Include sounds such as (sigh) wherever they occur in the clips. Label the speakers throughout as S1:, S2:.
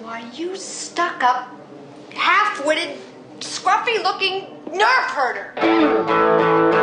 S1: Why, you stuck up, half witted, scruffy looking nerve herder!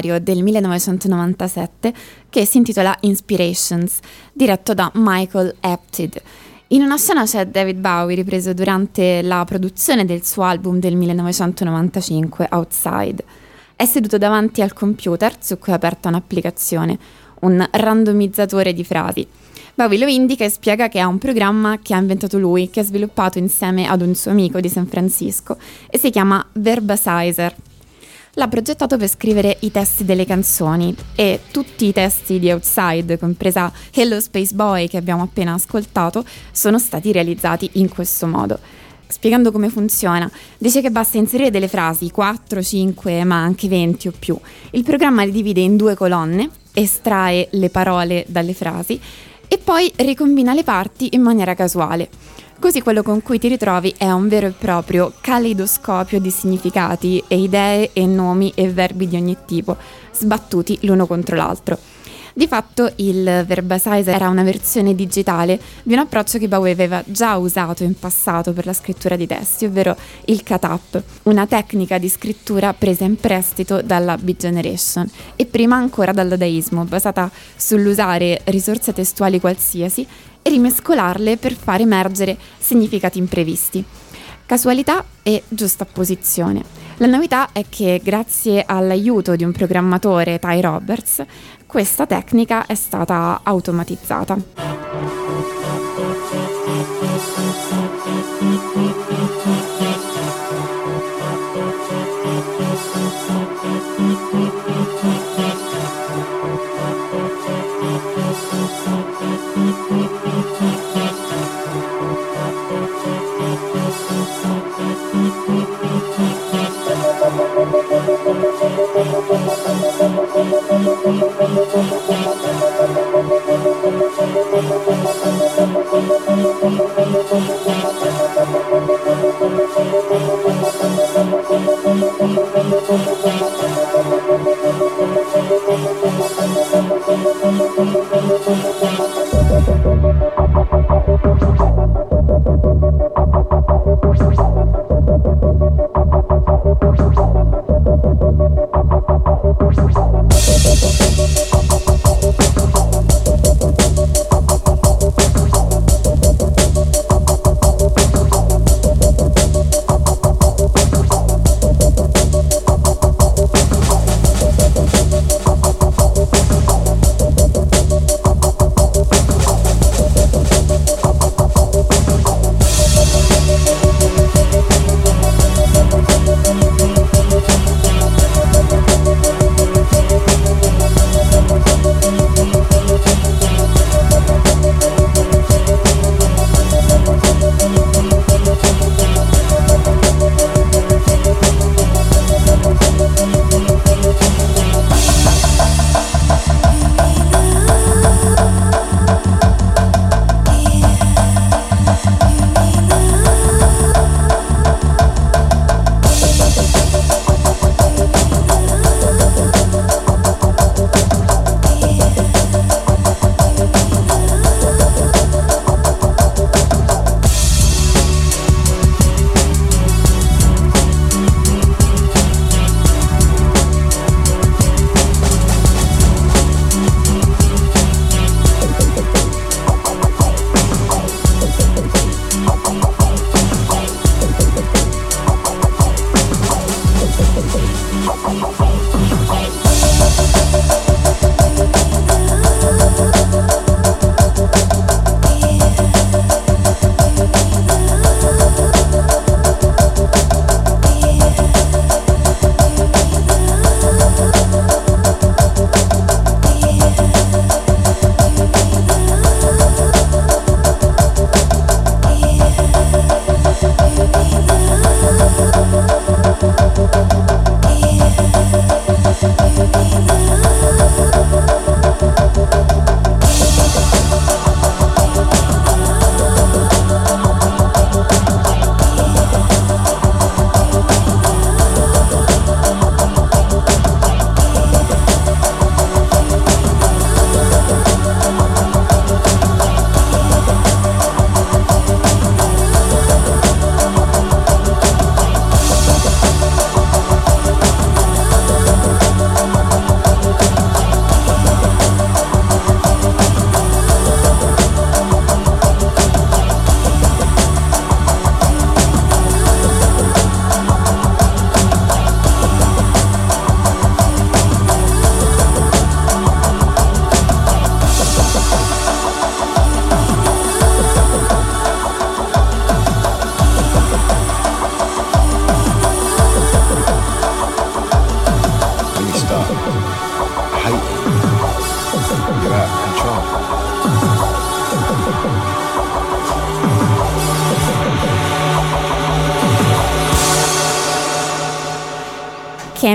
S2: Documentario del 1997 che si intitola Inspirations, diretto da Michael Apted. In una scena c'è David Bowie ripreso durante la produzione del suo album del 1995, Outside. È seduto davanti al computer su cui è aperta un'applicazione, un randomizzatore di frasi. Bowie lo indica e spiega che è un programma che ha inventato lui, che ha sviluppato insieme ad un suo amico di San Francisco e si chiama Verbasizer. L'ha progettato per scrivere i testi delle canzoni e tutti i testi di Outside, compresa Hello Space Boy che abbiamo appena ascoltato, sono stati realizzati in questo modo spiegando come funziona. Dice che basta inserire delle frasi, 4, 5, ma anche 20 o più. Il programma le divide in due colonne, estrae le parole dalle frasi e poi ricombina le parti in maniera casuale. Così quello con cui ti ritrovi è un vero e proprio caleidoscopio di significati e idee e nomi e verbi di ogni tipo, sbattuti l'uno contro l'altro. Di fatto il Verbasizer era una versione digitale di un approccio che Bowie aveva già usato in passato per la scrittura di testi, ovvero il cut-up, una tecnica di scrittura presa in prestito dalla Beat Generation e prima ancora dal dadaismo, basata sull'usare risorse testuali qualsiasi e rimescolarle per far emergere significati imprevisti. Casualità e giustapposizione. La novità è che grazie all'aiuto di un programmatore, Ty Roberts, questa tecnica è stata automatizzata.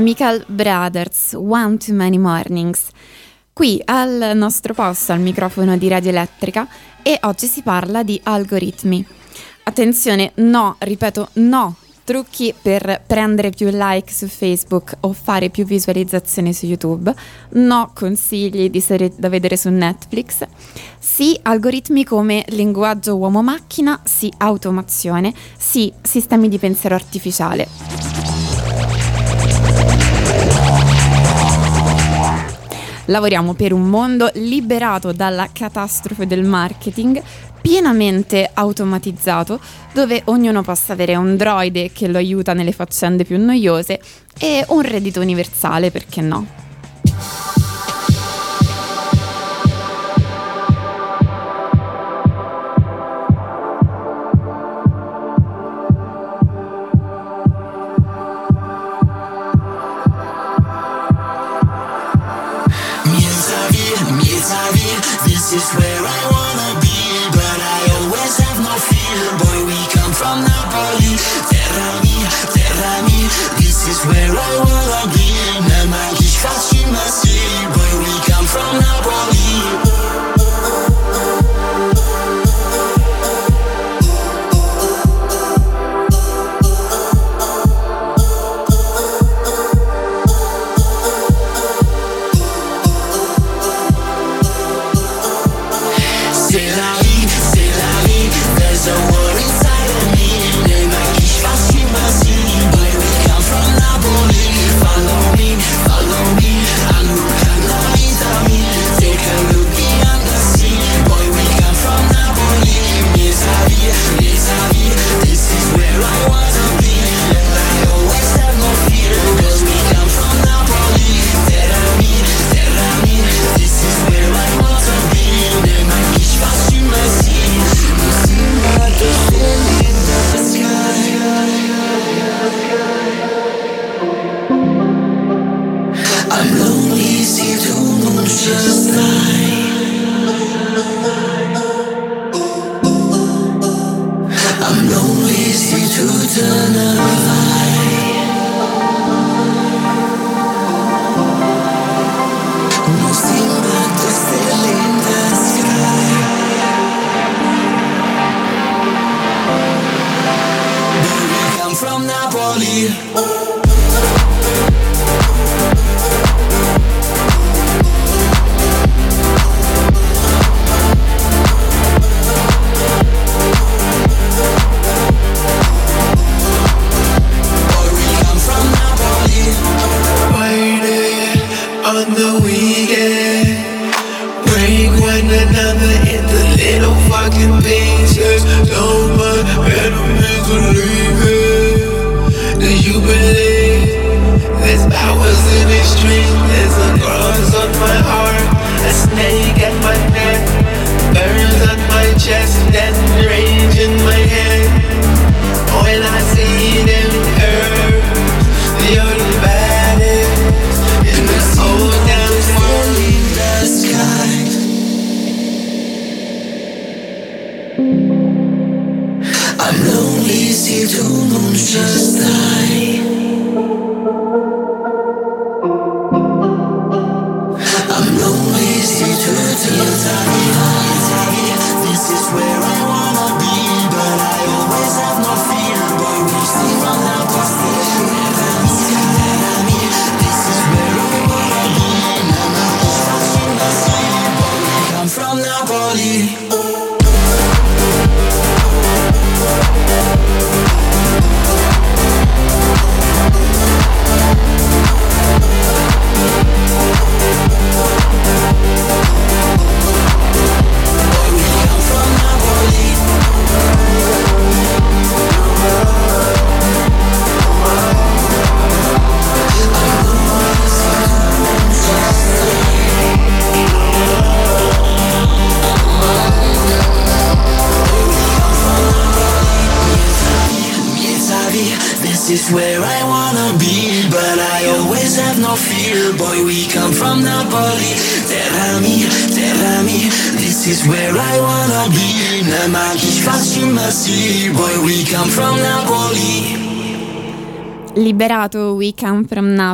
S3: Amical Brothers, One Too Many Mornings. Qui al nostro posto, al microfono di Radio Elettrica, e oggi si parla di algoritmi. Attenzione, no, ripeto, no, trucchi per prendere più like su Facebook o fare più visualizzazioni su YouTube, no consigli di serie da vedere su Netflix, sì algoritmi come linguaggio uomo-macchina, sì automazione, sì sistemi di pensiero artificiale. Lavoriamo per un mondo liberato dalla catastrofe del marketing, pienamente automatizzato, dove ognuno possa avere un droide che lo aiuta nelle faccende più noiose e un reddito universale, perché no?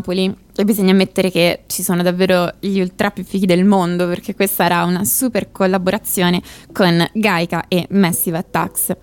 S4: Napoli.
S2: E bisogna ammettere che ci sono davvero gli ultra più fighi del mondo perché questa era una super collaborazione con Gaika e Massive Attacks.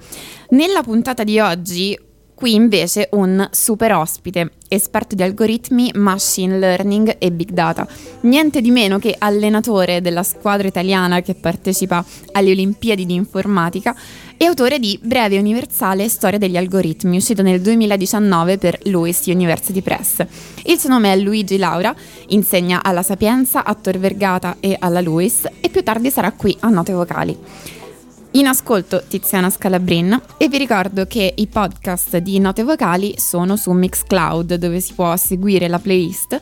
S2: Nella puntata di oggi Qui invece un super ospite, esperto di algoritmi, machine learning e big data. Niente di meno che allenatore della squadra italiana che partecipa alle Olimpiadi di informatica e autore di Breve Universale Storia degli algoritmi, uscito nel 2019 per Lewis University Press. Il suo nome è Luigi Laura, insegna alla Sapienza, a Tor Vergata e alla Lewis e più tardi sarà qui a Note Vocali. In ascolto Tiziana Scalabrin e vi ricordo che i podcast di Note Vocali sono su Mixcloud dove si può seguire la playlist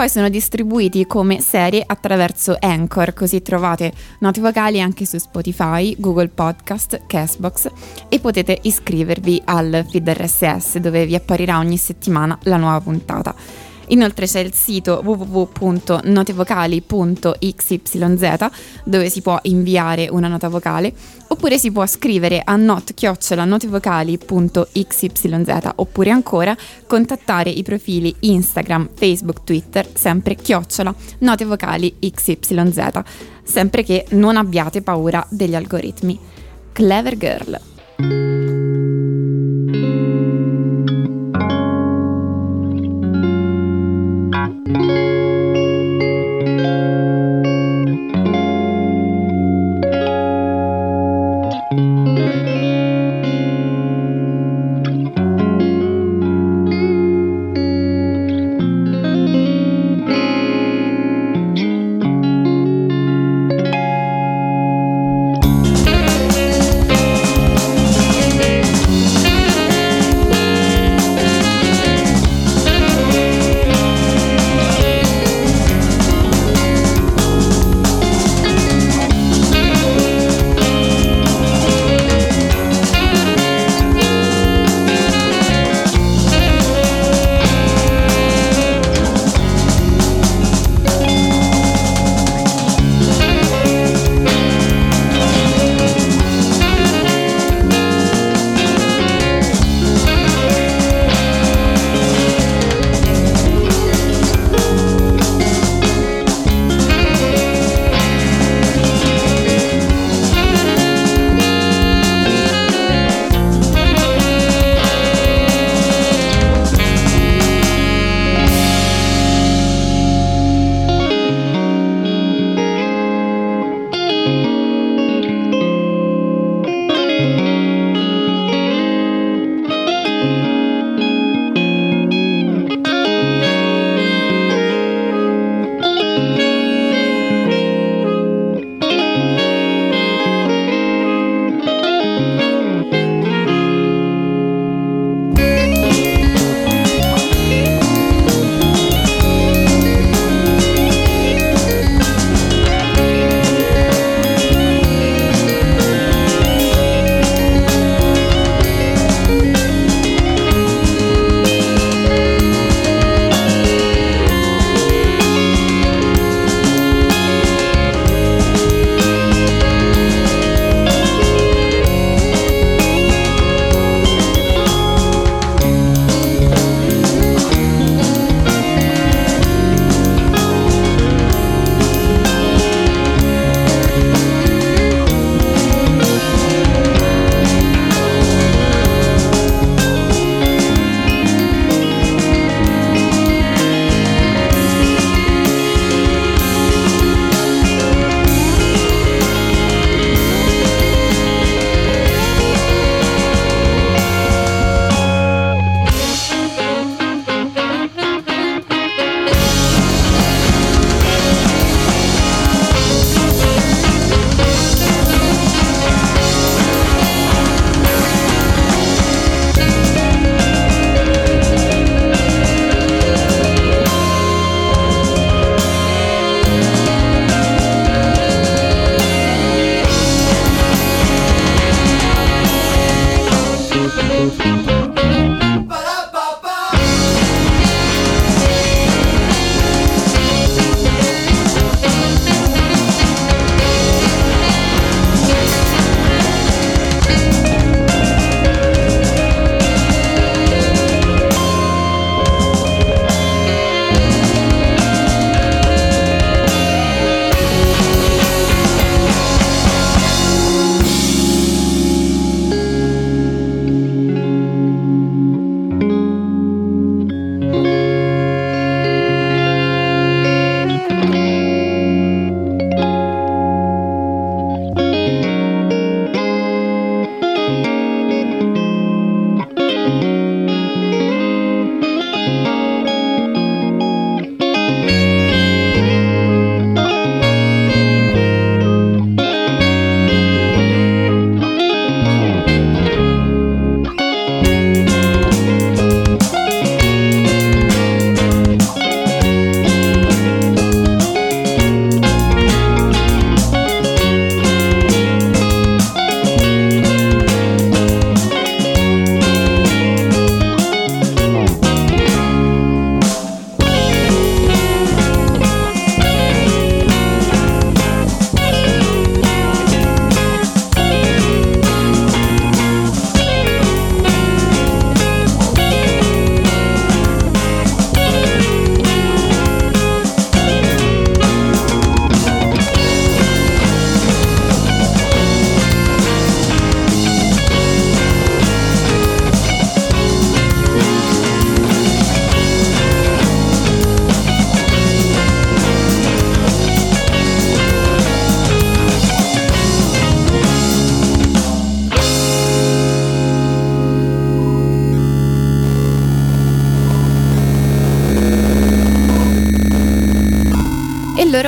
S2: poi sono distribuiti come serie attraverso Anchor così trovate Note Vocali anche su Spotify, Google Podcast, Castbox e potete iscrivervi al feed RSS dove vi apparirà ogni settimana la nuova puntata. Inoltre c'è il sito www.notevocali.xyz dove si può inviare una nota vocale Oppure si può scrivere a not-notevocali.xyz oppure ancora contattare i profili Instagram, Facebook, Twitter, sempre chiocciola notevocali xyz, sempre che non abbiate paura degli algoritmi. Clever Girl.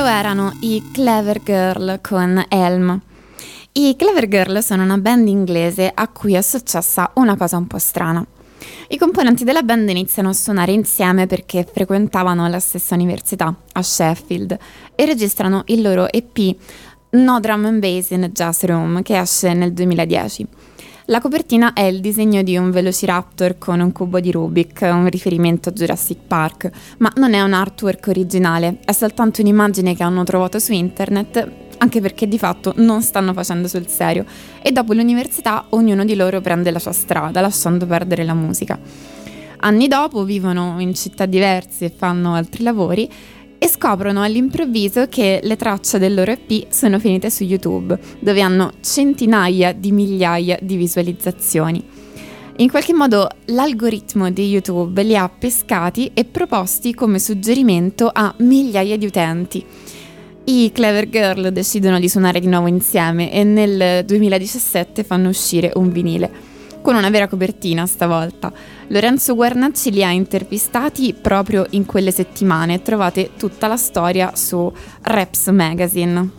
S2: loro erano i Clever Girl con Elm. I Clever Girl sono una band inglese a cui è successa una cosa un po' strana. I componenti della band iniziano a suonare insieme perché frequentavano la stessa università, a Sheffield, e registrano il loro EP No Drum and Bass in Jazz Room, che esce nel 2010. La copertina è il disegno di un Velociraptor con un cubo di Rubik, un riferimento a Jurassic Park, ma non è un artwork originale, è soltanto un'immagine che hanno trovato su internet, anche perché di fatto non stanno facendo sul serio, e dopo l'università ognuno di loro prende la sua strada, lasciando perdere la musica. Anni dopo vivono in città diverse e fanno altri lavori scoprono all'improvviso che le tracce del loro EP sono finite su YouTube, dove hanno centinaia di migliaia di visualizzazioni. In qualche modo l'algoritmo di YouTube li ha pescati e proposti come suggerimento a migliaia di utenti. I Clever Girl decidono di suonare di nuovo insieme e nel 2017 fanno uscire un vinile con una vera copertina stavolta. Lorenzo Guarnacci li ha intervistati proprio in quelle settimane. Trovate tutta la storia su Reps Magazine.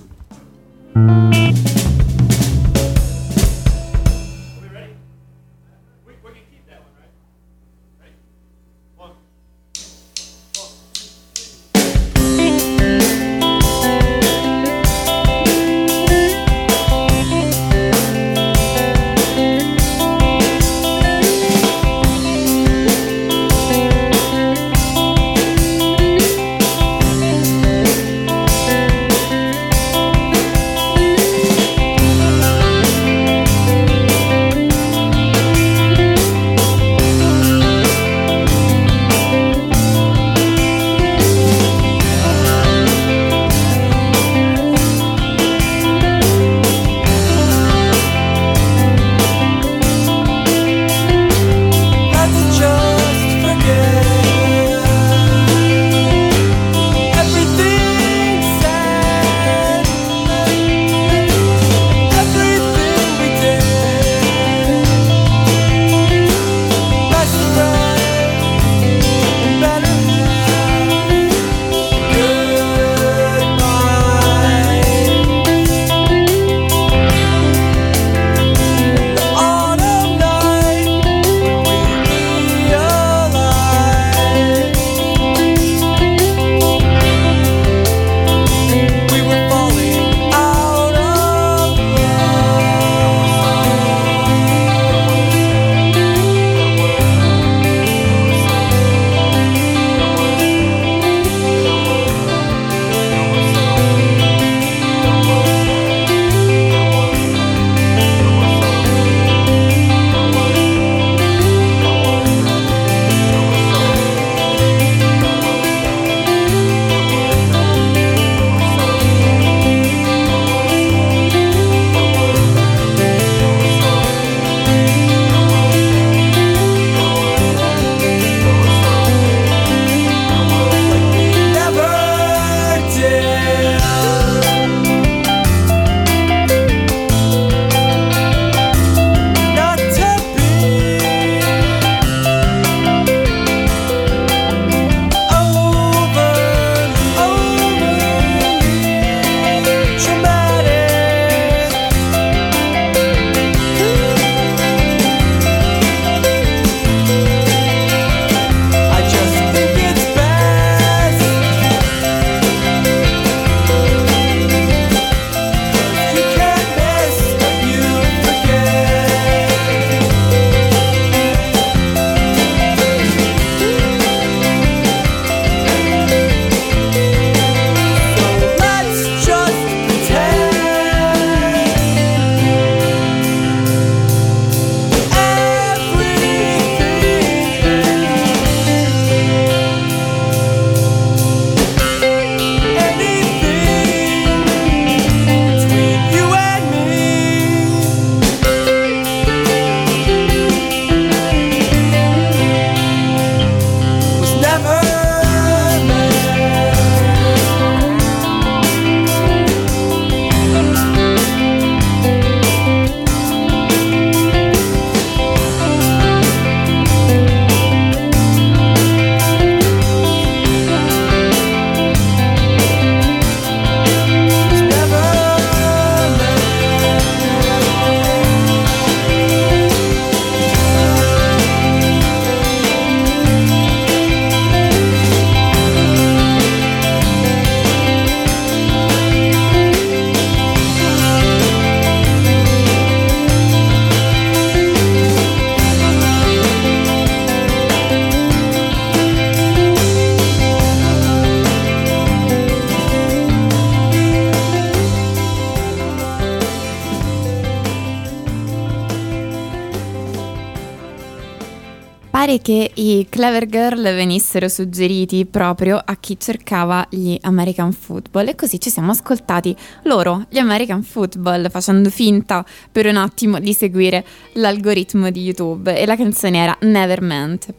S2: Che i Clever Girl venissero suggeriti proprio a chi cercava gli American Football e così ci siamo ascoltati loro, gli American Football, facendo finta per un attimo di seguire l'algoritmo di YouTube e la canzone era Never Meant.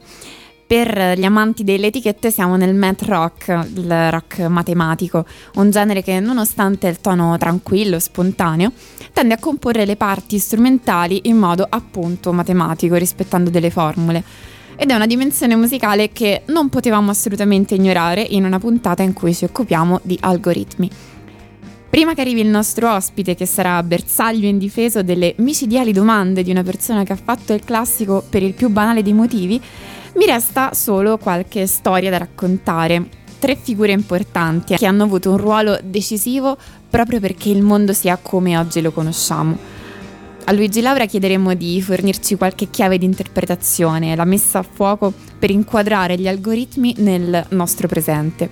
S2: Per gli amanti delle etichette siamo nel math rock, il rock matematico, un genere che nonostante il tono tranquillo, spontaneo, tende a comporre le parti strumentali in modo appunto matematico, rispettando delle formule. Ed è una dimensione musicale che non potevamo assolutamente ignorare in una puntata in cui ci occupiamo di algoritmi. Prima che arrivi il nostro ospite, che sarà bersaglio indifeso delle micidiali domande di una persona che ha fatto il classico per il più banale dei motivi, mi resta solo qualche storia da raccontare. Tre figure importanti che hanno avuto un ruolo decisivo proprio perché il mondo sia come oggi lo conosciamo. A Luigi Laura chiederemo di fornirci qualche chiave di interpretazione, la messa a fuoco per inquadrare gli algoritmi nel nostro presente.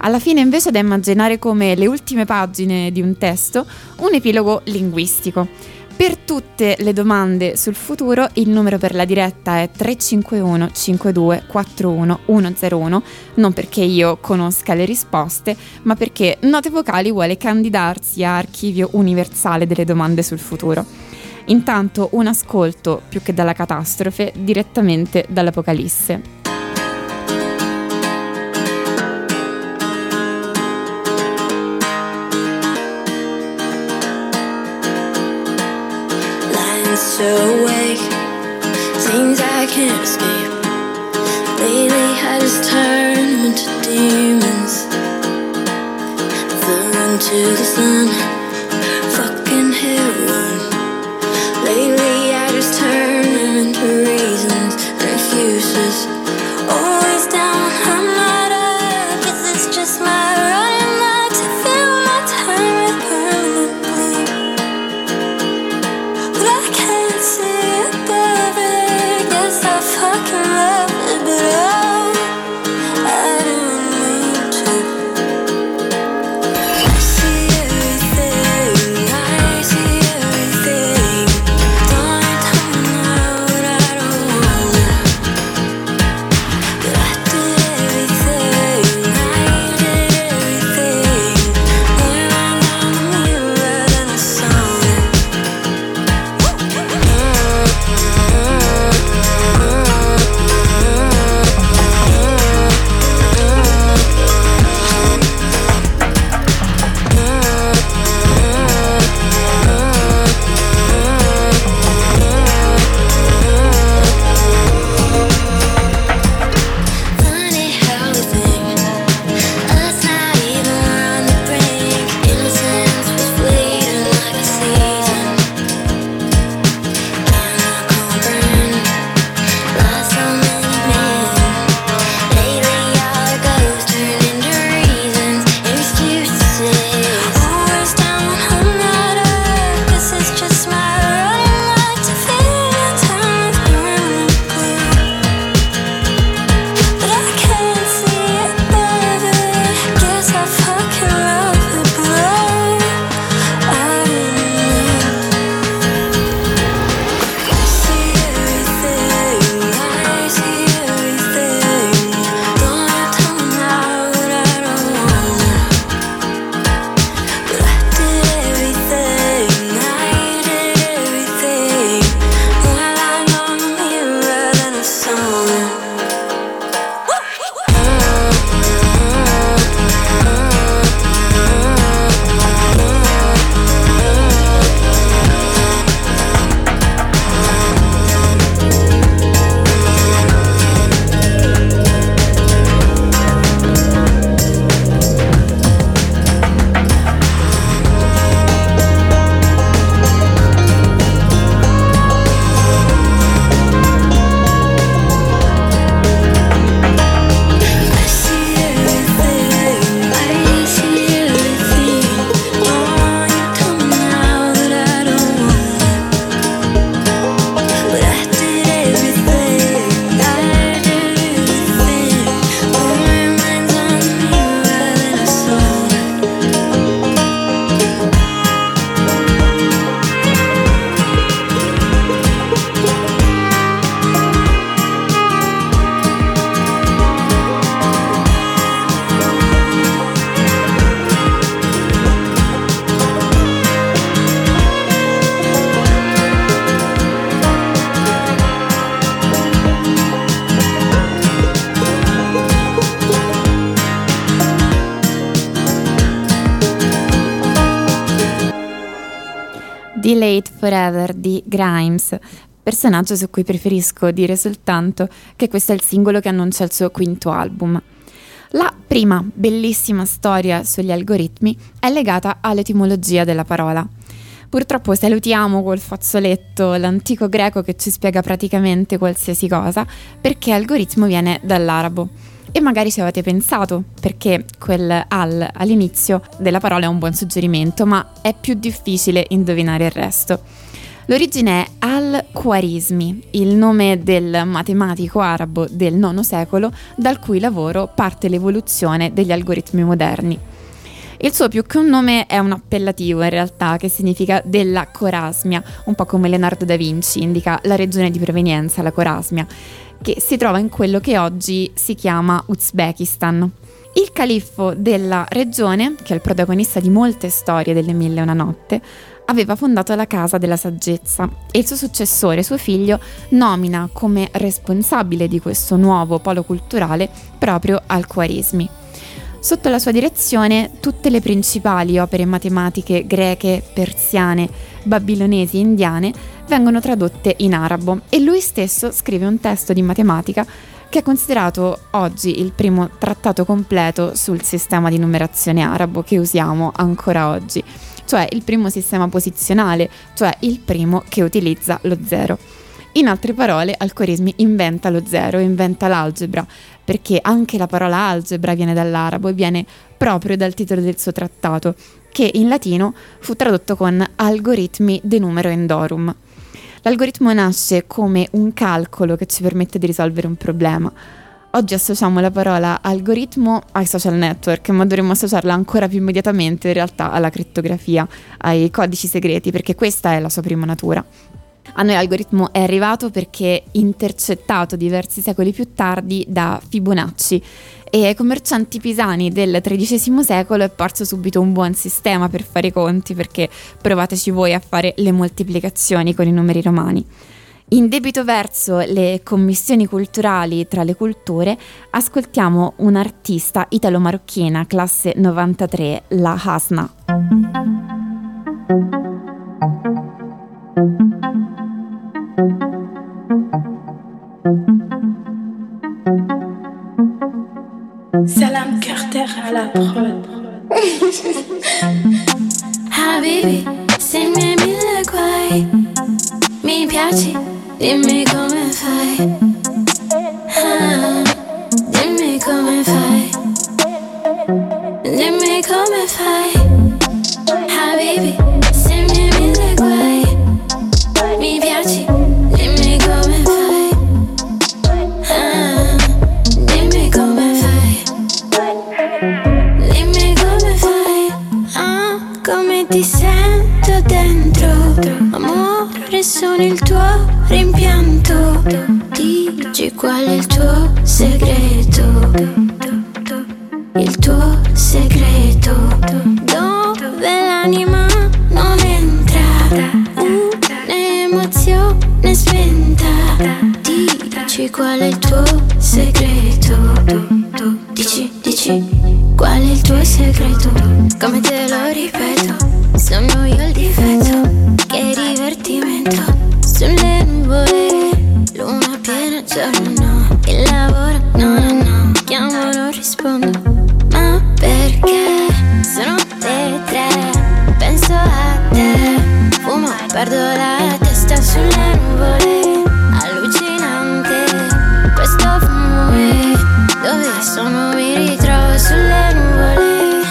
S2: Alla fine invece da immaginare come le ultime pagine di un testo un epilogo linguistico per tutte le domande sul futuro il numero per la diretta è 351 52 41 101, non perché io conosca le risposte, ma perché Note Vocali vuole candidarsi a archivio universale delle domande sul futuro. Intanto un ascolto più che dalla catastrofe direttamente dall'Apocalisse.
S5: awake. Things I can't escape. Lately, I just turn into demons. Flew into the sun, fucking heroin. Excuses. Always down, I'm
S2: Delayed Forever di Grimes, personaggio su cui preferisco dire soltanto che questo è il singolo che annuncia il suo quinto album. La prima bellissima storia sugli algoritmi è legata all'etimologia della parola. Purtroppo salutiamo col fazzoletto l'antico greco che ci spiega praticamente qualsiasi cosa, perché algoritmo viene dall'arabo. E magari ci avete pensato, perché quel al all'inizio della parola è un buon suggerimento, ma è più difficile indovinare il resto. L'origine è al-Khwarizmi, il nome del matematico arabo del IX secolo dal cui lavoro parte l'evoluzione degli algoritmi moderni. Il suo più che un nome è un appellativo in realtà che significa della Corasmia, un po' come Leonardo da Vinci indica la regione di provenienza, la Corasmia, che si trova in quello che oggi si chiama Uzbekistan. Il califfo della regione, che è il protagonista di molte storie delle Mille e una notte, aveva fondato la Casa della Saggezza e il suo successore, suo figlio, nomina come responsabile di questo nuovo polo culturale proprio Al-Khwarizmi. Sotto la sua direzione tutte le principali opere matematiche greche, persiane, babilonesi e indiane vengono tradotte in arabo e lui stesso scrive un testo di matematica che è considerato oggi il primo trattato completo sul sistema di numerazione arabo che usiamo ancora oggi, cioè il primo sistema posizionale, cioè il primo che utilizza lo zero. In altre parole, Alcorismi inventa lo zero, inventa l'algebra, perché anche la parola algebra viene dall'arabo e viene proprio dal titolo del suo trattato, che in latino fu tradotto con algoritmi de numero endorum. L'algoritmo nasce come un calcolo che ci permette di risolvere un problema. Oggi associamo la parola algoritmo ai social network, ma dovremmo associarla ancora più immediatamente in realtà alla crittografia, ai codici segreti, perché questa è la sua prima natura. A noi l'algoritmo è arrivato perché intercettato diversi secoli più tardi da Fibonacci e ai commercianti pisani del XIII secolo è parso subito un buon sistema per fare i conti perché provateci voi a fare le moltiplicazioni con i numeri romani. In debito verso le commissioni culturali tra le culture, ascoltiamo un'artista italo-marocchina classe 93, la Hasna.
S6: Salam Carter à la prod.
S5: Habibi, se mi mille guai Mi piaci, dimmi come fai Ah, Dimmi come fai Dimmi come fai Habibi, se mi mille guai Mi piaci, ti sento dentro. Amore, sono il tuo rimpianto. Dici qual è il tuo segreto. Il tuo segreto. Dove l'anima non entra. Un'emozione spenta. Dici qual è il tuo segreto. Dici, dici, qual è il tuo segreto? Come te lo ripeto, sono io il difetto. Che divertimento sulle nuvole, luna piena, giorno no. Il lavoro, no, no, no. Chiamo, non rispondo. Ma perché sono le tre? Penso a te, fumo, perdo la sono non mi ritrovo sulle nuvole.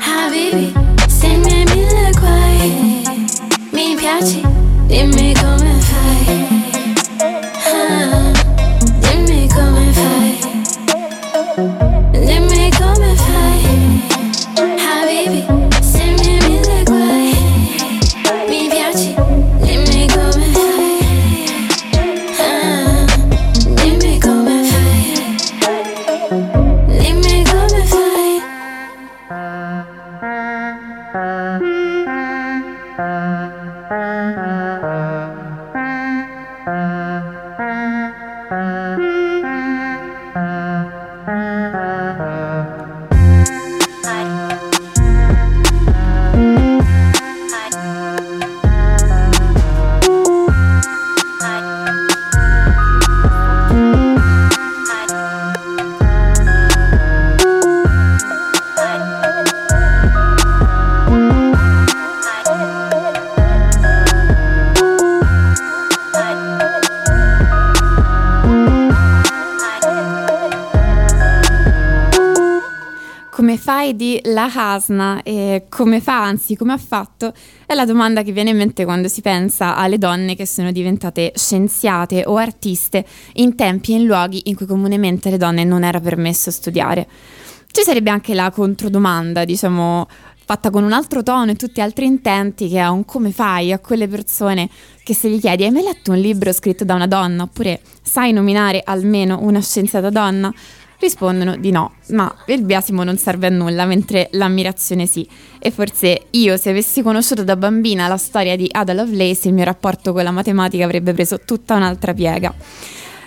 S5: Ah,
S2: Habibi, sei miei mille guai. Mi piaci, dimmi La Hasna e come fa, anzi come ha fatto, è la domanda che viene in mente quando si pensa alle donne che sono diventate scienziate o artiste in tempi e in luoghi in cui comunemente alle donne non era permesso studiare. Ci sarebbe anche la controdomanda, diciamo, fatta con un altro tono e tutti altri intenti che è un come fai a quelle persone che se gli chiedi hai mai letto un libro scritto da una donna oppure sai nominare almeno una scienziata donna? Rispondono di no, ma il biasimo non serve a nulla, mentre l'ammirazione sì. E forse io, se avessi conosciuto da bambina la storia di Ada Lovelace, il mio rapporto con la matematica avrebbe preso tutta un'altra piega.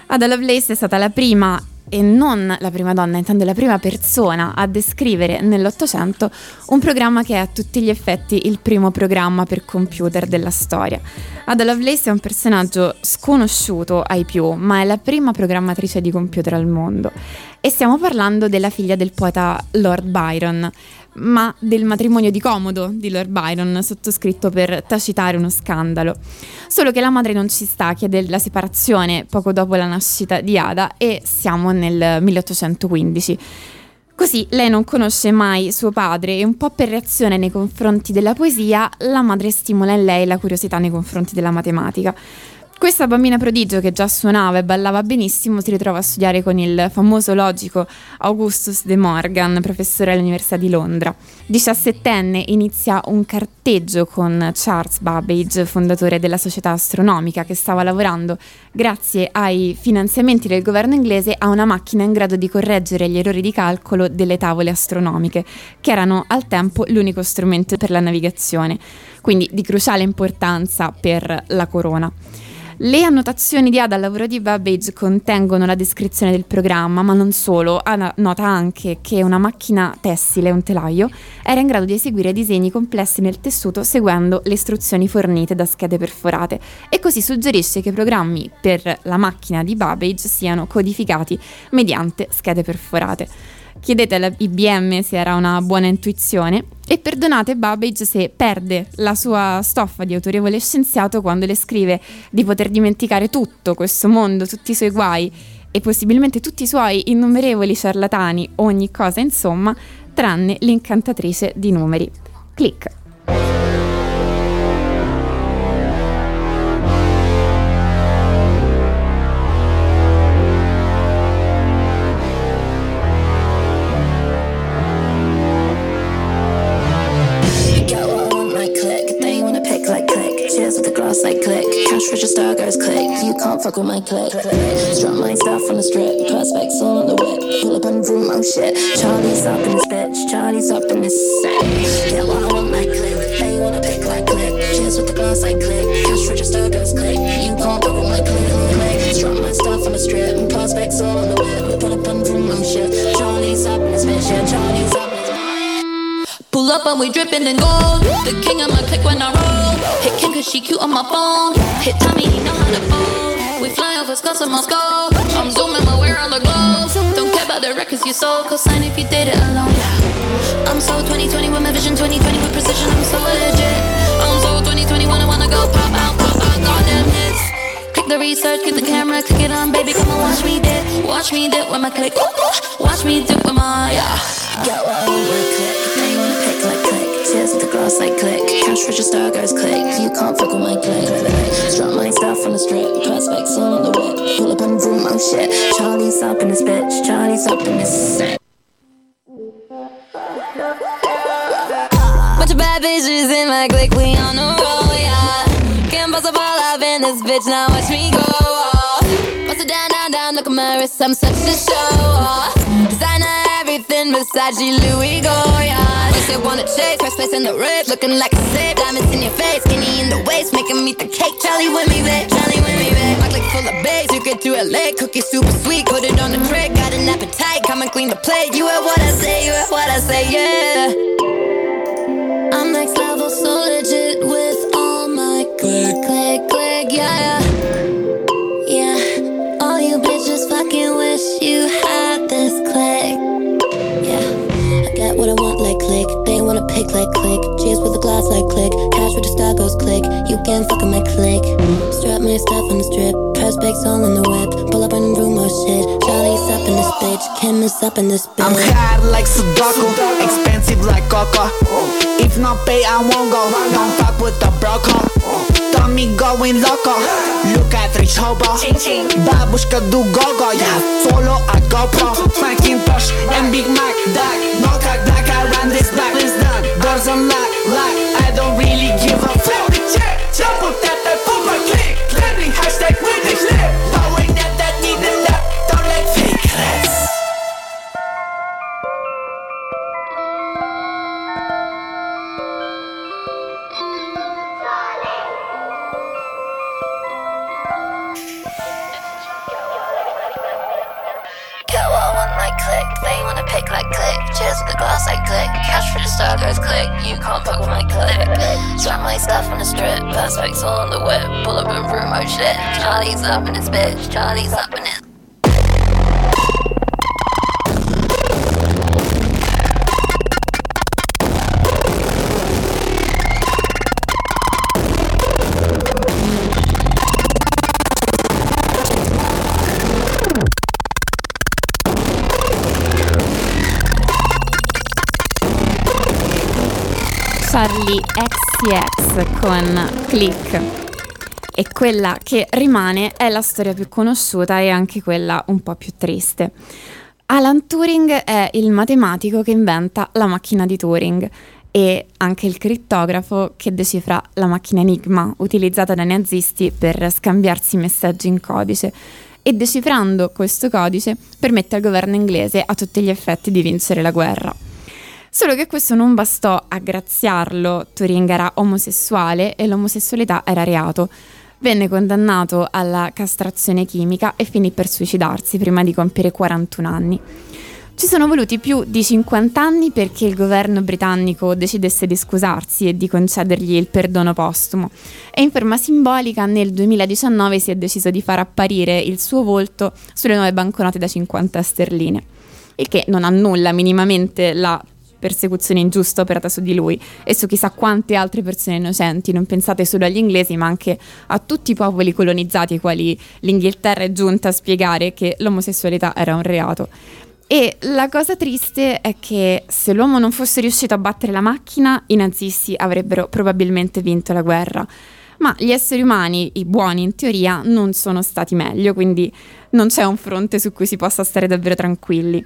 S2: Ada Lovelace è stata la prima e non la prima donna, intendo la prima persona a descrivere nell'Ottocento un programma che è a tutti gli effetti il primo programma per computer della storia. Ada Lovelace è un personaggio sconosciuto ai più, ma è la prima programmatrice di computer al mondo. E stiamo parlando della figlia del poeta Lord Byron, ma del matrimonio di comodo di Lord Byron, sottoscritto per tacitare uno scandalo. Solo che la madre non ci sta, chiede la separazione poco dopo la nascita di Ada e siamo nel 1815. Così lei non conosce mai suo padre e un po' per reazione nei confronti della poesia, la madre stimola in lei la curiosità nei confronti della matematica. Questa bambina prodigio che già suonava e ballava benissimo si ritrova a studiare con il famoso logico Augustus De Morgan, professore all'Università di Londra. Diciassettenne inizia un carteggio con Charles Babbage, fondatore della società astronomica, che stava lavorando, grazie ai finanziamenti del governo inglese, a una macchina in grado di correggere gli errori di calcolo delle tavole astronomiche, che erano al tempo l'unico strumento per la navigazione, quindi di cruciale importanza per la corona. Le annotazioni di Ada al lavoro di Babbage contengono la descrizione del programma, ma non solo. Ada nota anche che una macchina tessile, un telaio, era in grado di eseguire disegni complessi nel tessuto seguendo le istruzioni fornite da schede perforate e così suggerisce che i programmi per la macchina di Babbage siano codificati mediante schede perforate. Chiedete all'IBM se era una buona intuizione e perdonate Babbage se perde la sua stoffa di autorevole scienziato quando le scrive di poter dimenticare tutto questo mondo, tutti i suoi guai e possibilmente tutti i suoi innumerevoli ciarlatani, ogni cosa insomma, tranne l'incantatrice di numeri. Click.
S5: Glass like click. Cash register goes click. You can't fuck with my click. Drop my stuff on the strip. Prospects all on the whip. Pull up on room, oh shit. Charlie's up in this bitch. Charlie's up in this set. Get what I want, like click. They wanna pick like click. Cheers with the glass like click. Cash register goes click. You can't fuck with my click. click. Strut my stuff on the strip. Prospects all on the whip. Pull up on room, oh shit. Charlie's up in this bitch. Yeah, Charlie's up
S7: Pull up and we dripping in gold. The king of my clique when I roll. Hit Kim cause she cute on my phone. Hit Tommy, he know how to fold. We fly over Scotts and Moscow. I'm zooming my way around the globe. Don't care about the records you sold. Cosign if you did it alone. I'm so 2020 with my vision 2020 with precision. I'm so legit. I'm so 2021. I wanna go pop out, pop out, goddamn hits. Click the research, get the camera, click it on, baby. Come on, watch me dip, watch me dip with my click. Watch me dip with my yeah.
S5: Like uh, click. Pick like click. Cheers with the glass like click. Cash register goes click. You can't fuck with my click. Strut my stuff the strip. All the. Pull up shit. Charlie's up in this bitch. Charlie's up in this set.
S7: Bunch of bad bitches in my we on the roll, yeah. Can't bust a ball in this bitch, now watch me go. Bust it down, down, down, look at my wrist, I'm such a show. Designer everything, Versace, Louis Goyard. They say wanna chase, first place in the race, looking like a safe. Diamonds in your face, skinny in the waist, making me the cake. Charlie with me, babe, Charlie with me, babe. My clique full of babes, you get to LA, cookie super sweet, put it on the tray. Got an appetite, come and clean the plate. You at what I say, you heard what I say, yeah.
S5: I'm next level, so legit with all my click, click, click, yeah, yeah. click, click, click. Cheers with a glass like click. Cash with the star goes click. You can fuck on my click. Strap my stuff on the strip. Press bags all in the whip. Pull up in room or shit. Charlie's up in this bitch. Kim is up in this bitch.
S8: I'm hard like Sudoku. Expensive like Coca. If not pay, I won't go. Don't fuck with the broco. Tommy going loco. Look at rich hobo. Babushka do gogo. Yeah, solo a GoPro. Macintosh and Big Mac. Dak, knock, dak, I run this back. It's done. Doors unlock, lock. I don't really give a fuck. Jump up that, that, put my click. Landing hashtag with the clip.
S5: For click. You can't poke my click. Strap my stuff on the strip. All on the whip. Pull up and through my shit. Charlie's up in his bitch. Charlie's up in
S2: Charlie XCX con Click. E quella che rimane è la storia più conosciuta e anche quella un po' più triste. Alan Turing è il matematico che inventa la macchina di Turing e anche il crittografo che decifra la macchina Enigma utilizzata dai nazisti per scambiarsi messaggi in codice e decifrando questo codice permette al governo inglese a tutti gli effetti di vincere la guerra. Solo che questo non bastò a graziarlo, Turing era omosessuale e l'omosessualità era reato. Venne condannato alla castrazione chimica e finì per suicidarsi prima di compiere 41 anni. Ci sono voluti più di 50 anni perché il governo britannico decidesse di scusarsi e di concedergli il perdono postumo e in forma simbolica nel 2019 si è deciso di far apparire il suo volto sulle nuove banconote da 50 sterline, il che non annulla minimamente la persecuzione ingiusta operata su di lui e su chissà quante altre persone innocenti. Non pensate solo agli inglesi, ma anche a tutti i popoli colonizzati ai quali l'Inghilterra è giunta a spiegare che l'omosessualità era un reato. E la cosa triste è che se l'uomo non fosse riuscito a battere la macchina, i nazisti avrebbero probabilmente vinto la guerra. Ma gli esseri umani, i buoni in teoria, non sono stati meglio, quindi non c'è un fronte su cui si possa stare davvero tranquilli.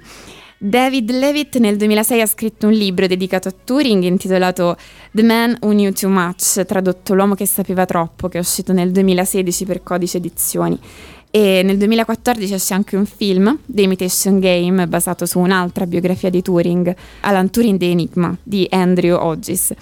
S2: David Levitt nel 2006 ha scritto un libro dedicato a Turing intitolato The Man Who Knew Too Much, tradotto L'uomo che sapeva troppo, che è uscito nel 2016 per Codice Edizioni. E nel 2014 esce anche un film, The Imitation Game, basato su un'altra biografia di Turing, Alan Turing The Enigma, di Andrew Hodges.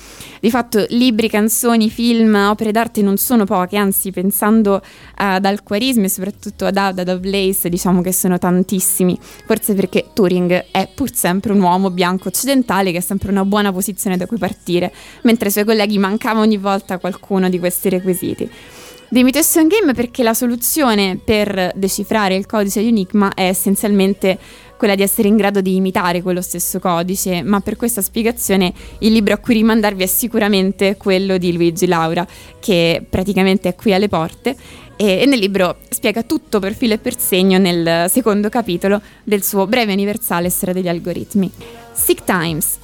S2: Di fatto libri, canzoni, film, opere d'arte non sono poche, anzi pensando ad alquarismi e soprattutto ad Ada Lovelace diciamo che sono tantissimi, forse perché Turing è pur sempre un uomo bianco occidentale che è sempre una buona posizione da cui partire, mentre ai suoi colleghi mancava ogni volta qualcuno di questi requisiti. The Imitation Game perché la soluzione per decifrare il codice di Enigma è essenzialmente quella di essere in grado di imitare quello stesso codice, ma per questa spiegazione il libro a cui rimandarvi è sicuramente quello di Luigi Laura, che praticamente è qui alle porte e nel libro spiega tutto per filo e per segno nel secondo capitolo del suo breve universale storia degli algoritmi. Sick Times.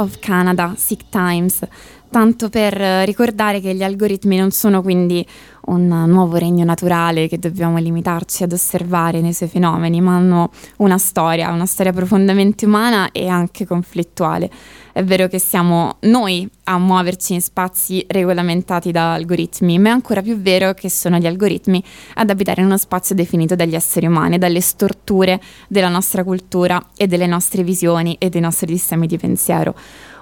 S2: Of Canada, Sick Times, tanto per eh, ricordare che gli algoritmi non sono quindi un nuovo regno naturale che dobbiamo limitarci ad osservare nei suoi fenomeni, ma hanno una storia, una storia profondamente umana e anche conflittuale. È vero che siamo noi a muoverci in spazi regolamentati da algoritmi, ma è ancora più vero che sono gli algoritmi ad abitare in uno spazio definito dagli esseri umani, dalle storture della nostra cultura e delle nostre visioni e dei nostri sistemi di pensiero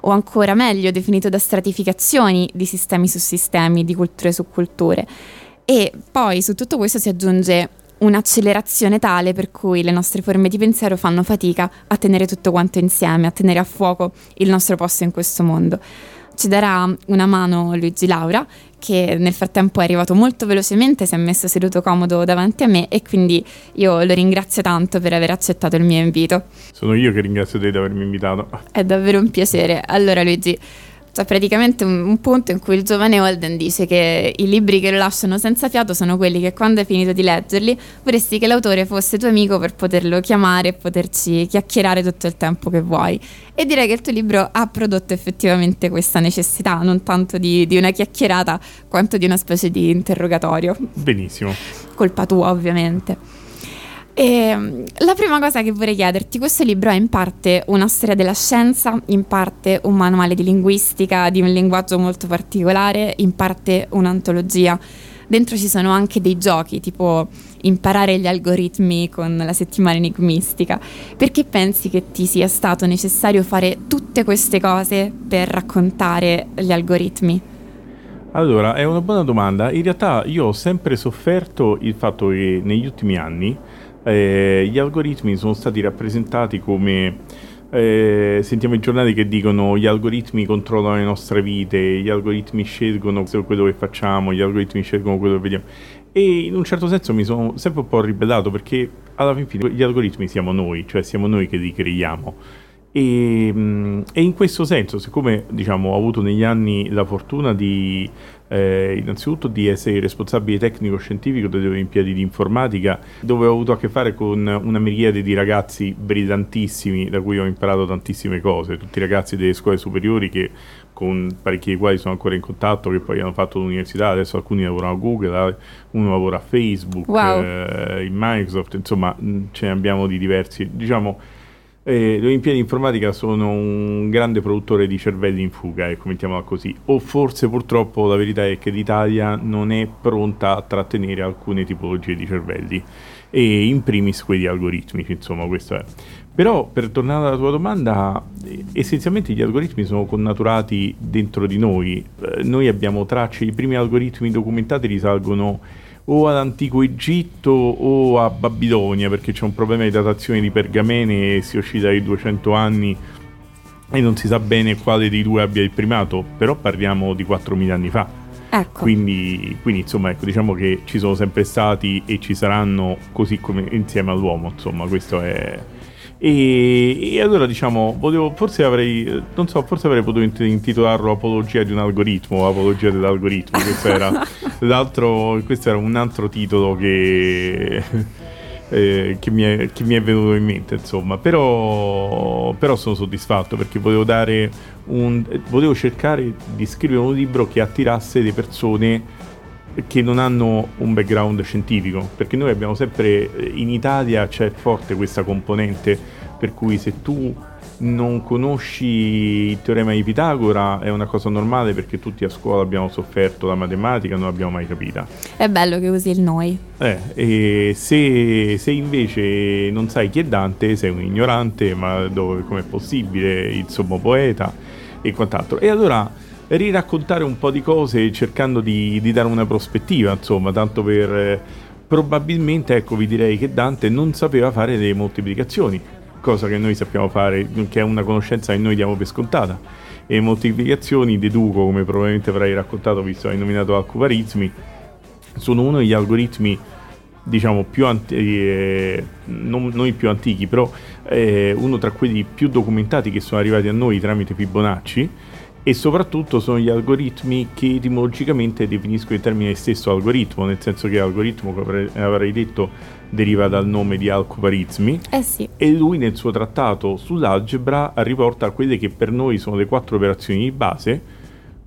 S2: o ancora meglio definito da stratificazioni di sistemi su sistemi, di culture su culture. E poi su tutto questo si aggiunge un'accelerazione tale per cui le nostre forme di pensiero fanno fatica a tenere tutto quanto insieme, a tenere a fuoco il nostro posto in questo mondo. Ci darà una mano Luigi Laura, che nel frattempo è arrivato molto velocemente, si è messo seduto comodo davanti a me e quindi io lo ringrazio tanto per aver accettato il mio invito.
S9: Sono io che ringrazio te di avermi invitato.
S2: È davvero un piacere. Allora Luigi, c'è praticamente un, un, punto in cui il giovane Holden dice che i libri che lo lasciano senza fiato sono quelli che quando hai finito di leggerli vorresti che l'autore fosse tuo amico per poterlo chiamare e poterci chiacchierare tutto il tempo che vuoi. E direi che il tuo libro ha prodotto effettivamente questa necessità, non tanto di, di una chiacchierata quanto di una specie di interrogatorio.
S9: Benissimo.
S2: Colpa tua ovviamente. E ehm, la prima cosa che vorrei chiederti, questo libro è in parte una storia della scienza, in parte un manuale di linguistica di un linguaggio molto particolare, in parte un'antologia. Dentro ci sono anche dei giochi, tipo imparare gli algoritmi con la settimana enigmistica. Perché pensi che ti sia stato necessario fare tutte queste cose per raccontare gli algoritmi?
S9: Allora, è una buona domanda. In realtà io ho sempre sofferto il fatto che negli ultimi anni eh, gli algoritmi sono stati rappresentati come eh, sentiamo i giornali che dicono gli algoritmi controllano le nostre vite, gli algoritmi scelgono quello che facciamo, gli algoritmi scelgono quello che vediamo. E in un certo senso mi sono sempre un po' ribellato perché alla fine gli algoritmi siamo noi, cioè siamo noi che li creiamo. E, mm, e, in questo senso, siccome diciamo, ho avuto negli anni la fortuna di eh, innanzitutto di essere responsabile tecnico-scientifico delle Olimpiadi di informatica, dove ho avuto a che fare con una miriade di ragazzi brillantissimi, da cui ho imparato tantissime cose, tutti i ragazzi delle scuole superiori che con parecchi dei quali sono ancora in contatto, che poi hanno fatto l'università, adesso alcuni lavorano a Google, uno lavora a Facebook,
S2: wow.
S9: eh, in Microsoft, insomma ce ne abbiamo di diversi. Diciamo, eh, le Olimpiadi Informatica sono un grande produttore di cervelli in fuga, ecco, mettiamola così. O forse purtroppo la verità è che l'Italia non è pronta a trattenere alcune tipologie di cervelli, e in primis quelli algoritmici, insomma, questo è. Però per tornare alla tua domanda, essenzialmente gli algoritmi sono connaturati dentro di noi. Eh, noi abbiamo tracce, i primi algoritmi documentati risalgono o all'antico Egitto o a Babilonia perché c'è un problema di datazione di pergamene e si oscilla dai 200 anni e non si sa bene quale dei due abbia il primato, però parliamo di 4.000 anni fa.
S2: Ecco.
S9: Quindi, quindi, insomma ecco, diciamo che ci sono sempre stati e ci saranno così come insieme all'uomo, insomma questo è, e, e, allora diciamo, volevo, forse avrei, non so, forse avrei potuto intitolarlo Apologia di un algoritmo Apologia dell'algoritmo. Questo era, (laughs) l'altro, questo era un altro titolo che, eh, che, mi è, che, mi è, venuto in mente, insomma. Però, però sono soddisfatto perché volevo dare un, volevo cercare di scrivere un libro che attirasse le persone che non hanno un background scientifico, perché noi abbiamo sempre, in Italia c'è forte questa componente per cui se tu non conosci il teorema di Pitagora è una cosa normale perché tutti a scuola abbiamo sofferto la matematica non l'abbiamo mai capita.
S2: È bello che usi il noi.
S9: Eh, e se, se, invece non sai chi è Dante sei un ignorante, ma dove, com'è possibile, il sommo poeta e quant'altro. E allora riraccontare un po' di cose cercando di, di dare una prospettiva, insomma, tanto per... Eh, probabilmente, ecco, vi direi che Dante non sapeva fare le moltiplicazioni, cosa che noi sappiamo fare, che è una conoscenza che noi diamo per scontata. E moltiplicazioni, deduco, come probabilmente avrai raccontato, visto che hai nominato alcuvarismi, sono uno degli algoritmi diciamo più anti- eh, non, non, più antichi, però eh, uno tra quelli più documentati che sono arrivati a noi tramite Fibonacci e soprattutto sono gli algoritmi che etimologicamente definiscono il termine stesso algoritmo, nel senso che algoritmo, come avrei detto, deriva dal nome di Al-Khwarizmi
S2: Eh sì.
S9: e lui nel suo trattato sull'algebra riporta quelle che per noi sono le quattro operazioni di base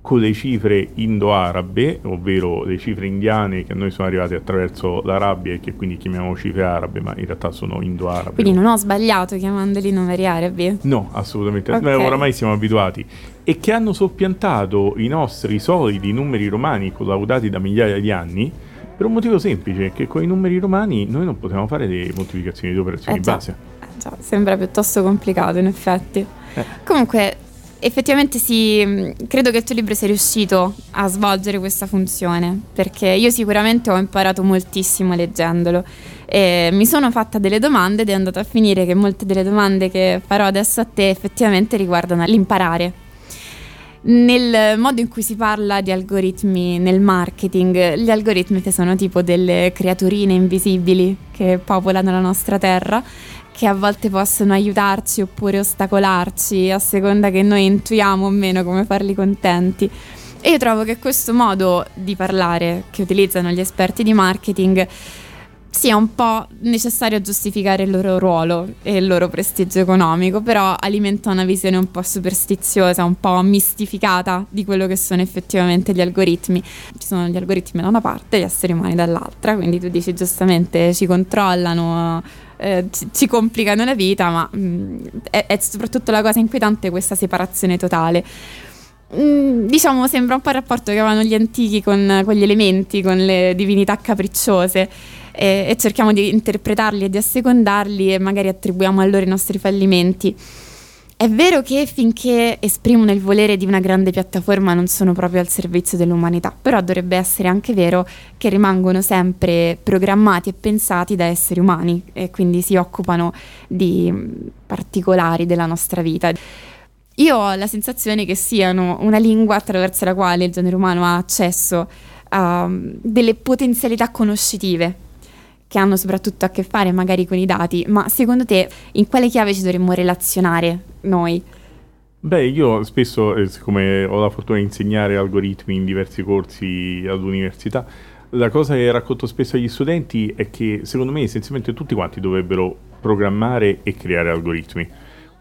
S9: con le cifre indo-arabe, ovvero le cifre indiane che a noi sono arrivate attraverso l'Arabia e che quindi chiamiamo cifre arabe, ma in realtà sono indo-arabe.
S2: Quindi non ho sbagliato chiamandoli numeri arabi.
S9: No, assolutamente.
S2: Ok.
S9: Beh, oramai siamo abituati. E che hanno soppiantato i nostri solidi numeri romani collaudati da migliaia di anni per un motivo semplice, che con i numeri romani noi non potevamo fare le moltiplicazioni di operazioni
S2: Eh
S9: base.
S2: Eh già, sembra piuttosto complicato in effetti.
S9: Eh.
S2: Comunque, effettivamente sì, mh, credo che il tuo libro sia riuscito a svolgere questa funzione, perché io sicuramente ho imparato moltissimo leggendolo. E mi sono fatta delle domande ed è andato a finire che molte delle domande che farò adesso a te effettivamente riguardano l'imparare. Nel modo in cui si parla di algoritmi nel marketing, gli algoritmi che sono tipo delle creaturine invisibili che popolano la nostra terra, che a volte possono aiutarci oppure ostacolarci a seconda che noi intuiamo o meno come farli contenti. E io trovo che questo modo di parlare che utilizzano gli esperti di marketing sia un po' necessario giustificare il loro ruolo e il loro prestigio economico, però alimenta una visione un po' superstiziosa, un po' mistificata di quello che sono effettivamente gli algoritmi. Ci sono gli algoritmi da una parte gli esseri umani dall'altra, quindi tu dici giustamente ci controllano, eh, ci, ci complicano la vita, ma mm, è, è soprattutto la cosa inquietante questa separazione totale. Mm, diciamo sembra un po' il rapporto che avevano gli antichi con, con gli elementi, con le divinità capricciose e, e cerchiamo di interpretarli e di assecondarli e magari attribuiamo a loro i nostri fallimenti. È vero che finché esprimono il volere di una grande piattaforma non sono proprio al servizio dell'umanità, però dovrebbe essere anche vero che rimangono sempre programmati e pensati da esseri umani e quindi si occupano di mm, particolari della nostra vita. Io ho la sensazione che siano una lingua attraverso la quale il genere umano ha accesso a mm, delle potenzialità conoscitive che hanno soprattutto a che fare magari con i dati, ma secondo te in quale chiave ci dovremmo relazionare noi?
S9: Beh, io spesso, eh, siccome ho la fortuna di insegnare algoritmi in diversi corsi all'università, la cosa che racconto spesso agli studenti è che secondo me essenzialmente tutti quanti dovrebbero programmare e creare algoritmi.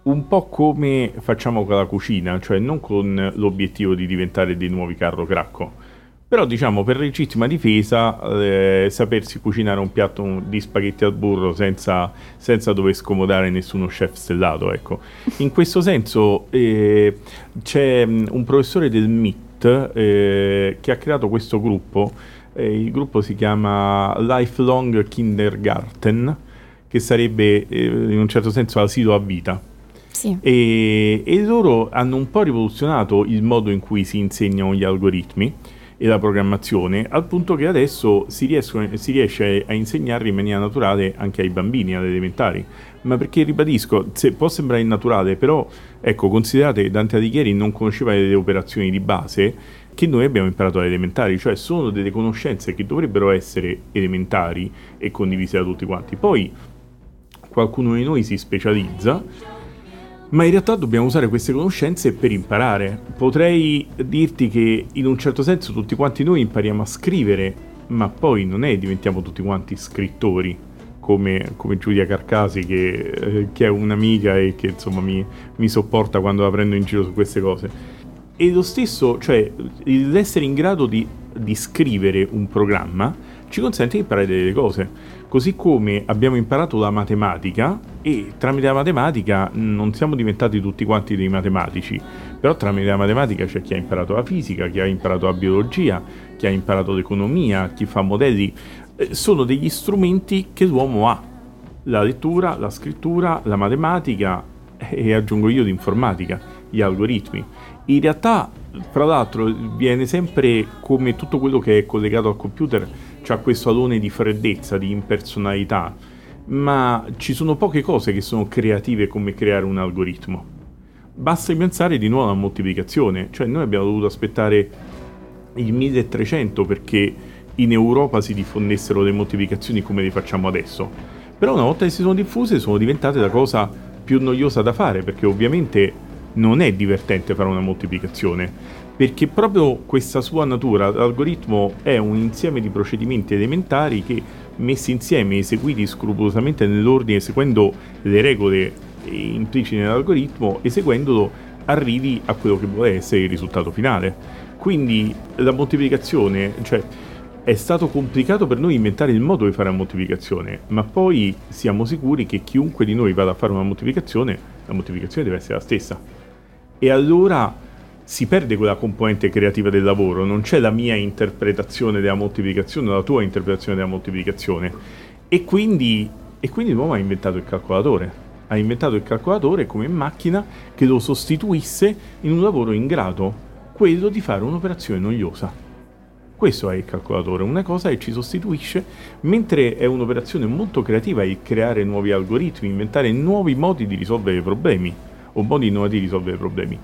S9: Un po' come facciamo con la cucina, cioè non con l'obiettivo di diventare dei nuovi Carlo Cracco, però diciamo per legittima difesa eh, sapersi cucinare un piatto di spaghetti al burro senza, senza dover scomodare nessuno chef stellato, ecco. In questo senso eh, c'è mh, un professore del MIT eh, che ha creato questo gruppo, eh, il gruppo si chiama Lifelong Kindergarten, che sarebbe eh, in un certo senso asilo a vita.
S2: Sì.
S9: E, e loro hanno un po' rivoluzionato il modo in cui si insegnano gli algoritmi e la programmazione, al punto che adesso si, riescono- si riesce a insegnarli in maniera naturale anche ai bambini, alle elementari. Ma perché ribadisco, se può sembrare innaturale, però ecco, considerate Dante Alighieri non conosceva le operazioni di base che noi abbiamo imparato alle elementari, cioè sono delle conoscenze che dovrebbero essere elementari e condivise da tutti quanti. Poi qualcuno di noi si specializza ma in realtà dobbiamo usare queste conoscenze per imparare. Potrei dirti che in un certo senso tutti quanti noi impariamo a scrivere, ma poi non è diventiamo tutti quanti scrittori, come, come Giulia Carcasi che, eh, che è un'amica e che insomma mi, mi sopporta quando la prendo in giro su queste cose. E lo stesso, cioè l'essere in grado di, di scrivere un programma ci consente di imparare delle cose. Così come abbiamo imparato la matematica e tramite la matematica non siamo diventati tutti quanti dei matematici, però tramite la matematica c'è chi ha imparato la fisica, chi ha imparato la biologia, chi ha imparato l'economia, chi fa modelli. Eh, sono degli strumenti che l'uomo ha. La lettura, la scrittura, la matematica e aggiungo io l'informatica, gli algoritmi. In realtà, fra l'altro, viene sempre come tutto quello che è collegato al computer c'ha questo alone di freddezza, di impersonalità, ma ci sono poche cose che sono creative come creare un algoritmo. Basta pensare di nuovo alla moltiplicazione, cioè noi abbiamo dovuto aspettare il 1300 perché in Europa si diffondessero le moltiplicazioni come le facciamo adesso. Però una volta che si sono diffuse sono diventate la cosa più noiosa da fare perché ovviamente non è divertente fare una moltiplicazione perché proprio questa sua natura, l'algoritmo è un insieme di procedimenti elementari che messi insieme, eseguiti scrupolosamente nell'ordine, seguendo le regole implicite nell'algoritmo, eseguendolo arrivi a quello che vuole essere il risultato finale. Quindi la moltiplicazione, cioè è stato complicato per noi inventare il modo di fare la moltiplicazione, ma poi siamo sicuri che chiunque di noi vada a fare una moltiplicazione, la moltiplicazione deve essere la stessa. E allora si perde quella componente creativa del lavoro, non c'è la mia interpretazione della moltiplicazione, la tua interpretazione della moltiplicazione. E quindi, e quindi l'uomo ha inventato il calcolatore. Ha inventato il calcolatore come macchina che lo sostituisse in un lavoro ingrato, quello di fare un'operazione noiosa. Questo è il calcolatore, una cosa che ci sostituisce, mentre è un'operazione molto creativa il creare nuovi algoritmi, inventare nuovi modi di risolvere problemi o modi innovativi di risolvere problemi.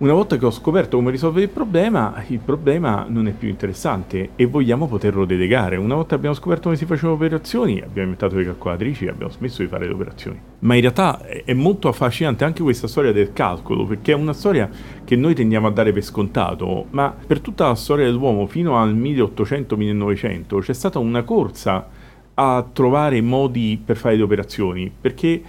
S9: Una volta che ho scoperto come risolvere il problema, il problema non è più interessante e vogliamo poterlo delegare. Una volta abbiamo scoperto come si facevano operazioni, abbiamo inventato le calcolatrici e abbiamo smesso di fare le operazioni. Ma in realtà è molto affascinante anche questa storia del calcolo, perché è una storia che noi tendiamo a dare per scontato, ma per tutta la storia dell'uomo fino al 1800-1900 c'è stata una corsa a trovare modi per fare le operazioni, perché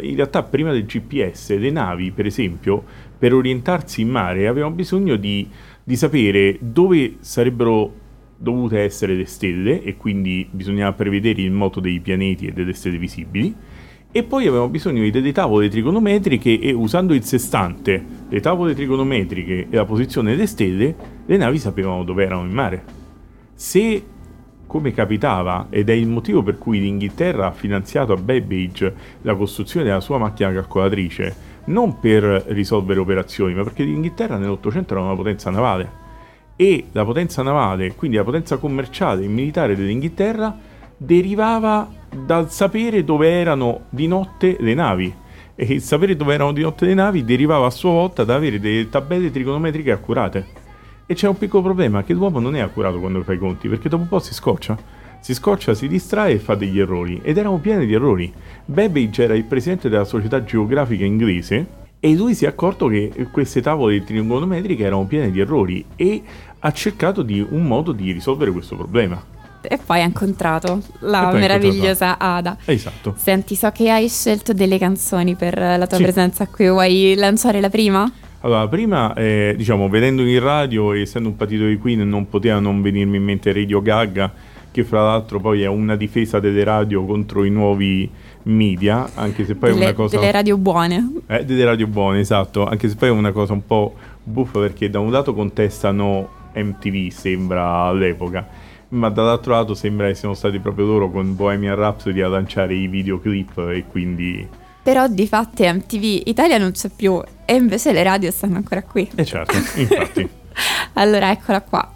S9: in realtà prima del GPS le navi, per esempio, per orientarsi in mare avevano bisogno di, di sapere dove sarebbero dovute essere le stelle e quindi bisognava prevedere il moto dei pianeti e delle stelle visibili e poi avevamo bisogno di delle tavole trigonometriche e usando il sestante, le tavole trigonometriche e la posizione delle stelle, le navi sapevano dove erano in mare. Se come capitava, ed è il motivo per cui l'Inghilterra ha finanziato a Babbage la costruzione della sua macchina calcolatrice, non per risolvere operazioni, ma perché l'Inghilterra nell'Ottocento era una potenza navale. E la potenza navale, quindi la potenza commerciale e militare dell'Inghilterra, derivava dal sapere dove erano di notte le navi. E il sapere dove erano di notte le navi derivava a sua volta da avere delle tabelle trigonometriche accurate. E c'è un piccolo problema, che l'uomo non è accurato quando fa i conti, perché dopo un po' si scoccia. Si scoccia, si distrae e fa degli errori. Ed erano pieni di errori. Babbage era il presidente della società geografica inglese e lui si è accorto che queste tavole trigonometriche erano piene di errori e ha cercato di un modo di risolvere questo problema.
S2: E poi ha incontrato la meravigliosa Ada.
S9: Esatto.
S2: Senti, so che hai scelto delle canzoni per la tua
S9: Sì.
S2: presenza qui. Vuoi lanciare la prima?
S9: Allora, prima, eh, diciamo, vedendo in radio, e essendo un patito di Queen, non poteva non venirmi in mente Radio Gaga, che fra l'altro poi è una difesa delle radio contro i nuovi media, anche se poi è
S2: delle,
S9: una cosa...
S2: delle radio buone.
S9: Eh, delle radio buone, esatto, anche se poi è una cosa un po' buffa perché da un lato contestano MTV, sembra all'epoca, ma dall'altro lato sembra che siano stati proprio loro con Bohemian Rhapsody a lanciare i videoclip e quindi...
S2: Però di fatti MTV Italia non c'è più e invece le radio stanno ancora qui.
S9: E certo, infatti. (laughs)
S2: Allora eccola qua.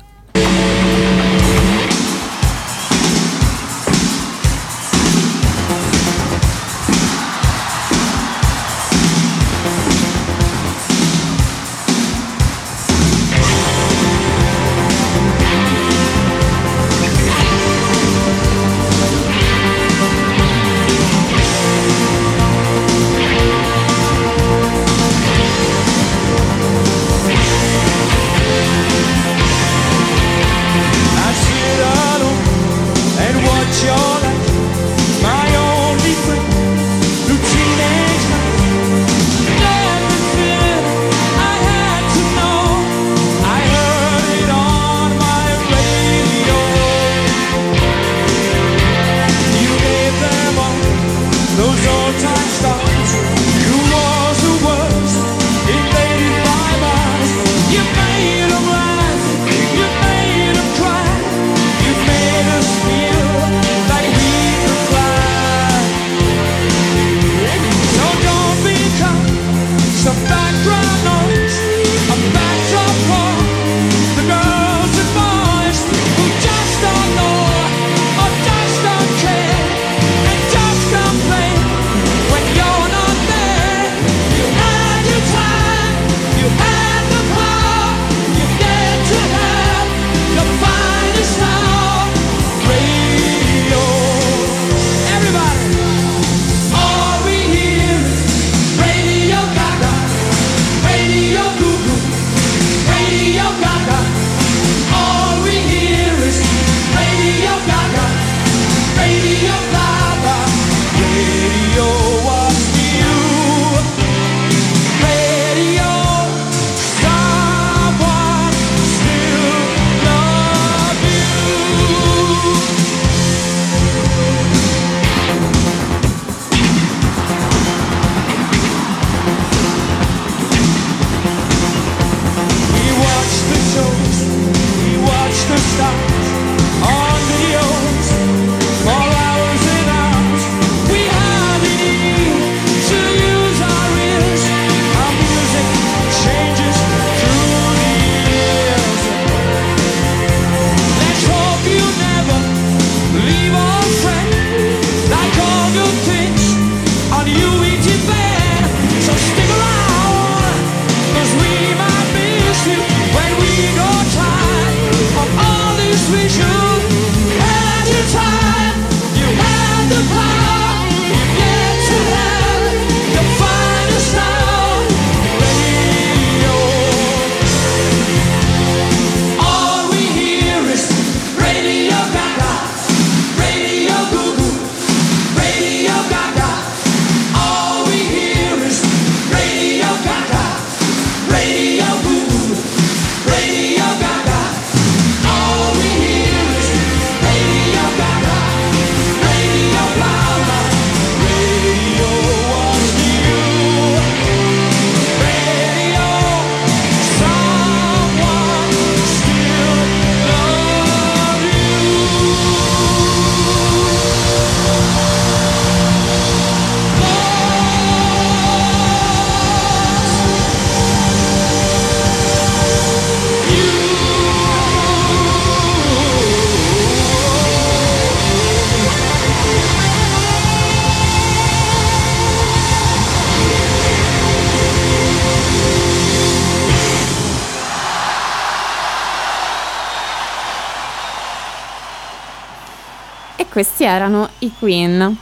S2: Questi erano i Queen.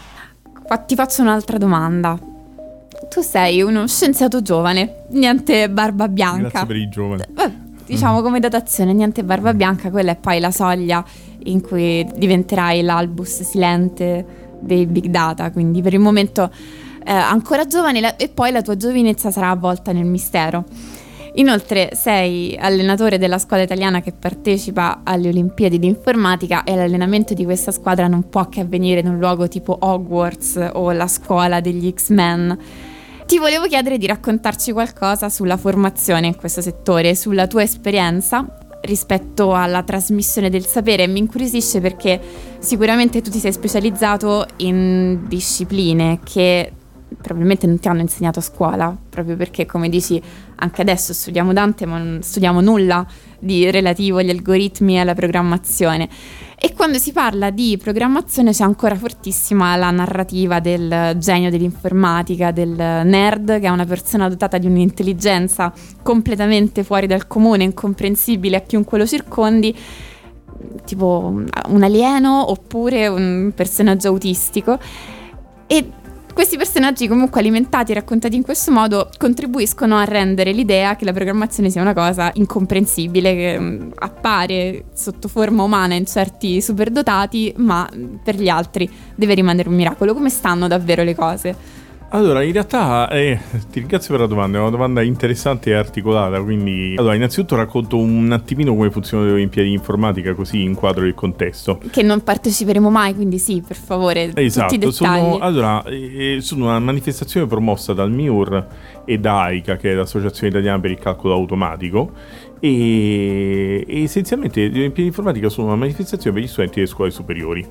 S2: Qua ti faccio un'altra domanda. Tu sei uno scienziato giovane, niente barba bianca.
S9: Grazie per i giovani.
S2: Beh, diciamo come datazione, niente barba bianca, quella è poi la soglia in cui diventerai l'albus silente dei big data, quindi per il momento eh, ancora giovane la- e poi la tua giovinezza sarà avvolta nel mistero. Inoltre sei allenatore della squadra italiana che partecipa alle Olimpiadi di informatica e l'allenamento di questa squadra non può che avvenire in un luogo tipo Hogwarts o la scuola degli X-Men. Ti volevo chiedere di raccontarci qualcosa sulla formazione in questo settore, sulla tua esperienza rispetto alla trasmissione del sapere. Mi incuriosisce perché sicuramente tu ti sei specializzato in discipline che probabilmente non ti hanno insegnato a scuola, proprio perché come dici anche adesso studiamo Dante ma non studiamo nulla di relativo agli algoritmi e alla programmazione. E quando si parla di programmazione c'è ancora fortissima la narrativa del genio dell'informatica, del nerd, che è una persona dotata di un'intelligenza completamente fuori dal comune, incomprensibile a chiunque lo circondi, tipo un alieno oppure un personaggio autistico. E questi personaggi comunque alimentati e raccontati in questo modo contribuiscono a rendere l'idea che la programmazione sia una cosa incomprensibile, che mm, appare sotto forma umana in certi superdotati, ma mm, per gli altri deve rimanere un miracolo. Come stanno davvero le cose?
S9: Allora, in realtà eh, ti ringrazio per la domanda, è una domanda interessante e articolata, quindi... Allora, innanzitutto racconto un attimino come funzionano le Olimpiadi di informatica, così inquadro il contesto.
S2: Che non parteciperemo mai, quindi sì, per favore, tutti i
S9: Esatto,
S2: dettagli.
S9: sono, allora, eh, sono una manifestazione promossa dal MIUR e da AICA, che è l'Associazione Italiana per il Calcolo Automatico, e, e essenzialmente le Olimpiadi di informatica sono una manifestazione per gli studenti delle scuole superiori.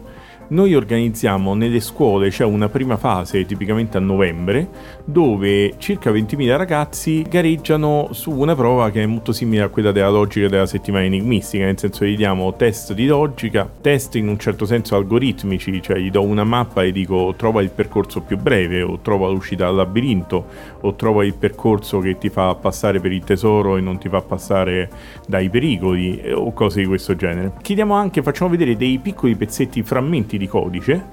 S9: Noi organizziamo nelle scuole, c'è una prima fase tipicamente a novembre, dove circa 20.000 ragazzi gareggiano su una prova che è molto simile a quella della logica della settimana enigmistica, nel senso gli diamo test di logica, test in un certo senso algoritmici, cioè gli do una mappa e dico trova il percorso più breve, o trova l'uscita dal labirinto, o trova il percorso che ti fa passare per il tesoro e non ti fa passare dai pericoli, o cose di questo genere. Chiediamo anche, facciamo vedere dei piccoli pezzetti, frammenti di codice,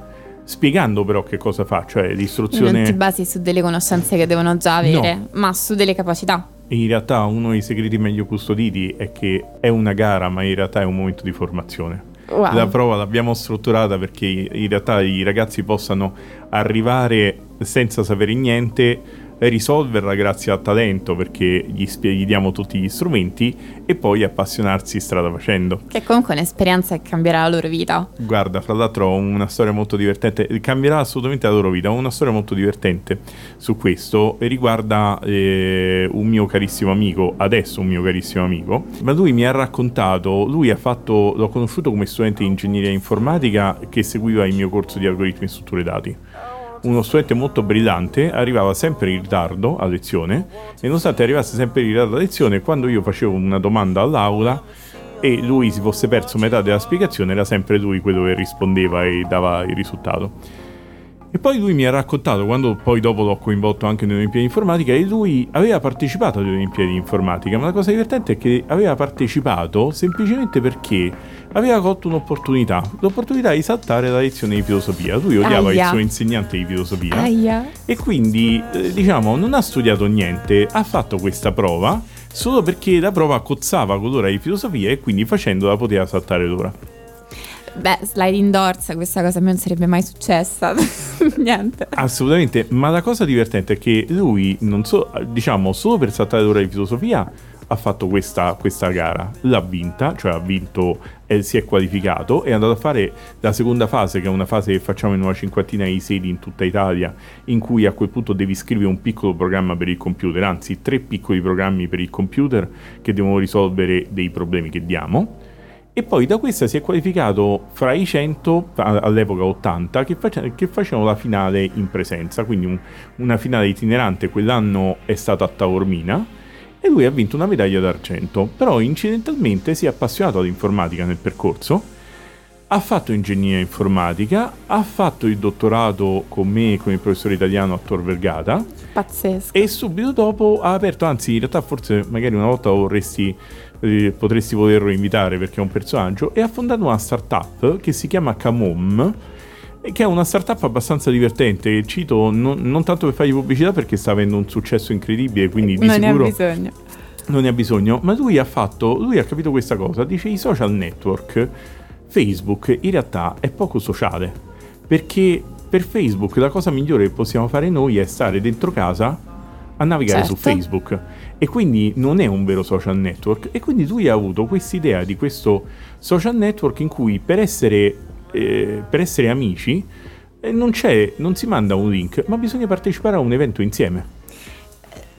S9: spiegando però che cosa fa, cioè
S2: Non ti
S9: l'istruzione...
S2: basi su delle conoscenze che devono già avere,
S9: No.
S2: ma su delle capacità.
S9: In realtà uno dei segreti meglio custoditi è che è una gara, ma in realtà è un momento di formazione.
S2: Wow.
S9: La prova l'abbiamo strutturata perché in realtà i ragazzi possano arrivare senza sapere niente, risolverla grazie al talento perché gli, gli diamo tutti gli strumenti e poi appassionarsi strada facendo.
S2: Che comunque è un'esperienza che cambierà la loro vita.
S9: Guarda, fra l'altro ho una storia molto divertente, cambierà assolutamente la loro vita, ho una storia molto divertente su questo e riguarda eh, un mio carissimo amico, adesso un mio carissimo amico, ma lui mi ha raccontato, lui ha fatto, l'ho conosciuto come studente di ingegneria informatica che seguiva il mio corso di algoritmi e strutture dati. Uno studente molto brillante, arrivava sempre in ritardo a lezione e nonostante arrivasse sempre in ritardo a lezione, quando io facevo una domanda all'aula, e lui si fosse perso metà della spiegazione, era sempre lui quello che rispondeva e dava il risultato. E poi lui mi ha raccontato, quando poi dopo l'ho coinvolto anche nelle Olimpiadi di informatica, e lui aveva partecipato alle Olimpiadi di informatica, ma la cosa divertente è che aveva partecipato semplicemente perché aveva colto un'opportunità, l'opportunità di saltare la lezione di filosofia. Lui odiava
S2: Aia.
S9: il suo insegnante di filosofia.
S2: Aia.
S9: E quindi, eh, diciamo, non ha studiato niente, ha fatto questa prova solo perché la prova cozzava con l'ora di filosofia e quindi facendola poteva saltare l'ora.
S2: Beh, sliding doors, questa cosa a me non sarebbe mai successa. (laughs) Niente.
S9: Assolutamente, ma la cosa divertente è che lui, non so, diciamo, solo per saltare l'ora di filosofia ha fatto questa, questa gara, l'ha vinta, cioè ha vinto, e si è qualificato, è andato a fare la seconda fase, che è una fase che facciamo in una cinquantina di sedi in tutta Italia, in cui a quel punto devi scrivere un piccolo programma per il computer, anzi tre piccoli programmi per il computer che devono risolvere dei problemi che diamo. E poi da questa si è qualificato fra i 100, a- all'epoca 80, che, face- che facevano la finale in presenza, quindi un- una finale itinerante. Quell'anno è stata a Taormina e lui ha vinto una medaglia d'argento, però incidentalmente si è appassionato all'informatica nel percorso, ha fatto ingegneria informatica, ha fatto il dottorato con me e con il professore italiano a Tor Vergata.
S2: Pazzesco.
S9: e subito dopo ha aperto, anzi in realtà forse magari una volta vorresti, eh, potresti volerlo invitare perché è un personaggio, e ha fondato una startup che si chiama Camom che è una startup abbastanza divertente. Cito non, non tanto per fargli pubblicità perché sta avendo un successo incredibile, quindi di
S2: non ne ha
S9: sicuro
S2: bisogno.
S9: non ne ha bisogno. Ma lui ha fatto, lui ha capito questa cosa. Dice: i social network, Facebook in realtà è poco sociale perché per Facebook la cosa migliore che possiamo fare noi è stare dentro casa a navigare su
S2: Certo.
S9: Facebook e quindi non è un vero social network e quindi lui ha avuto quest'idea di questo social network in cui per essere, eh, per essere amici eh, non, c'è, non si manda un link ma bisogna partecipare a un evento insieme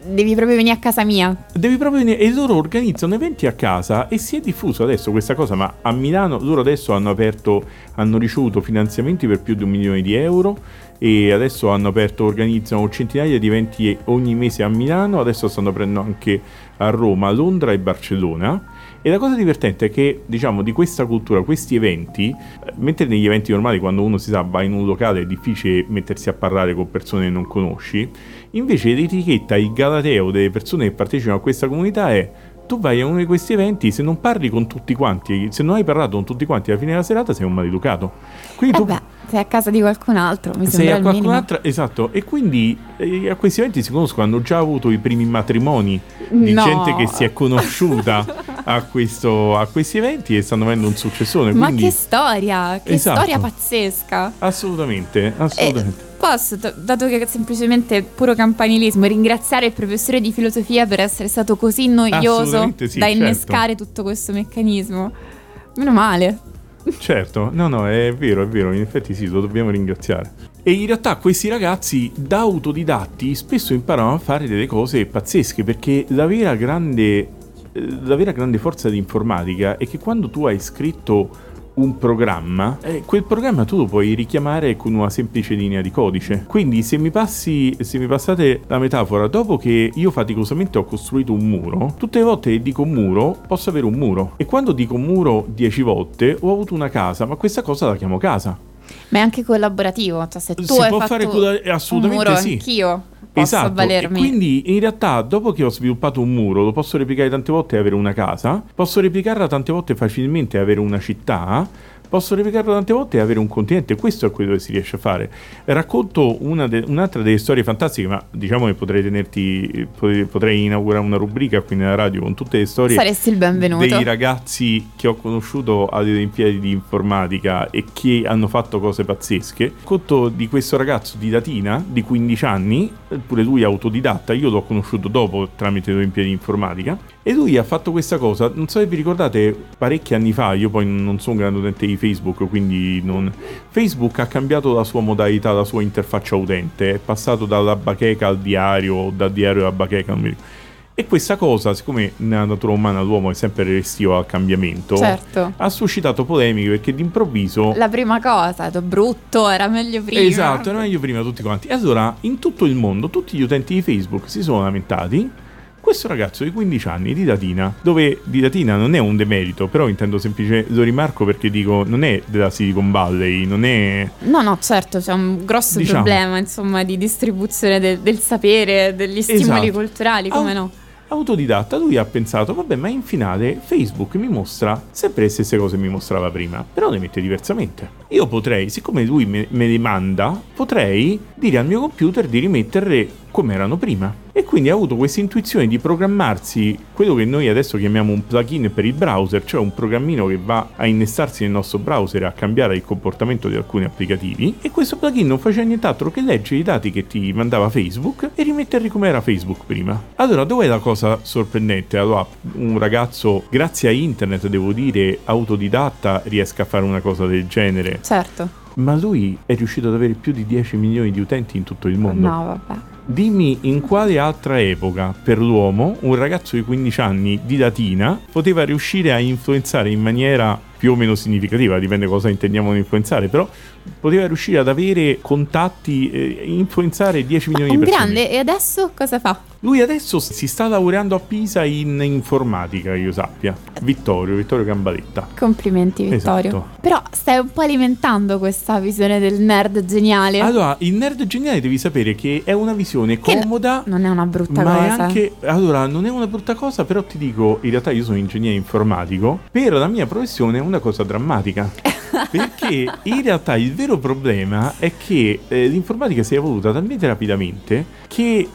S2: Devi proprio venire a casa mia.
S9: Devi proprio venire e loro organizzano eventi a casa e si è diffuso adesso questa cosa, ma a Milano loro adesso hanno aperto, hanno ricevuto finanziamenti per più di un milione di euro e adesso hanno aperto, organizzano centinaia di eventi ogni mese a Milano, adesso stanno aprendo anche a Roma, Londra e Barcellona. E la cosa divertente è che, diciamo, di questa cultura, questi eventi, eh, mentre negli eventi normali, quando uno si sa va in un locale, è difficile mettersi a parlare con persone che non conosci, invece l'etichetta, il galateo delle persone che partecipano a questa comunità è tu vai a uno di questi eventi, se non parli con tutti quanti, se non hai parlato con tutti quanti alla fine della serata, sei un maleducato. Quindi
S2: Eh
S9: tu
S2: beh, sei a casa di qualcun altro, mi
S9: sei
S2: sembra
S9: a
S2: il minimo.
S9: qualcun'altra, esatto, e quindi eh, a questi eventi si conoscono, hanno già avuto i primi matrimoni di
S2: No.
S9: gente che si è conosciuta a, questo- a questi eventi e stanno avendo un successone.
S2: Ma
S9: quindi-
S2: che storia, che
S9: Esatto.
S2: storia pazzesca.
S9: Assolutamente, assolutamente.
S2: Posso, d- dato che è semplicemente puro campanilismo, ringraziare il professore di filosofia per essere stato così noioso
S9: sì,
S2: da
S9: certo.
S2: innescare tutto questo meccanismo. Meno male.
S9: Certo, no, no, è vero, è vero, in effetti sì, lo dobbiamo ringraziare. E in realtà questi ragazzi da autodidatti spesso imparano a fare delle cose pazzesche perché la vera grande, eh, la vera grande forza di informatica è che quando tu hai scritto un programma, eh, quel programma tu lo puoi richiamare con una semplice linea di codice. Quindi se mi passi, se mi passate la metafora, dopo che io faticosamente ho costruito un muro, tutte le volte che dico muro, posso avere un muro. E quando dico muro 10 volte, ho avuto una casa, ma questa cosa la chiamo casa.
S2: Ma è anche collaborativo. Cioè, se tu
S9: Si
S2: hai
S9: può
S2: fatto
S9: fare colla- assolutamente
S2: un muro,
S9: sì.
S2: anch'io posso
S9: esatto.
S2: avvalermi.
S9: E quindi in realtà dopo che ho sviluppato un muro lo posso replicare tante volte e avere una casa, posso replicarla tante volte facilmente e avere una città, posso replicarla tante volte e avere un continente. Questo è quello che si riesce a fare. Racconto una de- un'altra delle storie fantastiche, ma diciamo che potrei tenerti, potrei, inaugurare una rubrica qui nella radio con tutte le storie
S2: Saresti il benvenuto.
S9: dei ragazzi che ho conosciuto alle Olimpiadi di informatica e che hanno fatto cose pazzesche. Conto di questo ragazzo di Latina di 15 anni, pure lui autodidatta, io l'ho conosciuto dopo tramite le Olimpiadi di informatica. E lui ha fatto questa cosa, non so se vi ricordate, parecchi anni fa, io poi non sono un grande utente di Facebook, quindi non... Facebook ha cambiato la sua modalità, la sua interfaccia utente, è passato dalla bacheca al diario, o dal diario alla bacheca, non mi ricordo. E questa cosa, siccome nella natura umana l'uomo è sempre restio al cambiamento,
S2: Certo.
S9: ha suscitato polemiche perché d'improvviso...
S2: La prima cosa, è brutto, era meglio prima.
S9: Esatto, era meglio prima tutti quanti. E allora, in tutto il mondo, tutti gli utenti di Facebook si sono lamentati. Questo ragazzo di 15 anni di Latina, dove di Latina non è un demerito, però intendo semplicemente, lo rimarco perché dico, non è della Silicon Valley, non è...
S2: No, no, certo, c'è un grosso
S9: Diciamo.
S2: problema, insomma, di distribuzione del, del sapere, degli stimoli
S9: Esatto.
S2: culturali, come
S9: Au-
S2: no?
S9: Autodidatta, lui ha pensato, vabbè, ma in finale Facebook mi mostra sempre le stesse cose che mi mostrava prima, però le mette diversamente. Io potrei, siccome lui me, me le manda, potrei dire al mio computer di rimetterle come erano prima. E quindi ha avuto questa intuizione di programmarsi quello che noi adesso chiamiamo un plugin per il browser, cioè un programmino che va a innestarsi nel nostro browser e a cambiare il comportamento di alcuni applicativi. E questo plugin non faceva nient'altro che leggere i dati che ti mandava Facebook e rimetterli come era Facebook prima. Allora, dov'è la cosa sorprendente? Allora, un ragazzo, grazie a internet, devo dire, autodidatta, riesca a fare una cosa del genere.
S2: Certo.
S9: Ma lui è riuscito ad avere più di 10 milioni di utenti in tutto il mondo.
S2: No, vabbè.
S9: Dimmi in quale altra epoca per l'uomo un ragazzo di 15 anni di Latina poteva riuscire a influenzare in maniera più o meno significativa, dipende cosa intendiamo influenzare, però poteva riuscire ad avere contatti e influenzare 10 milioni di persone.
S2: grande, e adesso cosa fa?
S9: Lui adesso si sta laureando a Pisa in informatica, io sappia. Vittorio, Vittorio Gambaletta.
S2: Complimenti, Vittorio.
S9: Esatto.
S2: Però stai un po' alimentando questa visione del nerd geniale.
S9: Allora, il nerd geniale devi sapere che è una visione
S2: Che
S9: comoda.
S2: non è una brutta
S9: ma
S2: cosa.
S9: è anche. Allora, non è una brutta cosa, però ti dico, in realtà io sono ingegnere informatico. Per la mia professione è una cosa drammatica. (laughs) Perché in realtà il vero problema è che eh, l'informatica si è evoluta talmente rapidamente che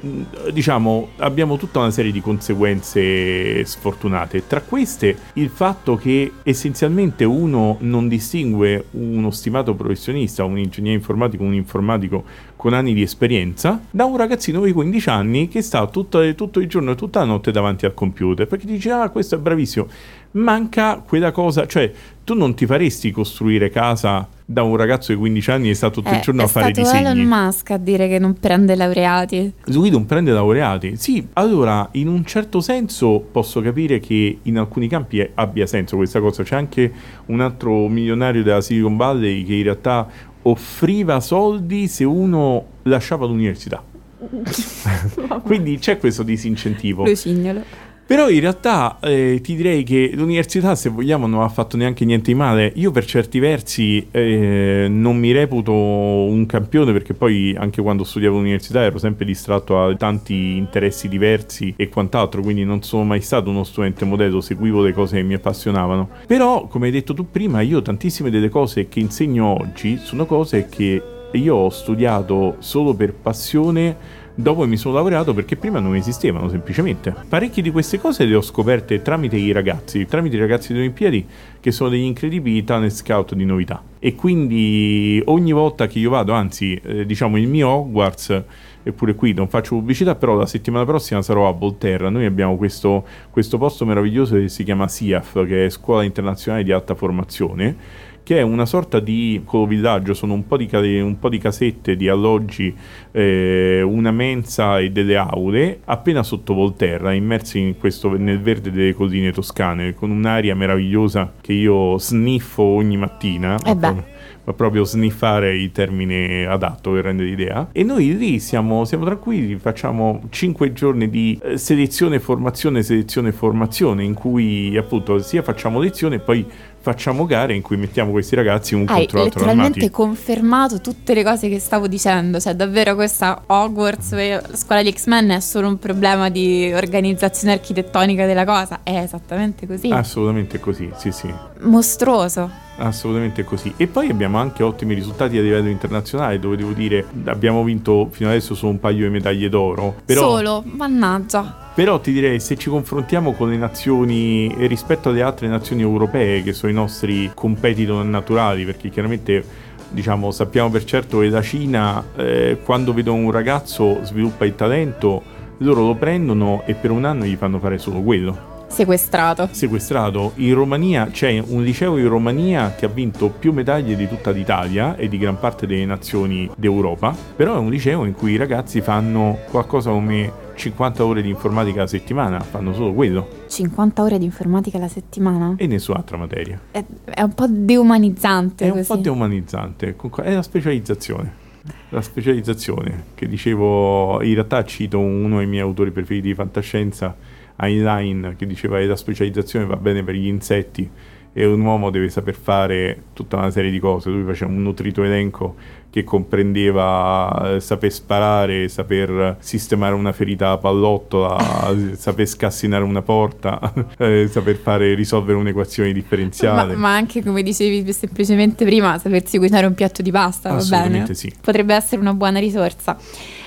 S9: diciamo abbiamo tutta una serie di conseguenze sfortunate. Tra queste il fatto che essenzialmente uno non distingue uno stimato professionista, un ingegnere informatico, un informatico con anni di esperienza, da un ragazzino di 15 anni che sta tutto, tutto il giorno e tutta la notte davanti al computer perché dice ah questo è bravissimo. Manca quella cosa, cioè tu non ti faresti costruire casa da un ragazzo di 15 anni che sta tutto il
S2: Eh,
S9: giorno
S2: è
S9: a fare
S2: stato
S9: disegni.
S2: Elon Musk a dire che non prende laureati.
S9: Lui non prende laureati. Sì, allora in un certo senso posso capire che in alcuni campi è- abbia senso questa cosa. C'è anche un altro milionario della Silicon Valley che in realtà offriva soldi se uno lasciava l'università. (laughs) (laughs) Quindi c'è questo disincentivo.
S2: Lucignolo.
S9: Però in realtà eh, ti direi che l'università, se vogliamo, non ha fatto neanche niente di male. Io per certi versi eh, non mi reputo un campione perché poi anche quando studiavo all'università ero sempre distratto a tanti interessi diversi e quant'altro, quindi non sono mai stato uno studente modello, seguivo le cose che mi appassionavano. Però, come hai detto tu prima, io tantissime delle cose che insegno oggi sono cose che io ho studiato solo per passione dopo mi sono laureato perché prima non esistevano semplicemente. Parecchie di queste cose le ho scoperte tramite i ragazzi, tramite i ragazzi delle Olimpiadi che sono degli incredibili talent scout di novità. E quindi ogni volta che io vado, anzi eh, diciamo il mio Hogwarts, eppure qui non faccio pubblicità, però la settimana prossima sarò a Volterra. Noi abbiamo questo, questo posto meraviglioso che si chiama SIAF, che è Scuola Internazionale di Alta Formazione che è una sorta di villaggio, sono un po' di, un po' di casette, di alloggi, eh, una mensa e delle aule appena sotto Volterra, immersi in questo, nel verde delle colline toscane, con un'aria meravigliosa che io sniffo ogni mattina.
S2: Eh beh.
S9: Ma proprio sniffare il termine adatto per rendere l'idea. E noi lì siamo, siamo tranquilli, facciamo 5 giorni di eh, selezione, formazione, selezione, formazione, in cui appunto sia facciamo lezione e poi facciamo gare in cui mettiamo questi ragazzi un
S2: Hai
S9: contro l'altro
S2: letteralmente
S9: armati.
S2: confermato tutte le cose che stavo dicendo. Cioè, davvero questa Hogwarts, la scuola di X-Men è solo un problema di organizzazione architettonica della cosa. È esattamente così.
S9: Assolutamente così, sì sì.
S2: Mostruoso.
S9: Assolutamente così. E poi abbiamo anche ottimi risultati a livello internazionale, dove devo dire abbiamo vinto fino adesso solo un paio di medaglie d'oro. Però,
S2: Solo, mannaggia.
S9: però ti direi, se ci confrontiamo con le nazioni e rispetto alle altre nazioni europee, che sono i nostri competitor naturali, perché chiaramente diciamo sappiamo per certo che la Cina, eh, quando vedono un ragazzo sviluppa il talento, loro lo prendono e per un anno gli fanno fare solo quello
S2: Sequestrato.
S9: sequestrato. In Romania c'è un liceo in Romania che ha vinto più medaglie di tutta l'Italia e di gran parte delle nazioni d'Europa, però è un liceo in cui i ragazzi fanno qualcosa come 50 ore di informatica a settimana, fanno solo quello
S2: 50 ore di informatica alla settimana?
S9: e nessun'altra materia.
S2: È, è un po' deumanizzante
S9: È un
S2: così.
S9: po' deumanizzante, è la specializzazione. La specializzazione che dicevo, in realtà cito uno dei miei autori preferiti di fantascienza, Heinlein, che diceva che la specializzazione va bene per gli insetti e un uomo deve saper fare tutta una serie di cose. Lui faceva un nutrito elenco che comprendeva eh, saper sparare, saper sistemare una ferita a pallottola, (coughs) saper scassinare una porta, (laughs) eh, saper fare risolvere un'equazione
S2: Ma,
S9: differenziale.
S2: ma anche come dicevi semplicemente prima, sapersi cucinare un piatto di pasta, va bene?
S9: Sì.
S2: Potrebbe essere una buona risorsa.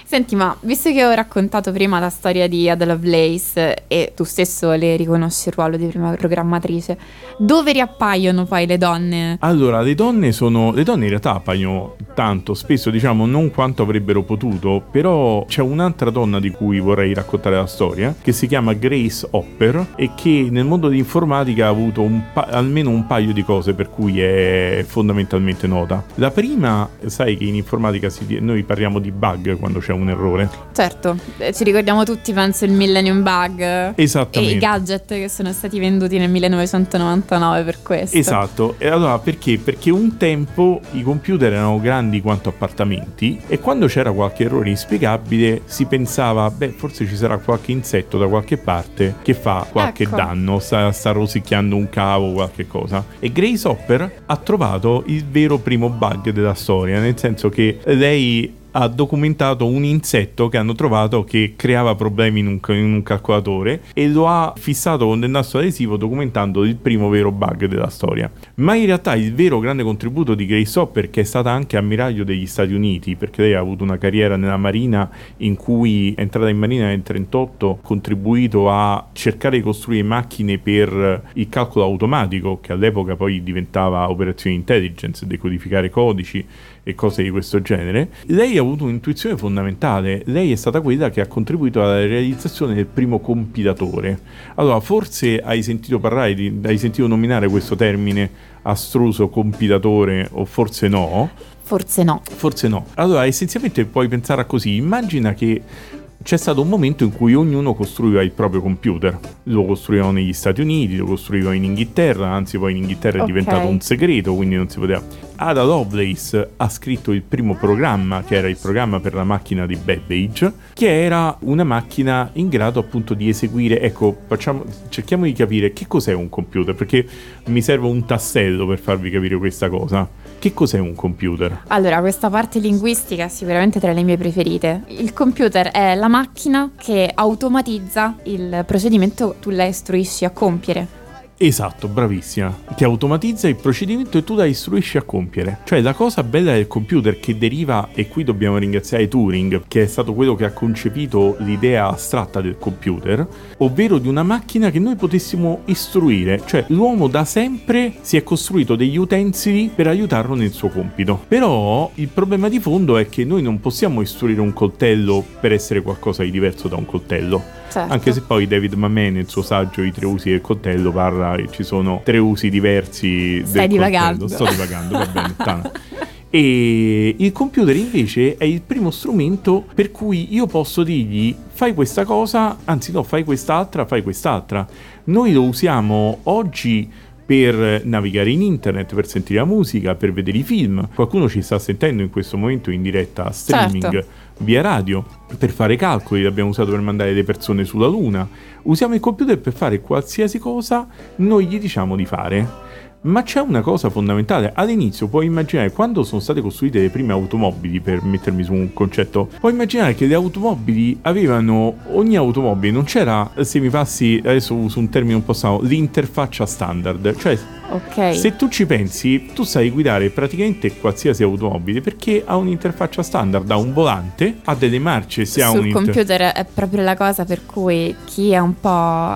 S2: Senti, ma visto che ho raccontato prima la storia di Ada Lovelace e tu stesso le riconosci il ruolo di prima programmatrice, dove riappaiono poi le donne?
S9: Allora, le donne sono. Le donne in realtà appaiono tanto, spesso diciamo non quanto avrebbero potuto, però c'è un'altra donna di cui vorrei raccontare la storia, che si chiama Grace Hopper e che nel mondo dell'informatica ha avuto un pa- almeno un paio di cose per cui è fondamentalmente nota. La prima, sai che in informatica si noi parliamo di bug quando c'è un errore.
S2: Certo, eh, ci ricordiamo tutti, penso, il Millennium Bug e
S9: Esattamente.
S2: i gadget che sono stati venduti nel 1999 per questo.
S9: Esatto, e allora perché? Perché un tempo i computer erano grandi quanto appartamenti e quando c'era qualche errore inspiegabile si pensava, beh, forse ci sarà qualche insetto da qualche parte che fa qualche
S2: Ecco.
S9: danno, sta, sta rosicchiando un cavo o qualche cosa. E Grace Hopper ha trovato il vero primo bug della storia, nel senso che lei ha documentato un insetto che hanno trovato che creava problemi in un, in un calcolatore e lo ha fissato con del nastro adesivo documentando il primo vero bug della storia. Ma in realtà il vero grande contributo di Grace Hopper, che è stata anche ammiraglio degli Stati Uniti, perché lei ha avuto una carriera nella Marina in cui è entrata in Marina nel 1938, ha contribuito a cercare di costruire macchine per il calcolo automatico, che all'epoca poi diventava operazioni intelligence, decodificare codici e cose di questo genere, lei ha avuto un'intuizione fondamentale. Lei è stata quella che ha contribuito alla realizzazione del primo compilatore. Allora, forse hai sentito parlare, di, hai sentito nominare questo termine astruso compilatore o forse no?
S2: Forse no.
S9: Forse no. Allora, essenzialmente puoi pensare a così. Immagina che c'è stato un momento in cui ognuno costruiva il proprio computer. Lo costruivano negli Stati Uniti, lo costruivano in Inghilterra, anzi poi in Inghilterra è
S2: Ok.
S9: diventato un segreto, quindi non si poteva. Ada Lovelace ha scritto il primo programma, che era il programma per la macchina di Babbage, che era una macchina in grado appunto di eseguire, ecco, facciamo, cerchiamo di capire che cos'è un computer, perché mi serve un tassello per farvi capire questa cosa. Che cos'è un computer?
S2: Allora, questa parte linguistica è sicuramente tra le mie preferite. Il computer è la macchina che automatizza il procedimento tu la istruisci a compiere.
S9: Esatto, bravissima. Che automatizza il procedimento e tu la istruisci a compiere. Cioè, la cosa bella del computer che deriva, e qui dobbiamo ringraziare Turing, che è stato quello che ha concepito l'idea astratta del computer, ovvero di una macchina che noi potessimo istruire. Cioè, l'uomo da sempre si è costruito degli utensili per aiutarlo nel suo compito. Però il problema di fondo è che noi non possiamo istruire un coltello per essere qualcosa di diverso da un coltello.
S2: Certo.
S9: Anche se poi David Mamet nel suo saggio I tre usi del coltello parla che ci sono tre usi diversi
S2: Stai
S9: del
S2: divagando.
S9: coltello. Sto divagando, va bene, Tana. E il computer invece è il primo strumento per cui io posso dirgli fai questa cosa, anzi no, fai quest'altra, fai quest'altra. Noi lo usiamo oggi per navigare in internet, per sentire la musica, per vedere i film. Qualcuno ci sta sentendo in questo momento in diretta streaming
S2: Certo.
S9: Via radio, per fare calcoli, l'abbiamo usato per mandare le persone sulla Luna. Usiamo il computer per fare qualsiasi cosa noi gli diciamo di fare. Ma c'è una cosa fondamentale. All'inizio puoi immaginare quando sono state costruite le prime automobili, per mettermi su un concetto, puoi immaginare che le automobili avevano ogni automobile, non c'era, se mi passi, adesso uso un termine un po' strano, l'interfaccia standard. Cioè,
S2: Ok.
S9: se tu ci pensi, tu sai guidare praticamente qualsiasi automobile perché ha un'interfaccia standard, ha un volante, ha delle marce, se ha
S2: Sul
S9: un inter-
S2: computer è proprio la cosa per cui chi è un po'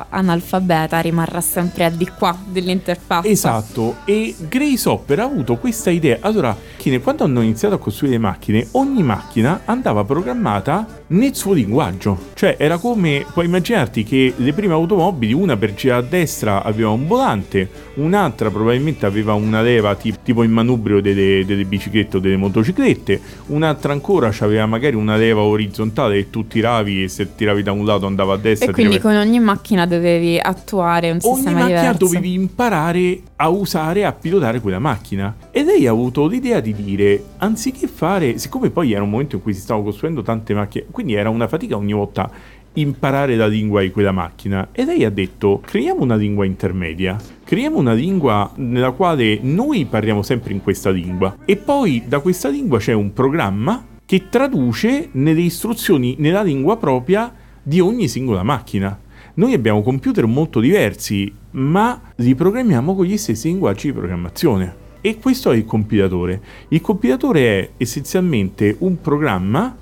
S2: analfabeta rimarrà sempre al di qua dell'interfaccia.
S9: Esatto, e Grace Hopper ha avuto questa idea. Allora, quando hanno iniziato a costruire le macchine, ogni macchina andava programmata nel suo linguaggio. Cioè, era come, puoi immaginarti che le prime automobili, una per girare a destra aveva un volante, un'altra probabilmente aveva una leva ti- tipo il manubrio delle, delle biciclette o delle motociclette, un'altra ancora aveva magari una leva orizzontale che tu tiravi e se tiravi da un lato andava a destra.
S2: E quindi
S9: tiravi-
S2: con ogni macchina dovevi attuare un
S9: ogni
S2: sistema
S9: macchina
S2: diverso.
S9: dovevi imparare a usare, a pilotare quella macchina. E lei ha avuto l'idea di dire, anziché fare, siccome poi era un momento in cui si stavano costruendo tante macchine, quindi era una fatica ogni volta imparare la lingua di quella macchina. E lei ha detto, creiamo una lingua intermedia. Creiamo una lingua nella quale noi parliamo sempre in questa lingua. E poi da questa lingua c'è un programma che traduce nelle istruzioni nella lingua propria di ogni singola macchina. Noi abbiamo computer molto diversi, ma li programmiamo con gli stessi linguaggi di programmazione. E questo è il compilatore. Il compilatore è essenzialmente un programma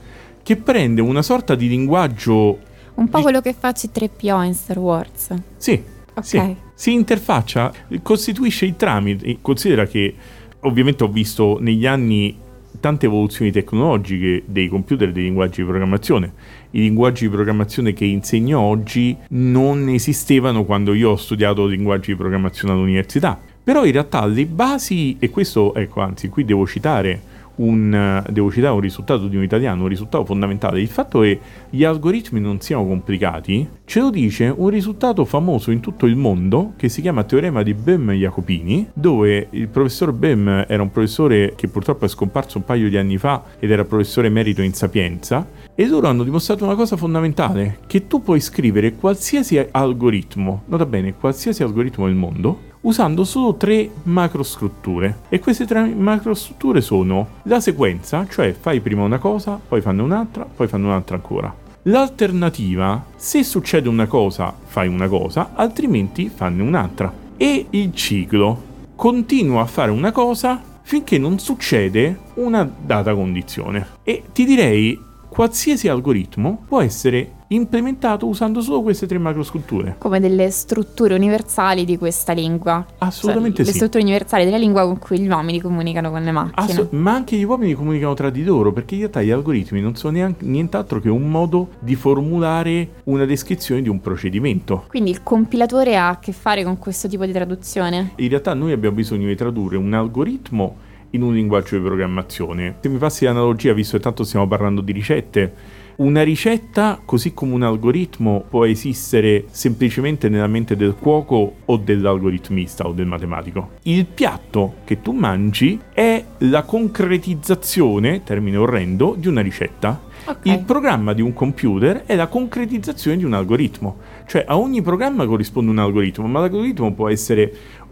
S9: che prende una sorta di linguaggio.
S2: Un po' quello che fa C3PO in Star Wars.
S9: Sì,
S2: Ok.
S9: sì, si interfaccia, costituisce il tramite. Considera che ovviamente ho visto negli anni tante evoluzioni tecnologiche dei computer e dei linguaggi di programmazione. I linguaggi di programmazione che insegno oggi non esistevano quando io ho studiato linguaggi di programmazione all'università. Però in realtà le basi, e questo, ecco, anzi, qui devo citare un, eh, devo citare un risultato di un italiano, un risultato fondamentale. Il fatto che gli algoritmi non siano complicati ce lo dice un risultato famoso in tutto il mondo che si chiama teorema di Bem-Jacopini, dove il professor Bem era un professore che purtroppo è scomparso un paio di anni fa ed era professore emerito in Sapienza. E loro hanno dimostrato una cosa fondamentale, che tu puoi scrivere qualsiasi algoritmo, nota bene, qualsiasi algoritmo del mondo, usando solo tre macrostrutture. E queste tre macrostrutture sono la sequenza, cioè fai prima una cosa, poi fanno un'altra, poi fanno un'altra ancora. L'alternativa, se succede una cosa, fai una cosa, altrimenti fanne un'altra. E il ciclo continua a fare una cosa finché non succede una data condizione. E ti direi, qualsiasi algoritmo può essere implementato usando solo queste tre macrosculture.
S2: Come delle strutture universali di questa lingua.
S9: Assolutamente
S2: Cioè, Le
S9: sì.
S2: strutture universali della lingua con cui gli uomini comunicano con le macchine.
S9: Asso- ma anche gli uomini comunicano tra di loro perché in realtà gli algoritmi non sono neanche, nient'altro che un modo di formulare una descrizione di un procedimento.
S2: Quindi il compilatore ha a che fare con questo tipo di traduzione?
S9: In realtà noi abbiamo bisogno di tradurre un algoritmo in un linguaggio di programmazione. Se mi passi l'analogia, visto che tanto stiamo parlando di ricette, una ricetta, così come un algoritmo, può esistere semplicemente nella mente del cuoco o dell'algoritmista o del matematico. Il piatto che tu mangi è la concretizzazione, termine orrendo, di una ricetta. Il programma di un computer è la concretizzazione di un algoritmo. Cioè a ogni programma corrisponde un algoritmo, ma l'algoritmo può essere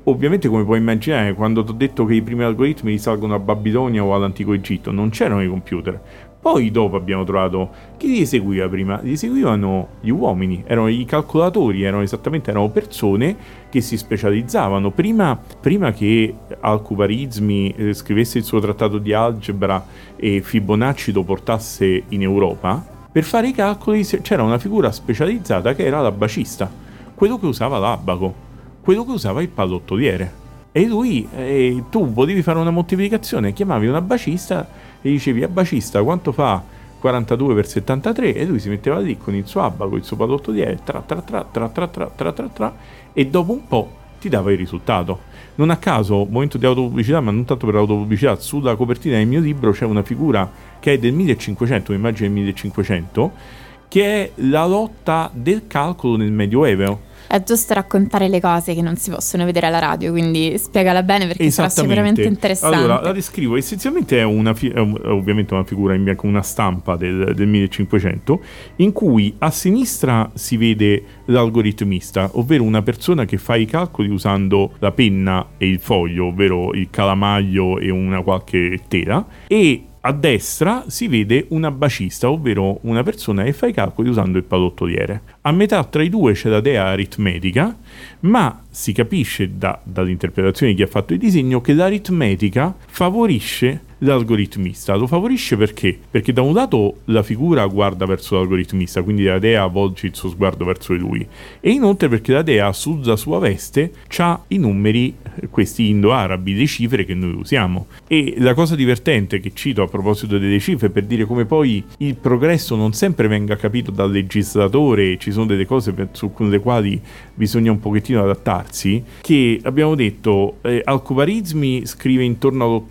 S9: ovviamente come puoi immaginare quando ti ho detto che i primi algoritmi risalgono a Babilonia o all'antico Egitto, non c'erano i computer. Poi dopo abbiamo trovato chi li eseguiva prima? Li eseguivano gli uomini, erano i calcolatori, erano esattamente erano persone che si specializzavano. Prima, prima che Al-Khwarizmi eh, scrivesse il suo trattato di algebra e Fibonacci lo portasse in Europa, per fare i calcoli c'era una figura specializzata che era l'abacista, quello che usava l'abaco, quello che usava il pallottoliere. E lui, eh, tu potevi fare una moltiplicazione, chiamavi un abacista e dicevi abacista quanto fa 42 per 73 e lui si metteva lì con il suo abaco, il suo pallottoliere, tra tra tra tra tra tra tra tra tra e dopo un po' ti dava il risultato. Non a caso, momento di autopubblicità, ma non tanto per l'autopubblicità, sulla copertina del mio libro c'è una figura che è del 1500, un'immagine del 1500, che è la lotta del calcolo nel Medioevo.
S2: È giusto raccontare le cose che non si possono vedere alla radio, quindi spiegala bene perché sarà sicuramente interessante.
S9: Allora, la descrivo. Essenzialmente è, una è ovviamente una figura in bianco, una stampa del, del 1500, in cui a sinistra si vede l'algoritmista, ovvero una persona che fa i calcoli usando la penna e il foglio, ovvero il calamaio e una qualche tela, e a destra si vede un abacista, ovvero una persona che fa i calcoli usando il pallottoliere. A metà tra i due c'è la dea aritmetica, ma si capisce da- dall'interpretazione di chi ha fatto il disegno che l'aritmetica favorisce l'algoritmista. Lo favorisce perché? Perché da un lato la figura guarda verso l'algoritmista, quindi la dea volge il suo sguardo verso di lui, e inoltre perché la dea sulla sua veste ha i numeri, eh, questi indo-arabi, le cifre che noi usiamo. E la cosa divertente che cito a proposito delle cifre per dire come poi il progresso non sempre venga capito dal legislatore, ci sono delle cose per- su le quali bisogna un pochettino adattarsi, che abbiamo detto eh, Al-Khwarizmi scrive intorno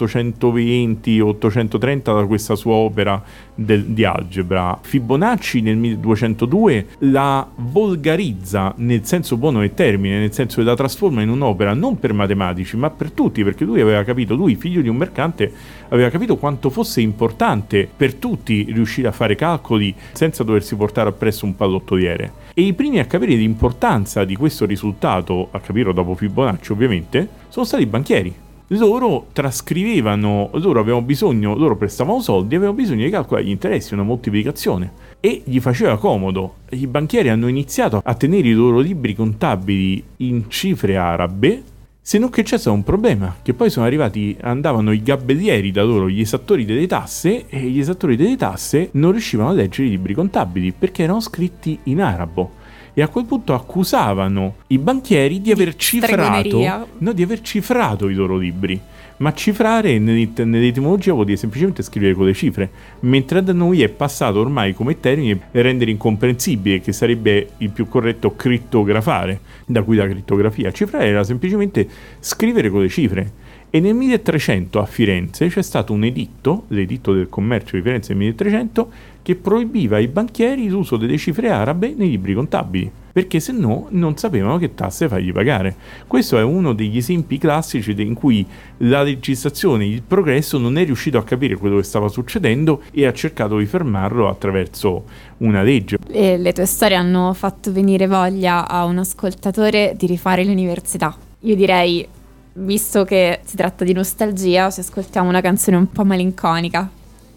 S9: all'820-830 da questa sua opera del- di algebra. Fibonacci nel 1202 la volgarizza nel senso buono del termine, nel senso che la trasforma in un'opera non per matematici ma per tutti, perché lui aveva capito, lui figlio di un mercante, aveva capito quanto fosse importante per tutti riuscire a fare calcoli senza doversi portare appresso un pallottoliere. E i primi a capire l'importanza di questo risultato, a capirlo dopo Fibonacci ovviamente, sono stati i banchieri. Loro trascrivevano, loro avevano bisogno, loro prestavano soldi, avevano bisogno di calcolare gli interessi, una moltiplicazione. E gli faceva comodo. I banchieri hanno iniziato a tenere i loro libri contabili in cifre arabe, se non che c'è stato un problema, che poi sono arrivati, andavano i gabellieri da loro, gli esattori delle tasse, e gli esattori delle tasse non riuscivano a leggere i libri contabili perché erano scritti in arabo. E a quel punto accusavano i banchieri di aver cifrato, no, di aver cifrato i loro libri. Ma cifrare nell'et- nell'etimologia vuol dire semplicemente scrivere con le cifre, mentre da noi è passato ormai come termine rendere incomprensibile, che sarebbe il più corretto crittografare, da cui la crittografia. Cifrare era semplicemente scrivere con le cifre. E nel 1300 a Firenze c'è stato un editto, l'editto del commercio di Firenze del 1300, che proibiva ai banchieri l'uso delle cifre arabe nei libri contabili, perché se no non sapevano che tasse fargli pagare. Questo è uno degli esempi classici in cui la legislazione, il progresso non è riuscito a capire quello che stava succedendo e ha cercato di fermarlo attraverso una legge.
S2: E le tue storie hanno fatto venire voglia a un ascoltatore di rifare l'università. io direi, visto che si tratta di nostalgia, se ascoltiamo una canzone un po' malinconica,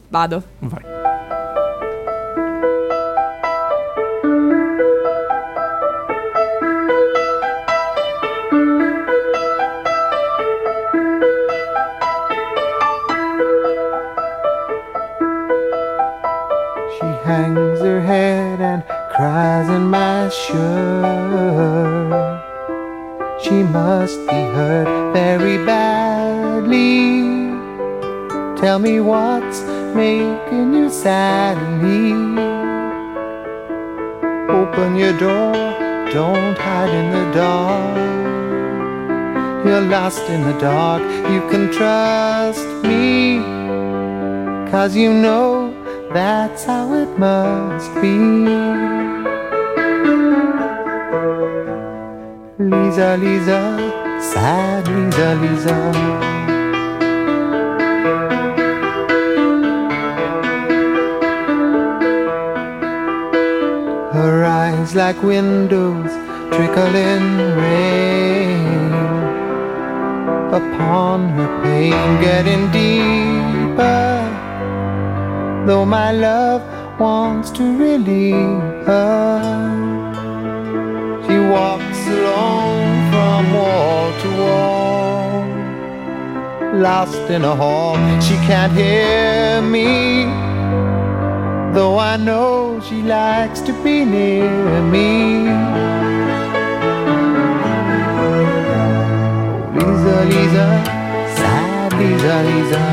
S2: vado.
S9: Vai.
S10: Cries in my shirt. She must be hurt very badly. Tell me what's making you sadly. Open your door, don't hide in the dark. You're lost in the dark, you can trust me. Cause you know that's how it must be. Lisa, Lisa, sad Lisa, Lisa. Her eyes like windows trickling rain upon her pain getting deeper though my love wants to relieve her. She walks alone from wall to wall, lost in a hall. She can't hear me, though I know she likes to be near me. Lisa, Lisa, sad Lisa, Lisa.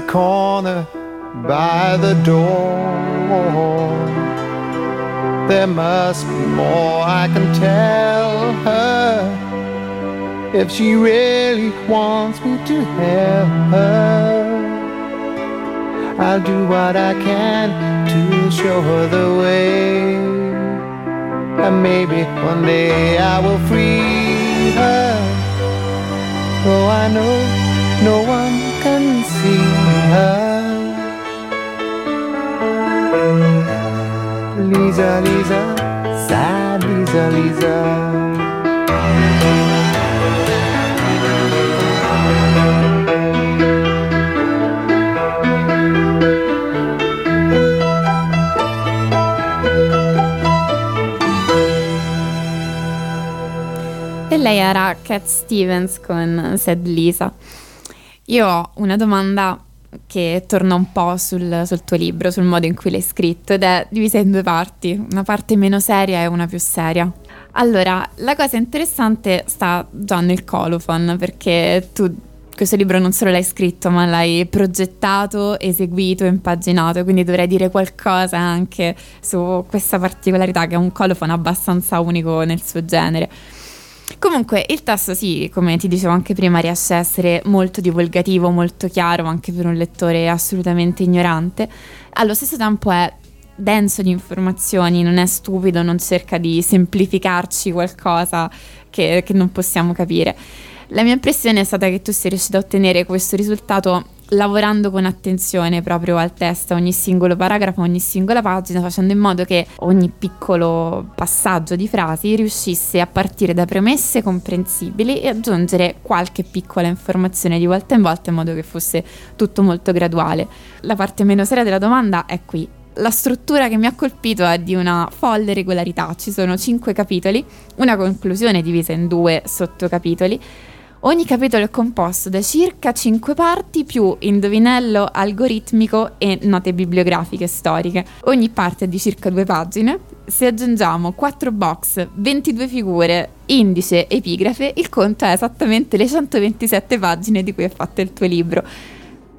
S10: Corner by the door. There must be more I can tell her if she really wants me to help her. I'll do what I can to show her the way. And maybe one day I will free her. Though I know no one Lisa, Lisa, sad Lisa, Lisa.
S2: Lei era Cat Stevens con Sad Lisa. Io ho una domanda che torna un po' sul, sul tuo libro, sul modo in cui l'hai scritto ed è divisa in due parti, una parte meno seria e una più seria. Allora, la cosa interessante sta già nel colophon perché tu questo libro non solo l'hai scritto ma l'hai progettato, eseguito, impaginato, quindi dovrei dire qualcosa anche su questa particolarità che è un colophon abbastanza unico nel suo genere. Comunque il testo sì, come ti dicevo anche prima, riesce a essere molto divulgativo, molto chiaro anche per un lettore assolutamente ignorante. Allo stesso tempo è denso di informazioni, non è stupido, non cerca di semplificarci qualcosa che, che non possiamo capire. La mia impressione è stata che tu sia riuscito a ottenere questo risultato lavorando con attenzione proprio al testo, ogni singolo paragrafo, ogni singola pagina, facendo in modo che ogni piccolo passaggio di frasi riuscisse a partire da premesse comprensibili e aggiungere qualche piccola informazione di volta in volta in modo che fosse tutto molto graduale. La parte meno seria della domanda è qui. La struttura che mi ha colpito è di una folle regolarità, ci sono cinque capitoli, una conclusione divisa in due sottocapitoli Ogni capitolo è composto da circa 5 parti più indovinello algoritmico e note bibliografiche storiche. Ogni parte è di circa due pagine. Se aggiungiamo 4 box, 22 figure, indice, epigrafe, il conto è esattamente le 127 pagine di cui è fatto il tuo libro.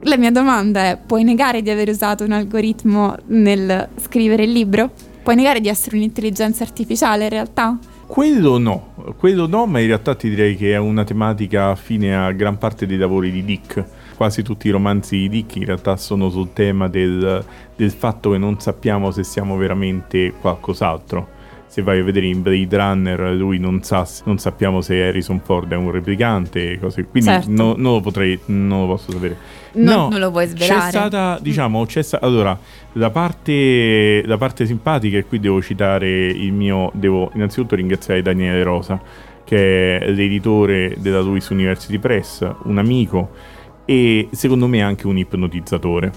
S2: La mia domanda è, puoi negare di aver usato un algoritmo nel scrivere il libro? Puoi negare di essere un'intelligenza artificiale in realtà?
S9: Quello no, quello no, ma in realtà ti direi che è una tematica affine a gran parte dei lavori di Dick. Quasi tutti i romanzi di Dick in realtà sono sul tema del, del fatto che non sappiamo se siamo veramente qualcos'altro. Se vai a vedere in Blade Runner, lui non sa, non sappiamo se Harrison Ford è un replicante, cose. quindi
S2: Certo.
S9: no- non lo potrei, non lo posso sapere.
S2: Non- non lo puoi
S9: C'è
S2: svelare.
S9: stata, diciamo, c'è sta- allora, la parte, la parte simpatica, e qui devo citare il mio, devo innanzitutto ringraziare Daniele Rosa, che è l'editore della Lewis University Press, un amico e secondo me anche un ipnotizzatore.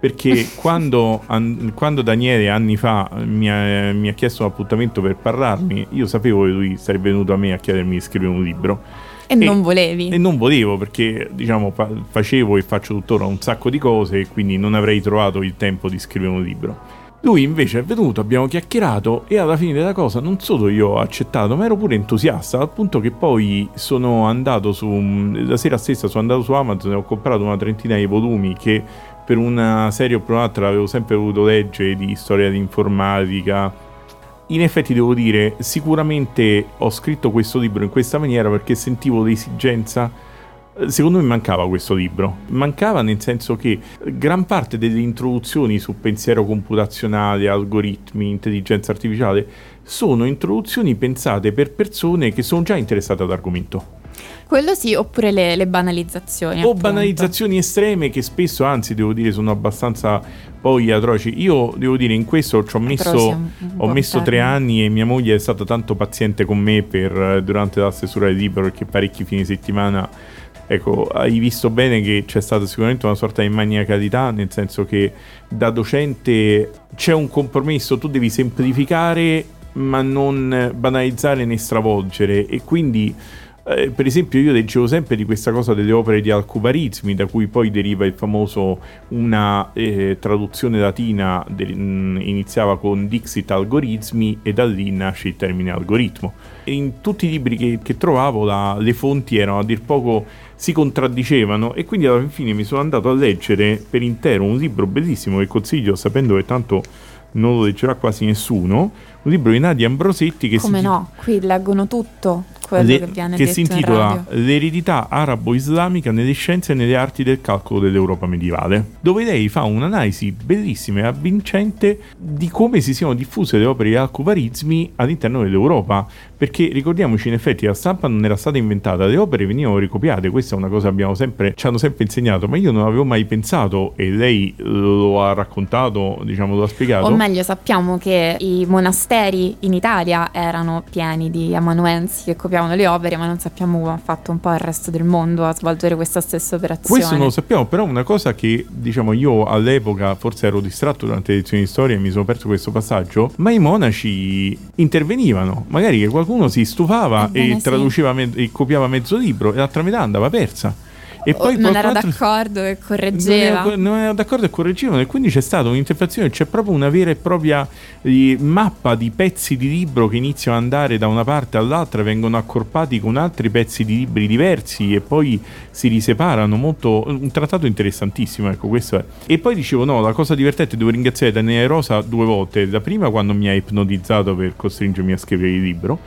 S9: Perché (laughs) quando, an- quando Daniele anni fa mi ha, mi ha chiesto un appuntamento per parlarmi, io sapevo che lui sarebbe venuto a me a chiedermi di scrivere un libro.
S2: E, non volevi.
S9: E non volevo perché, diciamo, fa- facevo e faccio tuttora un sacco di cose e quindi non avrei trovato il tempo di scrivere un libro. Lui invece è venuto, abbiamo chiacchierato e alla fine della cosa non solo io ho accettato, ma ero pure entusiasta, al punto che poi sono andato su... la sera stessa sono andato su Amazon e ho comprato una trentina di volumi che per una serie o per un'altra avevo sempre voluto leggere di storia di informatica, in effetti devo dire, sicuramente ho scritto questo libro in questa maniera perché sentivo l'esigenza. Secondo me mancava questo libro. Mancava nel senso che gran parte delle introduzioni su pensiero computazionale, algoritmi, intelligenza artificiale sono introduzioni pensate per persone che sono già interessate all'argomento.
S2: Quello sì, oppure le, le banalizzazioni.
S9: O
S2: appunto.
S9: banalizzazioni estreme che spesso, anzi, devo dire, sono abbastanza poi atroci. Io devo dire, in questo ci ho messo,
S2: un- un
S9: ho messo tre anni e mia moglie è stata tanto paziente con me per, eh, durante la stesura del libro perché parecchi fine settimana. Ecco, hai visto bene che c'è stata sicuramente una sorta di maniacalità, nel senso che da docente c'è un compromesso, tu devi semplificare ma non banalizzare né stravolgere e quindi eh, per esempio io leggevo sempre di questa cosa delle opere di Alcubarizmi da cui poi deriva il famoso una eh, traduzione latina del- mh, iniziava con Dixit algoritmi e da lì nasce il termine algoritmo. E in tutti i libri che, che trovavo la- le fonti erano a dir poco si contraddicevano e quindi alla fine mi sono andato a leggere per intero un libro bellissimo che consiglio sapendo che tanto non lo leggerà quasi nessuno un libro di Nadia Ambrosetti che
S2: Come
S9: si
S2: no, qui leggono tutto quello
S9: le-
S2: che viene
S9: che
S2: detto
S9: si
S2: in
S9: intitola. L'eredità arabo-islamica nelle scienze e nelle arti del calcolo dell'Europa medievale, dove lei fa un'analisi bellissima e avvincente di come si siano diffuse le opere di Al-Khawarizmi all'interno dell'Europa, perché ricordiamoci in effetti la stampa non era stata inventata, le opere venivano ricopiate, questa è una cosa che abbiamo sempre, ci hanno sempre insegnato, ma io non avevo mai pensato e lei lo ha raccontato, diciamo lo ha spiegato.
S2: O meglio, sappiamo che i monasteri in Italia erano pieni di amanuensi che copiavano le opere, ma non sappiamo come ha fatto un po' il resto del mondo a svolgere questa stessa operazione.
S9: Questo non lo sappiamo, però una cosa che diciamo io all'epoca forse ero distratto durante le lezioni di storia e mi sono perso questo passaggio, ma i monaci intervenivano, magari che qualcuno si stufava
S2: Ebbene
S9: e
S2: sì.
S9: traduceva me- e copiava mezzo libro e l'altra metà andava persa. E poi
S2: non era
S9: altro-
S2: d'accordo e
S9: non
S2: correggeva.
S9: era, non era d'accordo e correggevano e quindi c'è stata un'interfezione, c'è proprio una vera e propria eh, mappa di pezzi di libro che iniziano ad andare da una parte all'altra, vengono accorpati con altri pezzi di libri diversi e poi si riseparano molto, un trattato interessantissimo, ecco questo è. E poi dicevo no, la cosa divertente, devo ringraziare Daniele Rosa due volte, la prima quando mi ha ipnotizzato per costringermi a scrivere il libro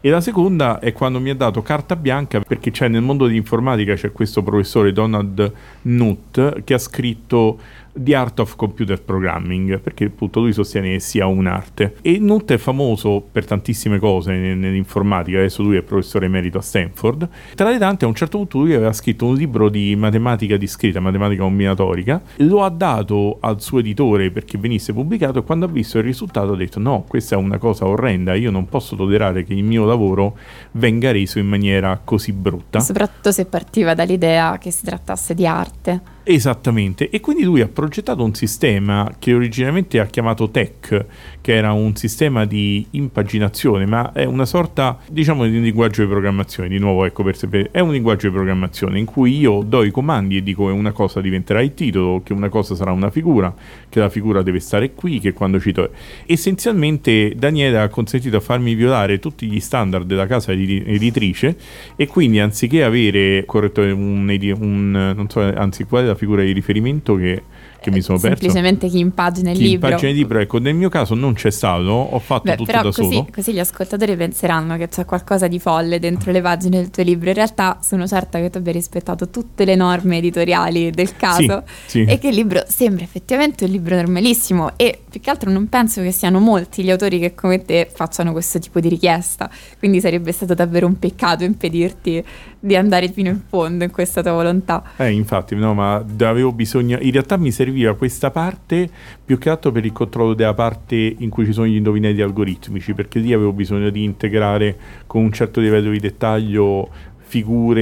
S9: e la seconda è quando mi ha dato carta bianca perché c'è nel mondo dell'informatica c'è questo professore Donald Knuth che ha scritto The Art of Computer Programming perché appunto lui sostiene che sia un'arte. E Knuth è famoso per tantissime cose nel- nell'informatica adesso lui è professore emerito a Stanford. Tra le tante a un certo punto lui aveva scritto un libro di matematica discreta matematica combinatorica. Lo ha dato al suo editore perché venisse pubblicato e quando ha visto il risultato ha detto no questa è una cosa orrenda io non posso tollerare che il mio lavoro venga reso in maniera così brutta.
S2: Soprattutto se partiva dall'idea che si trattasse di arte.
S9: Esattamente, e quindi lui ha progettato un sistema che originariamente ha chiamato TEC, che era un sistema di impaginazione, ma è una sorta, diciamo, di linguaggio di programmazione, di nuovo, ecco, per sapere, è un linguaggio di programmazione in cui io do i comandi e dico che una cosa diventerà il titolo, che una cosa sarà una figura, che la figura deve stare qui, che quando cito... Essenzialmente Daniele ha consentito a farmi violare tutti gli standard della casa edi- editrice e quindi anziché avere corretto un, un non so, anzi qual è la figura di riferimento che, che mi sono perso?
S2: Semplicemente chi impagina il
S9: Chi
S2: libro.
S9: impagina il libro, ecco, nel mio caso non c'è stato, ho fatto
S2: Beh,
S9: tutto da
S2: così,
S9: solo.
S2: così gli ascoltatori penseranno che c'è qualcosa di folle dentro le pagine del tuo libro. In realtà sono certa che tu abbia rispettato tutte le norme editoriali del caso
S9: sì.
S2: e che il libro sembra effettivamente un libro normalissimo e più che altro non penso che siano molti gli autori che come te facciano questo tipo di richiesta. Quindi sarebbe stato davvero un peccato impedirti di andare fino in fondo in questa tua volontà.
S9: Eh, infatti, no, ma avevo bisogno. In realtà mi serviva questa parte più che altro per il controllo della parte in cui ci sono gli indovinelli algoritmici, perché lì avevo bisogno di integrare con un certo livello di dettaglio figure,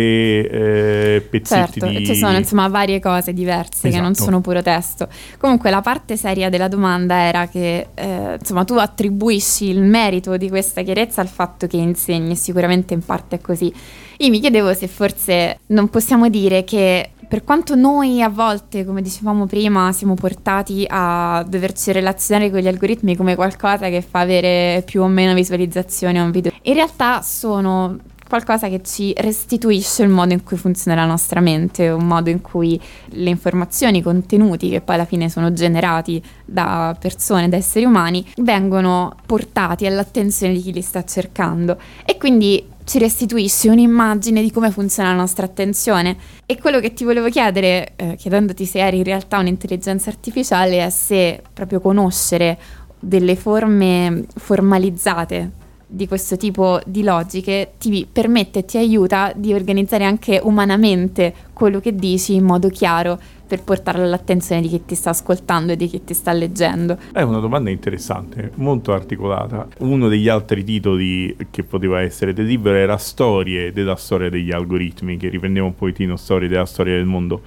S9: eh, pezzetti
S2: Certo,
S9: di...
S2: ci sono insomma varie cose diverse che non
S9: Esatto.
S2: sono puro testo. Comunque la parte seria della domanda era che eh, insomma tu attribuisci il merito di questa chiarezza al fatto che insegni, e sicuramente in parte è così. Io mi chiedevo se forse non possiamo dire che per quanto noi a volte, come dicevamo prima, siamo portati a doverci relazionare con gli algoritmi come qualcosa che fa avere più o meno visualizzazioni a un video, in realtà sono qualcosa che ci restituisce il modo in cui funziona la nostra mente, un modo in cui le informazioni, i contenuti che poi alla fine sono generati da persone, da esseri umani, vengono portati all'attenzione di chi li sta cercando e quindi ci restituisce un'immagine di come funziona la nostra attenzione. E quello che ti volevo chiedere, eh, chiedendoti se eri in realtà un'intelligenza artificiale, è se proprio conoscere delle forme formalizzate di questo tipo di logiche ti permette e ti aiuta di organizzare anche umanamente quello che dici in modo chiaro per portarlo all'attenzione di chi ti sta ascoltando e di chi ti sta leggendo.
S9: È una domanda interessante, molto articolata. Uno degli altri titoli che poteva essere del libro era Storie della storia degli algoritmi, che riprendeva un pochettino storie della storia del mondo.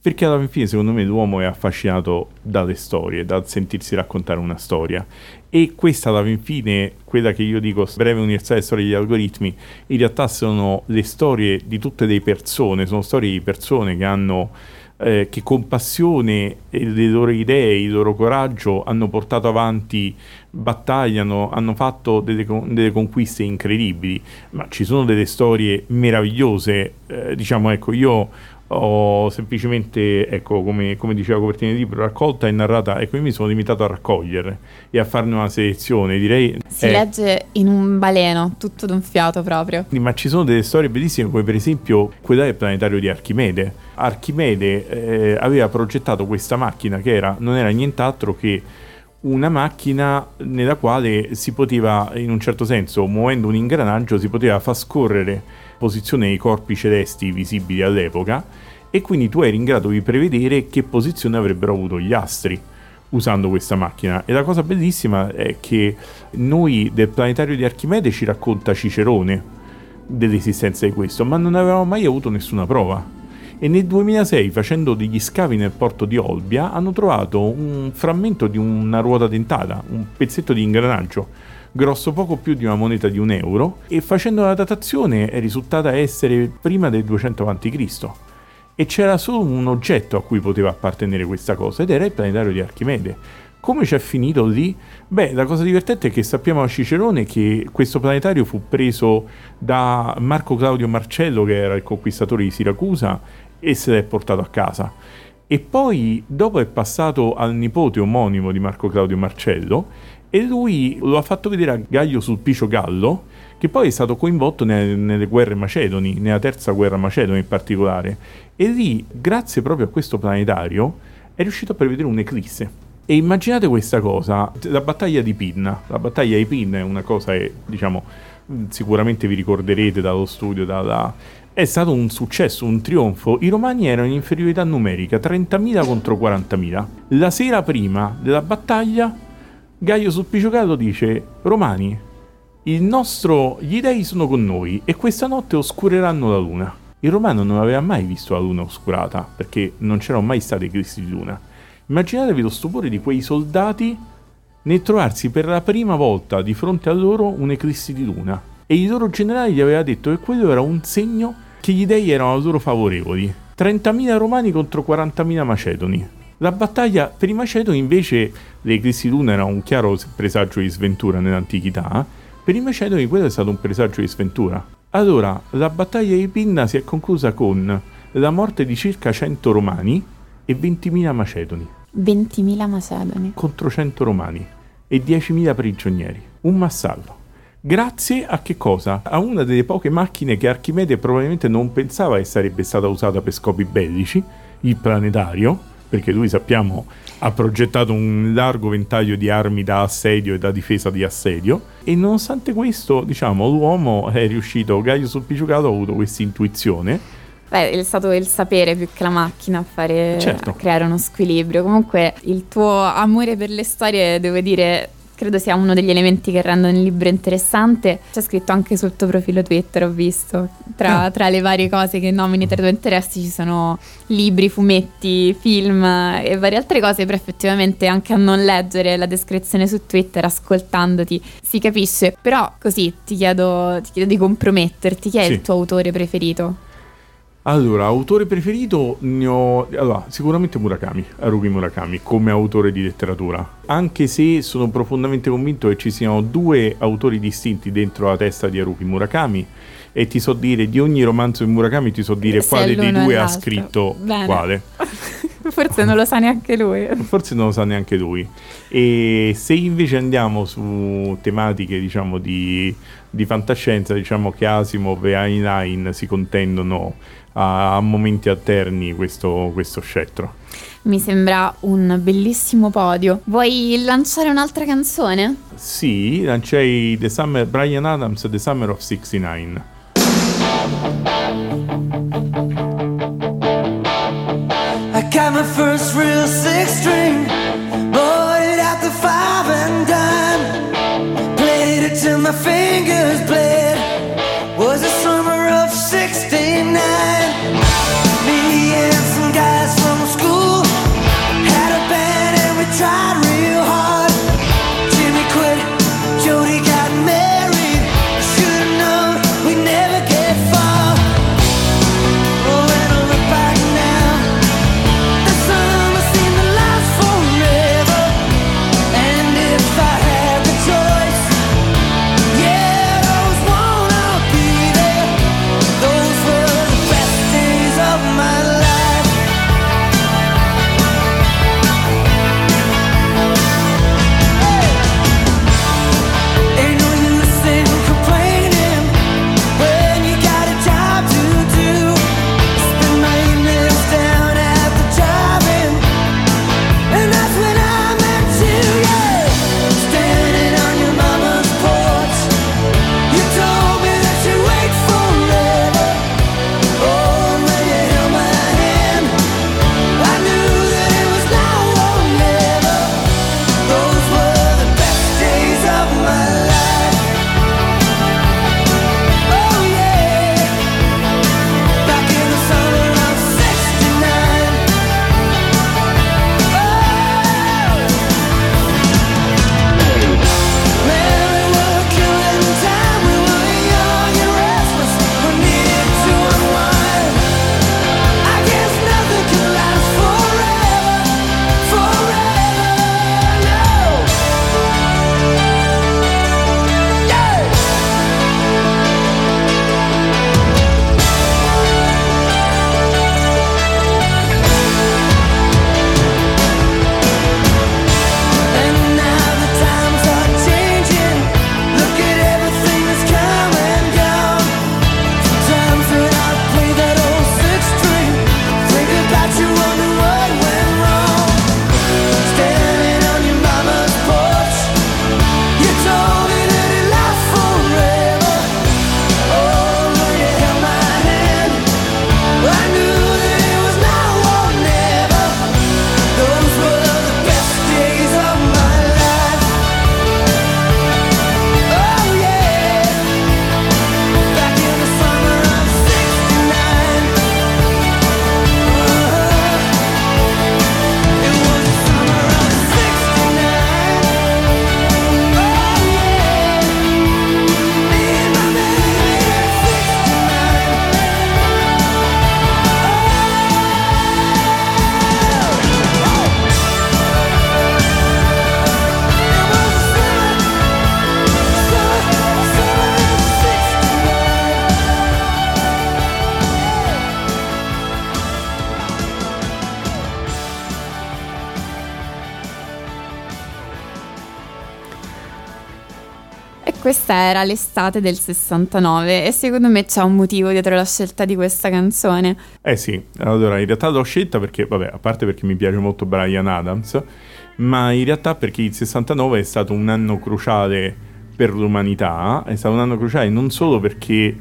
S9: Perché alla fine, secondo me, l'uomo è affascinato dalle storie, dal sentirsi raccontare una storia. E questa, alla fine, quella che io dico, breve universale storia degli algoritmi, in realtà sono le storie di tutte le persone, sono storie di persone che hanno eh, che con passione le loro idee, il loro coraggio hanno portato avanti battaglie, hanno, fatto delle, delle conquiste incredibili, ma ci sono delle storie meravigliose, eh, diciamo ecco io ho semplicemente, ecco come, come diceva copertina di libro, raccolta e narrata, ecco io mi sono limitato a raccogliere e a farne una selezione, direi...
S2: Si
S9: eh,
S2: legge in un baleno, tutto d'un fiato proprio.
S9: ma ci sono delle storie bellissime come per esempio quella del planetario di Archimede. Archimede eh, aveva progettato questa macchina che era, non era nient'altro che una macchina nella quale si poteva, in un certo senso, muovendo un ingranaggio, si poteva far scorrere posizione dei corpi celesti visibili all'epoca e quindi tu eri in grado di prevedere che posizione avrebbero avuto gli astri usando questa macchina. E la cosa bellissima è che noi del planetario di Archimede ci racconta Cicerone dell'esistenza di questo, ma non avevamo mai avuto nessuna prova. E nel 2006, facendo degli scavi nel porto di Olbia, hanno trovato un frammento di una ruota dentata, un pezzetto di ingranaggio, grosso poco più di una moneta di un euro, e facendo la datazione è risultata essere prima del 200 a.C. E c'era solo un oggetto a cui poteva appartenere questa cosa, ed era il planetario di Archimede. Come c'è finito lì? Beh, la cosa divertente è che sappiamo a Cicerone che questo planetario fu preso da Marco Claudio Marcello, che era il conquistatore di Siracusa, e se l'è portato a casa. E poi, dopo è passato al nipote omonimo di Marco Claudio Marcello, e lui lo ha fatto vedere a Gaio Sulpicio Gallo, che poi è stato coinvolto nelle, nelle guerre macedoni, nella terza guerra macedone in particolare. E lì, grazie proprio a questo planetario, è riuscito a prevedere un'eclisse. E immaginate questa cosa, la battaglia di Pinna. La battaglia di Pinna è una cosa che, diciamo, sicuramente vi ricorderete dallo studio, dalla... è stato un successo, un trionfo. I romani erano in inferiorità numerica, 30.000 contro 40.000. La sera prima della battaglia, Gaio Sulpicio dice, Romani, il nostro, gli dei sono con noi e questa notte oscureranno la luna. Il romano non aveva mai visto la luna oscurata, perché non c'erano mai stati eclissi di luna. Immaginatevi lo stupore di quei soldati nel trovarsi per la prima volta di fronte a loro un'eclissi di luna. E il loro generale gli aveva detto che quello era un segno che gli dei erano loro favorevoli. 30.000 romani contro 40.000 macedoni. La battaglia per i macedoni invece l'eclissi luna era un chiaro presagio di sventura nell'antichità, per i macedoni quello è stato un presagio di sventura. Allora, la battaglia di Pinna si è conclusa con la morte di circa 100 romani e 20.000 macedoni
S2: 20.000 macedoni.
S9: contro 100 romani e 10.000 prigionieri. Un massacro. Grazie a che cosa? A una delle poche macchine che Archimede probabilmente non pensava che sarebbe stata usata per scopi bellici, il planetario, perché lui sappiamo ha progettato un largo ventaglio di armi da assedio e da difesa di assedio e nonostante questo, diciamo, l'uomo è riuscito, Gaio Sulpiciucato ha avuto questa intuizione
S2: Beh, è stato il sapere più che la macchina a fare
S9: Certo.
S2: a creare uno squilibrio. Comunque, il tuo amore per le storie, devo dire, credo sia uno degli elementi che rendono il libro interessante. C'è scritto anche sul tuo profilo Twitter, ho visto. Tra,
S9: Ah.
S2: tra le varie cose che nomini tra i tuoi interessi ci sono libri, fumetti, film e varie altre cose, però effettivamente anche a non leggere la descrizione su Twitter, ascoltandoti, si capisce. Però così ti chiedo, ti chiedo di comprometterti. Chi è
S9: Sì.
S2: il tuo autore preferito?
S9: Allora, autore preferito ne ho... Allora, sicuramente Murakami, Haruki Murakami, come autore di letteratura. Anche se sono profondamente convinto che ci siano due autori distinti dentro la testa di Haruki Murakami e ti so dire, di ogni romanzo di Murakami ti so dire
S2: Se
S9: quale dei due ha scritto
S2: Bene.
S9: quale. (laughs)
S2: Forse non lo sa neanche lui.
S9: Forse non lo sa neanche lui. E se invece andiamo su tematiche, diciamo, di, di fantascienza, diciamo che Asimov e Heinlein si contendono a, a momenti alterni questo, questo scettro.
S2: Mi sembra un bellissimo podio. Vuoi lanciare un'altra canzone?
S9: Sì, lanciai The Summer, Brian Adams, The Summer of 69.
S11: I got my first
S2: Questa era l'estate del 69 e secondo me c'è un motivo dietro la scelta di questa canzone.
S9: Eh sì, allora in realtà l'ho scelta perché, vabbè, a parte perché mi piace molto Brian Adams, ma in realtà perché il 69 è stato un anno cruciale per l'umanità, è stato un anno cruciale non solo perché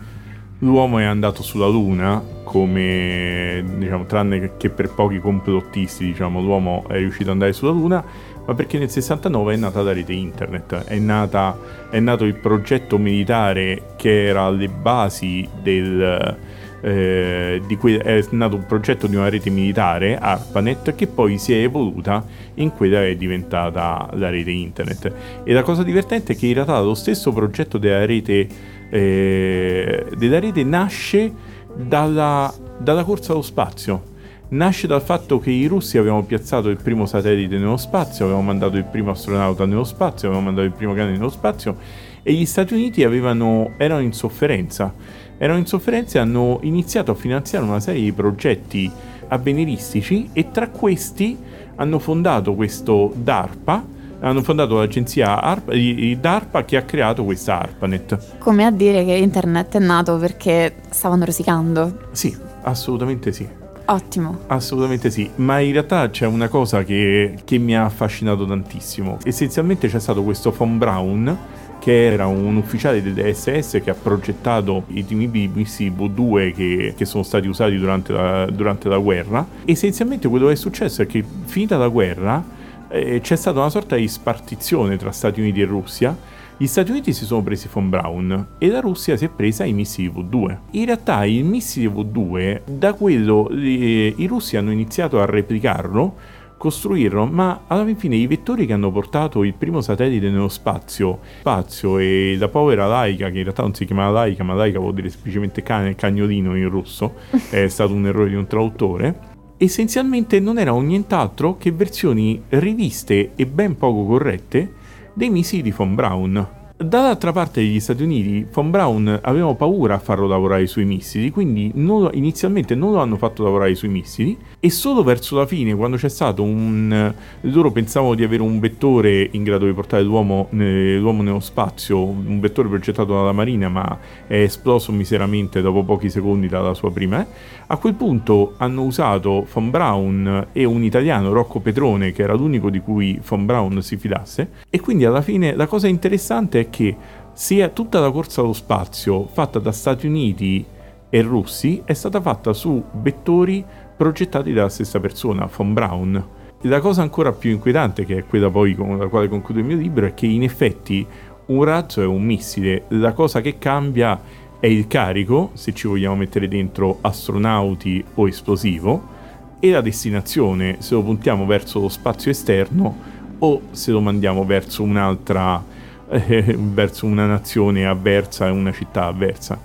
S9: l'uomo è andato sulla Luna, come diciamo, tranne che per pochi complottisti, diciamo, l'uomo è riuscito ad andare sulla Luna, ma perché nel 69 è nata la rete internet, è, nata, è nato il progetto militare che era alle basi del, eh, di cui è nato un progetto di una rete militare, ARPANET, che poi si è evoluta in quella che è diventata la rete internet. E la cosa divertente è che in realtà lo stesso progetto della rete, eh, della rete nasce dalla, dalla corsa allo spazio nasce dal fatto che i russi avevano piazzato il primo satellite nello spazio, avevano mandato il primo astronauta nello spazio, avevano mandato il primo cane nello spazio e gli Stati Uniti avevano, erano in sofferenza. Erano in sofferenza e hanno iniziato a finanziare una serie di progetti avveniristici e tra questi hanno fondato questo DARPA, hanno fondato l'agenzia ARPA, DARPA che ha creato questa ARPANET.
S2: Come a dire che internet è nato perché stavano rosicando.
S9: Sì, assolutamente sì.
S2: Ottimo.
S9: Assolutamente sì, ma in realtà c'è una cosa che, che mi ha affascinato tantissimo. Essenzialmente c'è stato questo Von Braun, che era un ufficiale dell'SS che ha progettato i timibi missili V2 che, che, sono stati usati durante la, durante la, guerra. Essenzialmente quello che è successo è che finita la guerra eh, c'è stata una sorta di spartizione tra Stati Uniti e Russia gli Stati Uniti si sono presi von Braun e la Russia si è presa i missili V2. In realtà il missile V2, da quello eh, i russi hanno iniziato a replicarlo, costruirlo, ma alla fine i vettori che hanno portato il primo satellite nello spazio, spazio e la povera Laika, che in realtà non si chiamava Laika, ma Laika vuol dire semplicemente cane, cagnolino in russo, (laughs) è stato un errore di un traduttore, essenzialmente non erano nient'altro che versioni riviste e ben poco corrette dei missili di Von Braun. Dall'altra parte degli Stati Uniti, von Braun avevano paura a farlo lavorare sui missili, quindi non, inizialmente non lo hanno fatto lavorare sui missili e solo verso la fine, quando c'è stato un... loro pensavano di avere un vettore in grado di portare l'uomo, l'uomo nello spazio, un vettore progettato dalla Marina ma è esploso miseramente dopo pochi secondi dalla sua prima, eh? a quel punto hanno usato von Braun e un italiano, Rocco Petrone, che era l'unico di cui von Braun si fidasse, e quindi alla fine la cosa interessante è che sia tutta la corsa allo spazio fatta da Stati Uniti e russi è stata fatta su vettori progettati dalla stessa persona, von Braun. La cosa ancora più inquietante, che è quella poi con la quale concludo il mio libro, è che in effetti un razzo è un missile, la cosa che cambia è il carico, se ci vogliamo mettere dentro astronauti o esplosivo, e la destinazione, se lo puntiamo verso lo spazio esterno o se lo mandiamo verso un'altra eh, verso una nazione avversa e una città avversa.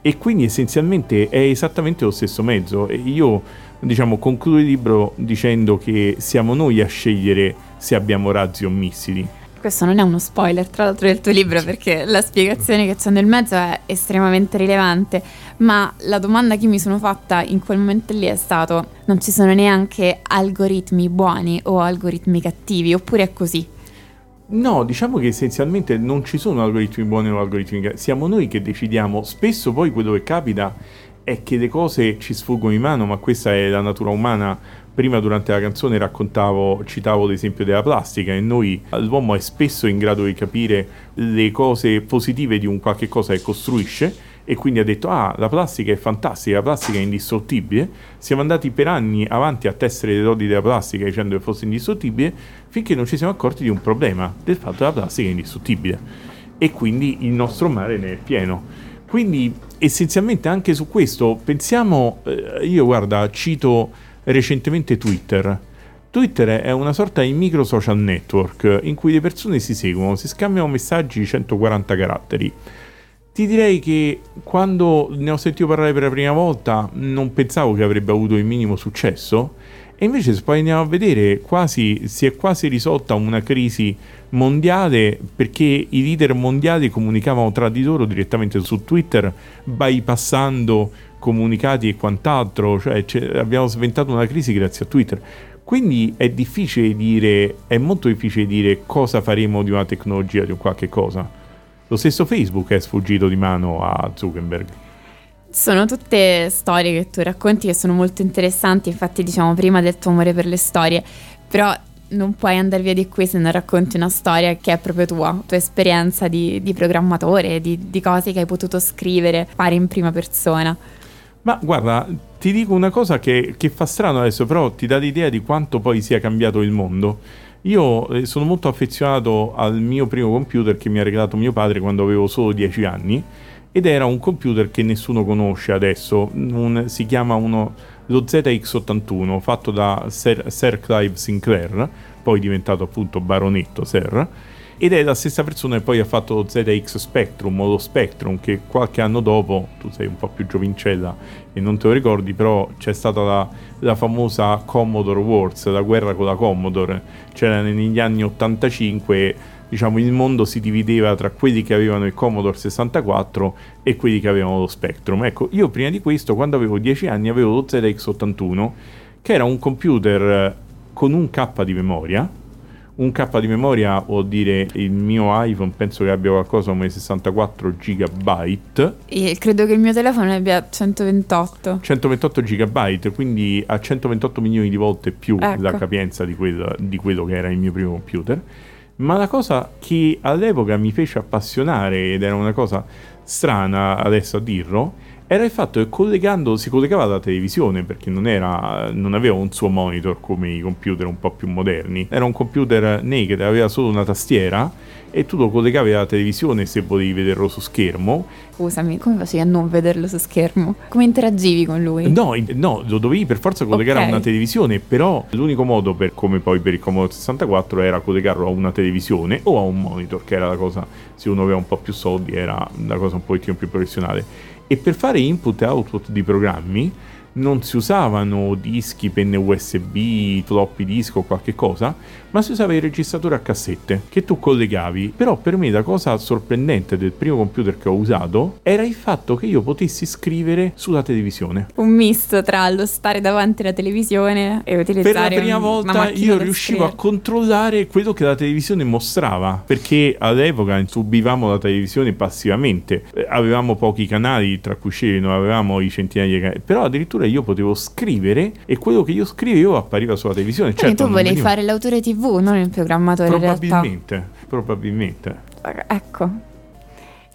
S9: E quindi essenzialmente è esattamente lo stesso mezzo. E io, diciamo, concludo il libro dicendo che siamo noi a scegliere se abbiamo razzi o missili.
S2: Questo non è uno spoiler, tra l'altro, del tuo libro, perché la spiegazione che c'è nel mezzo è estremamente rilevante. Ma la domanda che mi sono fatta in quel momento lì è stato: non ci sono neanche algoritmi buoni o algoritmi cattivi, oppure è così?
S9: No, diciamo che essenzialmente non ci sono algoritmi buoni o algoritmi cattivi, siamo noi che decidiamo. Spesso poi quello che capita è che le cose ci sfuggono in mano, ma questa è la natura umana. Prima durante la canzone raccontavo, citavo l'esempio della plastica e noi, l'uomo è spesso in grado di capire le cose positive di un qualche cosa che costruisce e quindi ha detto ah la plastica è fantastica, la plastica è indistruttibile, siamo andati per anni avanti a tessere le doti della plastica dicendo che fosse indistruttibile finché non ci siamo accorti di un problema, del fatto che la plastica è indistruttibile e quindi il nostro mare ne è pieno. Quindi essenzialmente anche su questo pensiamo, eh, io guarda cito recentemente Twitter, Twitter è una sorta di micro social network in cui le persone si seguono, si scambiano messaggi di 140 caratteri. Ti direi che quando ne ho sentito parlare per la prima volta non pensavo che avrebbe avuto il minimo successo e invece se poi andiamo a vedere quasi, si è quasi risolta una crisi mondiale perché i leader mondiali comunicavano tra di loro direttamente su Twitter bypassando comunicati e quant'altro, cioè abbiamo sventato una crisi grazie a Twitter. Quindi è difficile dire, è molto difficile dire cosa faremo di una tecnologia, di un qualche cosa Lo stesso Facebook è sfuggito di mano a Zuckerberg.
S2: Sono tutte storie che tu racconti che sono molto interessanti, infatti diciamo prima del tuo amore per le storie, però non puoi andare via di qui se non racconti una storia che è proprio tua, tua esperienza di, di programmatore, di, di cose che hai potuto scrivere, fare in prima persona.
S9: Ma guarda, ti dico una cosa che, che fa strano adesso, però ti dà l'idea di quanto poi sia cambiato il mondo. Io eh, sono molto affezionato al mio primo computer che mi ha regalato mio padre quando avevo solo 10 anni ed era un computer che nessuno conosce adesso, un- si chiama uno, lo ZX81 fatto da Sir, Sir Clive Sinclair, poi diventato appunto baronetto Sir, ed è la stessa persona che poi ha fatto lo ZX Spectrum o lo Spectrum che qualche anno dopo, tu sei un po' più giovincella e non te lo ricordi, però c'è stata la, la famosa Commodore Wars, la guerra con la Commodore, c'era negli anni 85 diciamo il mondo si divideva tra quelli che avevano il Commodore 64 e quelli che avevano lo Spectrum. Ecco, io prima di questo, quando avevo 10 anni, avevo lo ZX81, che era un computer eh, con un K di memoria. Un K di memoria vuol dire il mio iPhone penso che abbia qualcosa come 64 GB,
S2: E credo che il mio telefono abbia 128.
S9: 128 GB, quindi a 128 milioni di volte più
S2: Ecco.
S9: la capienza di quello, di quello che era il mio primo computer. Ma la cosa che all'epoca mi fece appassionare, ed era una cosa strana adesso a dirlo, era il fatto che collegando, si collegava alla televisione, perché non, era, non aveva un suo monitor come i computer un po' più moderni. Era un computer naked, aveva solo una tastiera e tu lo collegavi alla televisione se volevi vederlo su schermo
S2: Scusami, come facevi a non vederlo su schermo? Come interagivi con lui?
S9: No, no, lo dovevi per forza collegare
S2: Ok.
S9: a una televisione, però l'unico modo per, come poi per il Commodore 64, era collegarlo a una televisione o a un monitor, che era la cosa, se uno aveva un po' più soldi, era la cosa un pochettino più professionale. E per fare input e output di programmi non si usavano dischi, penne USB, floppy disk o qualche cosa, ma si usava il registratore a cassette che tu collegavi. Però per me la cosa sorprendente del primo computer che ho usato era il fatto che io potessi scrivere sulla televisione.
S2: Un misto tra lo stare davanti alla televisione e utilizzare
S9: Per la prima
S2: un-
S9: volta io riuscivo
S2: scrivere.
S9: a controllare quello che la televisione mostrava, perché all'epoca subivamo la televisione passivamente, Eh, avevamo pochi canali tra cui scegliere, non avevamo i centinaia di canali, però addirittura io potevo scrivere e quello che io scrivevo appariva sulla televisione.
S2: Quindi
S9: Certo,
S2: tu volevi
S9: veniva-
S2: fare l'autore TV, non il programmatore in realtà.
S9: Probabilmente, probabilmente.
S2: Ecco.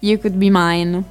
S2: You could be mine.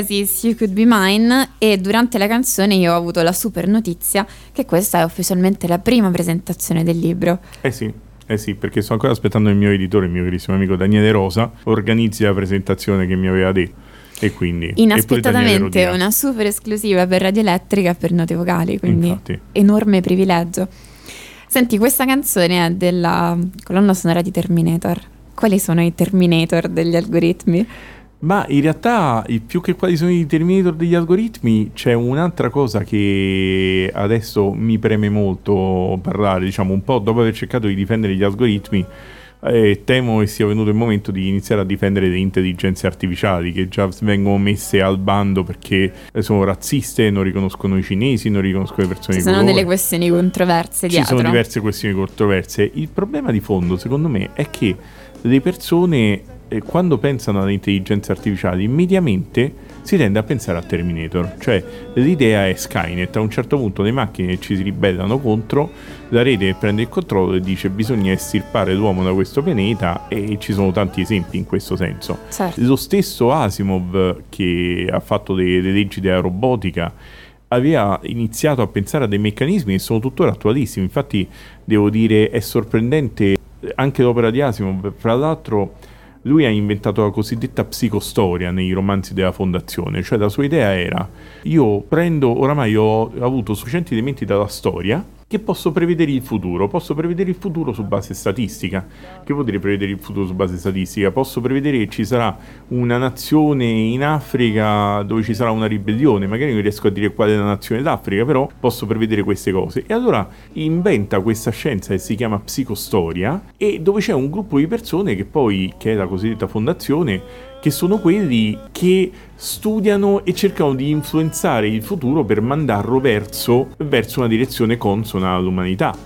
S2: Roses You Could Be Mine e durante la canzone io ho avuto la super notizia che questa è ufficialmente la prima presentazione del libro.
S9: Eh sì, eh sì, perché sto ancora aspettando il mio editore, il mio carissimo amico Daniele Rosa, organizzi la presentazione che mi aveva detto. E quindi...
S2: Inaspettatamente una super esclusiva per Radio Elettrica per Note Vocali, quindi
S9: Infatti.
S2: enorme privilegio. Senti, questa canzone è della colonna sonora di Terminator. Quali sono i Terminator degli algoritmi?
S9: Ma in realtà, più che quali sono i Terminator degli algoritmi, c'è un'altra cosa che adesso mi preme molto parlare, diciamo un po' dopo aver cercato di difendere gli algoritmi, eh, temo che sia venuto il momento di iniziare a difendere le intelligenze artificiali che già vengono messe al bando perché sono razziste, non riconoscono i cinesi, non riconoscono le persone
S2: Ci sono delle questioni controverse
S9: Ci
S2: dietro.
S9: sono diverse questioni controverse. Il problema di fondo, secondo me, è che le persone, eh, quando pensano alle intelligenze artificiali, immediatamente si tende a pensare a Terminator. Cioè, l'idea è Skynet. A un certo punto le macchine ci si ribellano contro, la rete prende il controllo e dice bisogna estirpare l'uomo da questo pianeta e ci sono tanti esempi in questo senso.
S2: Certo.
S9: Lo stesso Asimov che ha fatto le, le leggi della robotica aveva iniziato a pensare a dei meccanismi che sono tuttora attualissimi. Infatti, devo dire, è sorprendente anche l'opera di Asimov. Fra l'altro, lui ha inventato la cosiddetta psicostoria nei romanzi della Fondazione. Cioè, la sua idea era: io prendo, oramai ho avuto sufficienti elementi dalla storia che posso prevedere il futuro. Posso prevedere il futuro su base statistica. Che vuol dire prevedere il futuro su base statistica? Posso prevedere che ci sarà una nazione in Africa dove ci sarà una ribellione. Magari non riesco a dire qual è la nazione d'Africa, però posso prevedere queste cose. E allora inventa questa scienza che si chiama psicostoria e dove c'è un gruppo di persone che poi, che è la cosiddetta fondazione, che sono quelli che studiano e cercano di influenzare il futuro per mandarlo verso, verso una direzione consona all'umanità.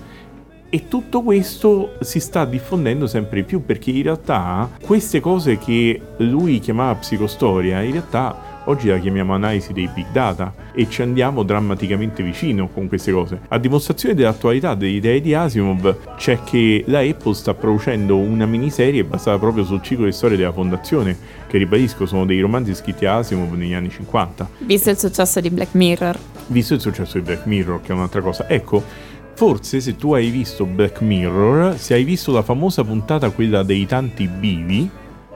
S9: E tutto questo si sta diffondendo sempre di più perché in realtà queste cose che lui chiamava psicostoria, in realtà oggi la chiamiamo analisi dei big data e ci andiamo drammaticamente vicino con queste cose. A dimostrazione dell'attualità delle idee di Asimov c'è che la Apple sta producendo una miniserie basata proprio sul ciclo di storia della fondazione, che ribadisco sono dei romanzi scritti da Asimov negli anni 50
S2: Visto il successo di Black Mirror.
S9: visto il successo di Black Mirror, che è un'altra cosa. Ecco, forse se tu hai visto Black Mirror, se hai visto la famosa puntata, quella dei tanti bivi,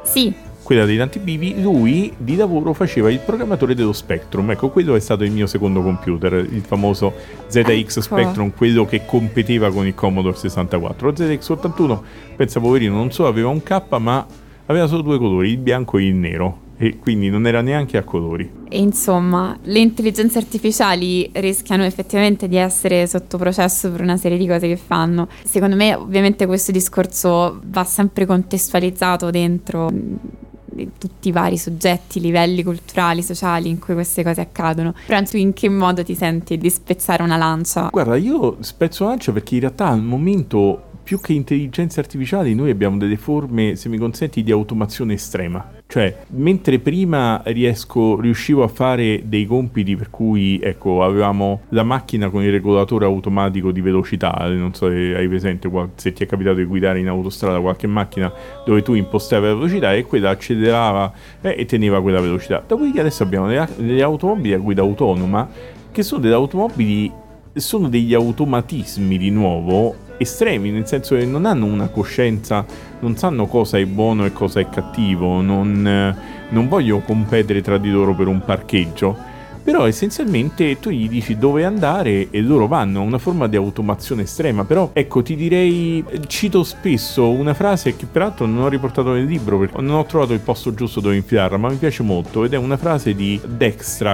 S2: Sì,
S9: quella dei tanti bivi, lui di lavoro faceva il programmatore dello Spectrum. Ecco, quello è stato il mio secondo computer, il famoso ZX
S2: Ecco.
S9: Spectrum, quello che competeva con il Commodore 64. Lo ZX81, pensa poverino, non solo aveva un K, ma aveva solo due colori, il bianco e il nero. E quindi non era neanche a colori.
S2: e insomma, le intelligenze artificiali rischiano effettivamente di essere sotto processo per una serie di cose che fanno. Secondo me, ovviamente, questo discorso va sempre contestualizzato dentro tutti i vari soggetti, livelli culturali, sociali in cui queste cose accadono. Però in che modo ti senti di spezzare una lancia?
S9: Guarda, io spezzo lancia perché in realtà al momento, più che intelligenze artificiali, noi abbiamo delle forme, se mi consenti, di automazione estrema. Cioè, mentre prima riesco, riuscivo a fare dei compiti per cui, ecco, avevamo la macchina con il regolatore automatico di velocità, eh, non so se hai presente, se ti è capitato di guidare in autostrada qualche macchina dove tu impostavi la velocità e quella accelerava eh, e teneva quella velocità. Dopodiché adesso abbiamo delle automobili a guida autonoma che sono delle automobili sono degli automatismi di nuovo estremi, nel senso che non hanno una coscienza, non sanno cosa è buono e cosa è cattivo, non, non vogliono competere tra di loro per un parcheggio. Però essenzialmente tu gli dici dove andare e loro vanno, una forma di automazione estrema. Però ecco, ti direi, cito spesso una frase che peraltro non ho riportato nel libro perché non ho trovato il posto giusto dove infilarla, ma mi piace molto ed è una frase di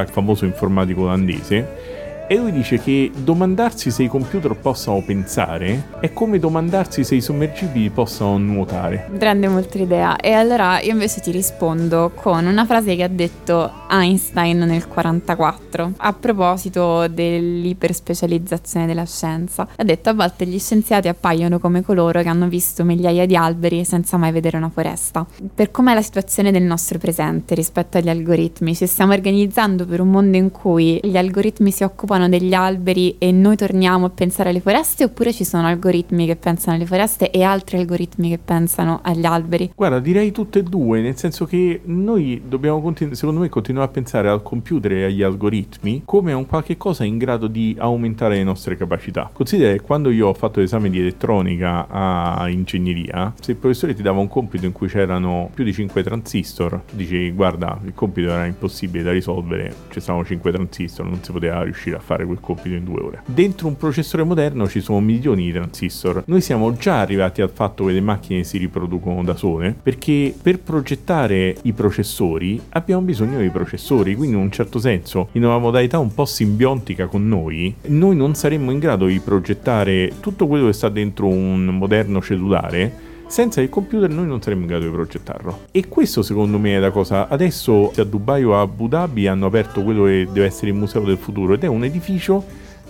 S9: il famoso informatico olandese, e lui dice che domandarsi se i computer possano pensare è come domandarsi se i sommergibili possano nuotare.
S2: Rende molto l'idea. E allora io invece ti rispondo con una frase che ha detto Einstein nel 44 a proposito dell'iperspecializzazione della scienza. Ha detto a volte gli scienziati appaiono come coloro che hanno visto migliaia di alberi senza mai vedere una foresta. Per com'è la situazione del nostro presente rispetto agli algoritmi, ci stiamo organizzando per un mondo in cui gli algoritmi si occupano sviluppano degli alberi e noi torniamo a pensare alle foreste oppure ci sono algoritmi che pensano alle foreste e altri algoritmi che pensano agli alberi?
S9: Guarda, direi tutte e due, nel senso che noi dobbiamo, continu- secondo me, continuare a pensare al computer e agli algoritmi come a un qualche cosa in grado di aumentare le nostre capacità. Considera che quando io ho fatto l'esame di elettronica a ingegneria, se il professore ti dava un compito in cui c'erano più di 5 transistor, tu dicevi guarda, il compito era impossibile da risolvere, ci stavano 5 transistor, non si poteva riuscire a fare quel compito in due ore. Dentro un processore moderno ci sono milioni di transistor. Noi siamo già arrivati al fatto che le macchine si riproducono da sole, perché per progettare i processori abbiamo bisogno dei processori, quindi in un certo senso, in una modalità un po' simbiontica con noi, noi non saremmo in grado di progettare tutto quello che sta dentro un moderno cellulare senza il computer noi non saremmo in grado di progettarlo. E questo secondo me è la cosa. Adesso a Dubai o a Abu Dhabi hanno aperto quello che deve essere il museo del futuro ed è un edificio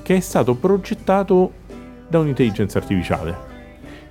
S9: che è stato progettato da un'intelligenza artificiale.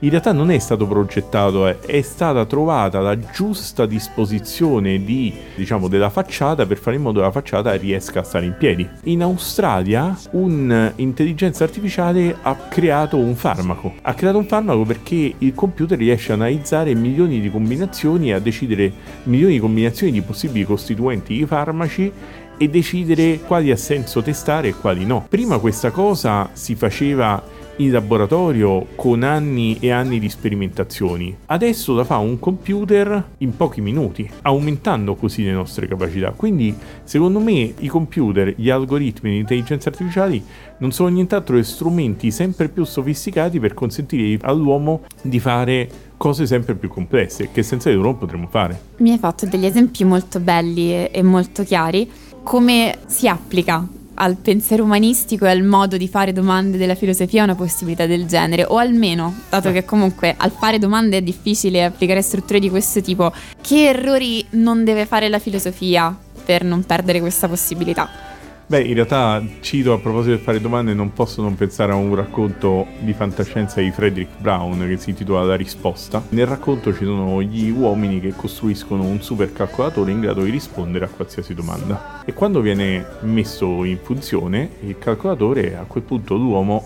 S9: In realtà non è stato progettato, è, è stata trovata la giusta disposizione di, diciamo, della facciata per fare in modo che la facciata riesca a stare in piedi. In Australia un'intelligenza artificiale ha creato un farmaco. Ha creato un farmaco perché il computer riesce a analizzare milioni di combinazioni e a decidere milioni di combinazioni di possibili costituenti di farmaci e decidere quali ha senso testare e quali no. Prima questa cosa si faceva in laboratorio con anni e anni di sperimentazioni. Adesso la fa un computer in pochi minuti, aumentando così le nostre capacità. Quindi, secondo me, i computer, gli algoritmi di intelligenza artificiali non sono nient'altro che strumenti sempre più sofisticati per consentire all'uomo di fare cose sempre più complesse che senza di loro non potremmo fare.
S2: Mi hai fatto degli esempi molto belli e molto chiari. Come si applica al pensiero umanistico e al modo di fare domande della filosofia una possibilità del genere, o almeno, dato che comunque al fare domande è difficile applicare strutture di questo tipo, che errori non deve fare la filosofia per non perdere questa possibilità?
S9: Beh, in realtà cito a proposito di fare domande, non posso non pensare a un racconto di fantascienza di Frederick Brown che si intitola La risposta. Nel racconto ci sono gli uomini che costruiscono un supercalcolatore in grado di rispondere a qualsiasi domanda. E quando viene messo in funzione il calcolatore, a quel punto l'uomo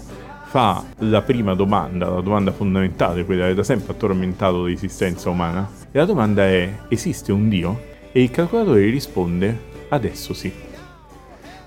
S9: fa la prima domanda, la domanda fondamentale, quella che da sempre ha tormentato l'esistenza umana. E la domanda è: esiste un Dio? E il calcolatore risponde: adesso sì.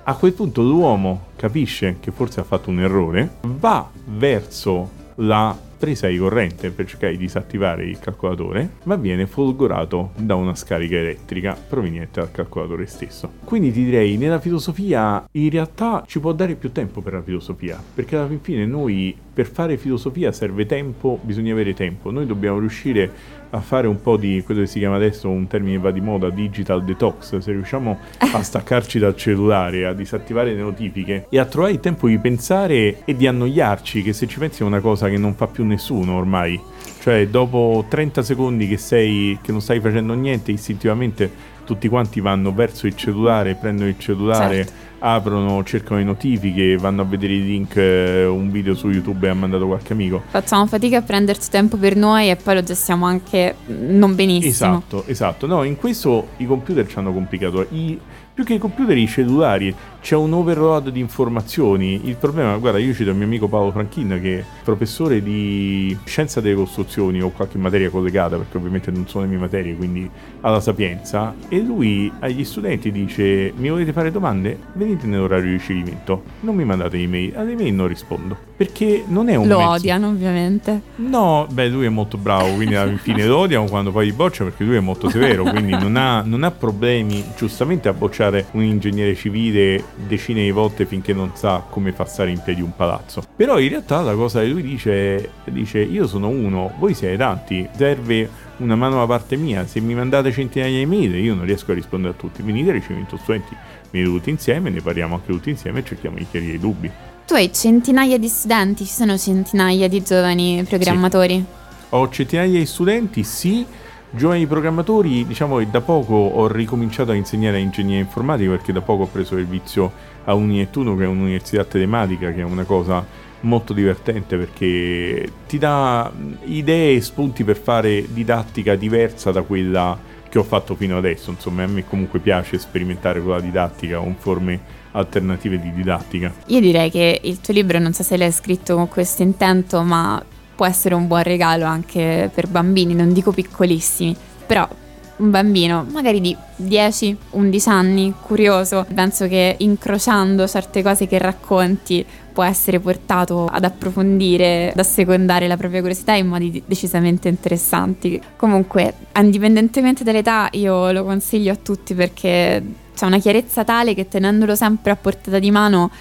S9: A quel punto l'uomo capisce che forse ha fatto un errore, va verso la presa di corrente per cercare di disattivare il calcolatore, ma viene folgorato da una scarica elettrica proveniente dal calcolatore stesso. Quindi ti direi, nella filosofia in realtà ci può dare più tempo per la filosofia, perché alla fine noi per fare filosofia serve tempo, bisogna avere tempo, noi dobbiamo riuscire a fare un po' di quello che si chiama adesso un termine va di moda, digital detox, se riusciamo a (laughs) staccarci dal cellulare, a disattivare le notifiche e a trovare il tempo di pensare e di annoiarci, che se ci pensi è una cosa che non fa più nessuno ormai. Cioè, dopo 30 secondi che sei che non stai facendo niente, istintivamente tutti quanti vanno verso il cellulare, prendono il cellulare,
S2: Certo.
S9: Aprono, cercano le notifiche, vanno a vedere i link, eh, un video su YouTube e ha mandato qualche amico.
S2: Facciamo fatica a prenderci tempo per noi e poi lo gestiamo anche non benissimo.
S9: Esatto, esatto. No, in questo i computer ci hanno complicato. I, più che i computer, i cellulari, c'è un overload di informazioni. Il problema, guarda, io cito il mio amico Paolo Franchin, che è professore di scienza delle costruzioni o qualche materia collegata, perché ovviamente non sono le mie materie, quindi alla sapienza. E lui agli studenti dice: Mi volete fare domande? Venite nell'orario di ricevimento. Non mi mandate email, alle email non rispondo. Perché non è un
S2: Lo
S9: mezzo-
S2: odiano ovviamente.
S9: No, beh, lui è molto bravo, quindi alla fine lo odiano quando poi li boccia perché lui è molto severo, quindi non ha, non ha problemi giustamente a bocciare un ingegnere civile decine di volte finché non sa come fa stare in piedi un palazzo. Però in realtà la cosa che lui dice, dice io sono uno, voi siete tanti, serve una mano da parte mia, se mi mandate centinaia di email io non riesco a rispondere a tutti, venite ricevimento studenti, venite tutti insieme, ne parliamo anche tutti insieme e cerchiamo di chiarire i dubbi.
S2: Tu hai centinaia di studenti, ci sono centinaia di giovani programmatori.
S9: Ho centinaia di studenti, sì. Giovani programmatori, diciamo che da poco ho ricominciato a insegnare ingegneria informatica perché da poco ho preso il vizio a Uninettuno che è un'università telematica che è una cosa molto divertente perché ti dà idee e spunti per fare didattica diversa da quella che ho fatto fino adesso. Insomma, a me comunque piace sperimentare con la didattica con forme alternative di didattica.
S2: Io direi che il tuo libro, non so se l'hai scritto con questo intento, ma può essere un buon regalo anche per bambini, non dico piccolissimi, però un bambino magari di 10-11 anni, curioso, penso che incrociando certe cose che racconti può essere portato ad approfondire, ad assecondare la propria curiosità in modi decisamente interessanti. Comunque, indipendentemente dall'età, io lo consiglio a tutti perché c'è una chiarezza tale che tenendolo sempre a portata di mano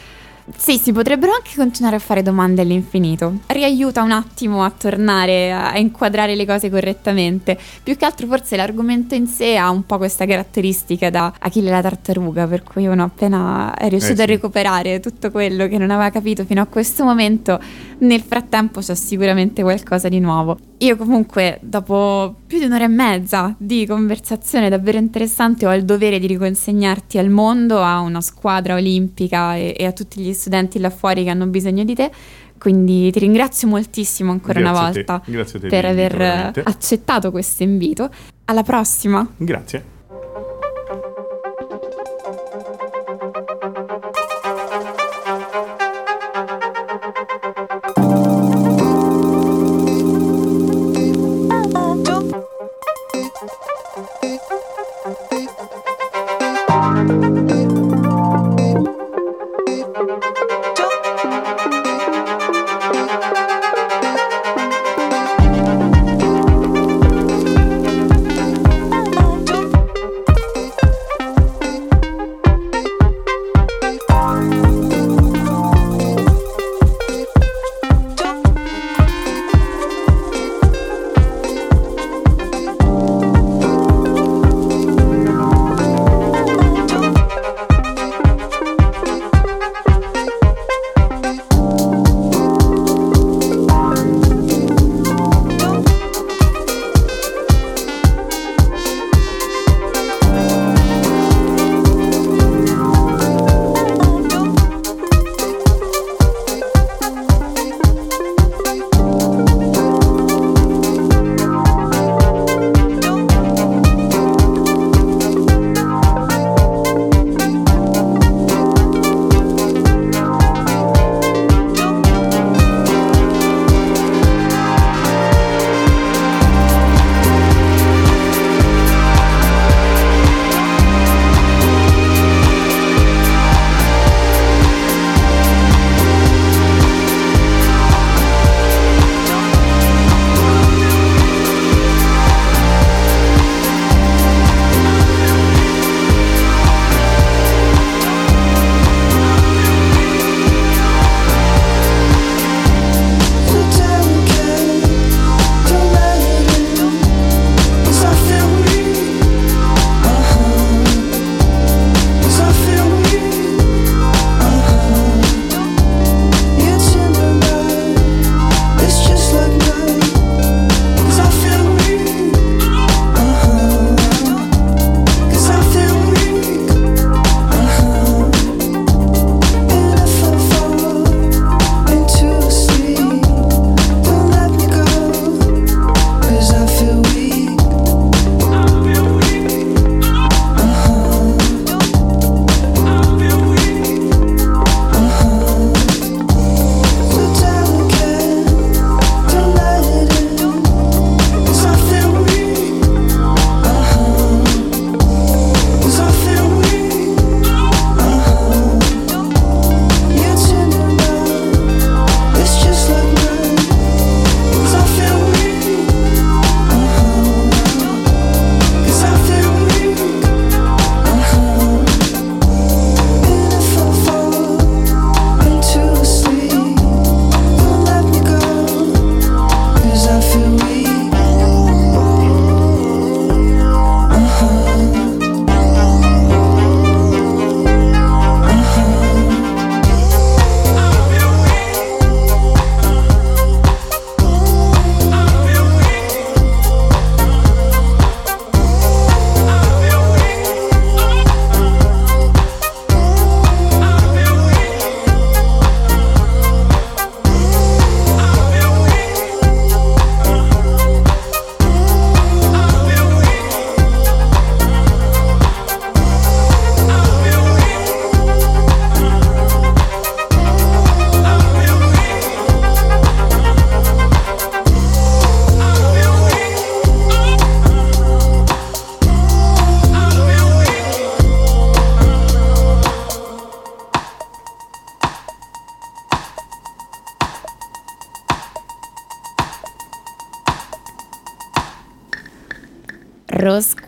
S2: sì, si potrebbero anche continuare a fare domande all'infinito. Riaiuta un attimo a tornare a inquadrare le cose correttamente. Più che altro forse l'argomento in sé ha un po' questa caratteristica da Achille la tartaruga, per cui uno appena è riuscito
S9: Eh sì.
S2: a recuperare tutto quello che non aveva capito fino a questo momento, nel frattempo c'è sicuramente qualcosa di nuovo. Io comunque, dopo più di un'ora e mezza di conversazione davvero interessante, ho il dovere di riconsegnarti al mondo, a una squadra olimpica e, e a tutti gli studenti là fuori che hanno bisogno di te. Quindi ti ringrazio moltissimo ancora una
S9: Grazie a te.
S2: volta
S9: a te
S2: per aver accettato questo invito. Alla prossima!
S9: Grazie.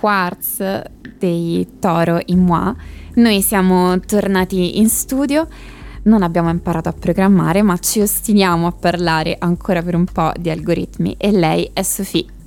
S2: Quartz dei Toro in Moi. Noi siamo tornati in studio, non abbiamo imparato a programmare, ma ci ostiniamo a parlare ancora per un po' di algoritmi e lei è Sophie.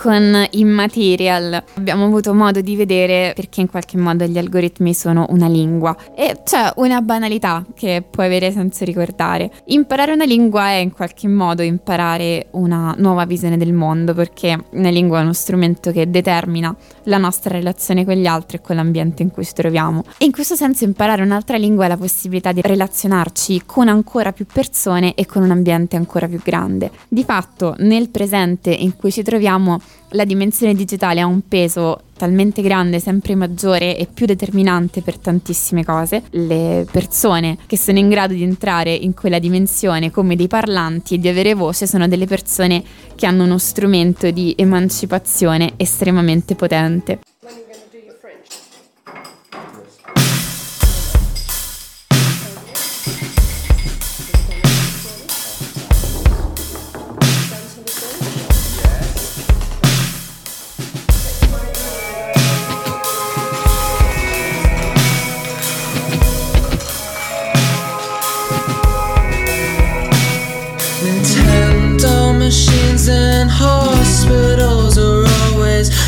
S2: Con Immaterial. Abbiamo avuto modo di vedere perché in qualche modo gli algoritmi sono una lingua e c'è una banalità che puoi avere senza ricordare. Imparare una lingua è in qualche modo imparare una nuova visione del mondo perché una lingua è uno strumento che determina la nostra relazione con gli altri e con l'ambiente in cui ci troviamo. E in questo senso imparare un'altra lingua è la possibilità di relazionarci con ancora più persone e con un ambiente ancora più grande. Di fatto, nel presente in cui ci troviamo, la dimensione digitale ha un peso talmente grande, sempre maggiore e più determinante per tantissime cose. Le persone che sono in grado di entrare in quella dimensione come dei parlanti e di avere voce sono delle persone che hanno uno strumento di emancipazione estremamente potente.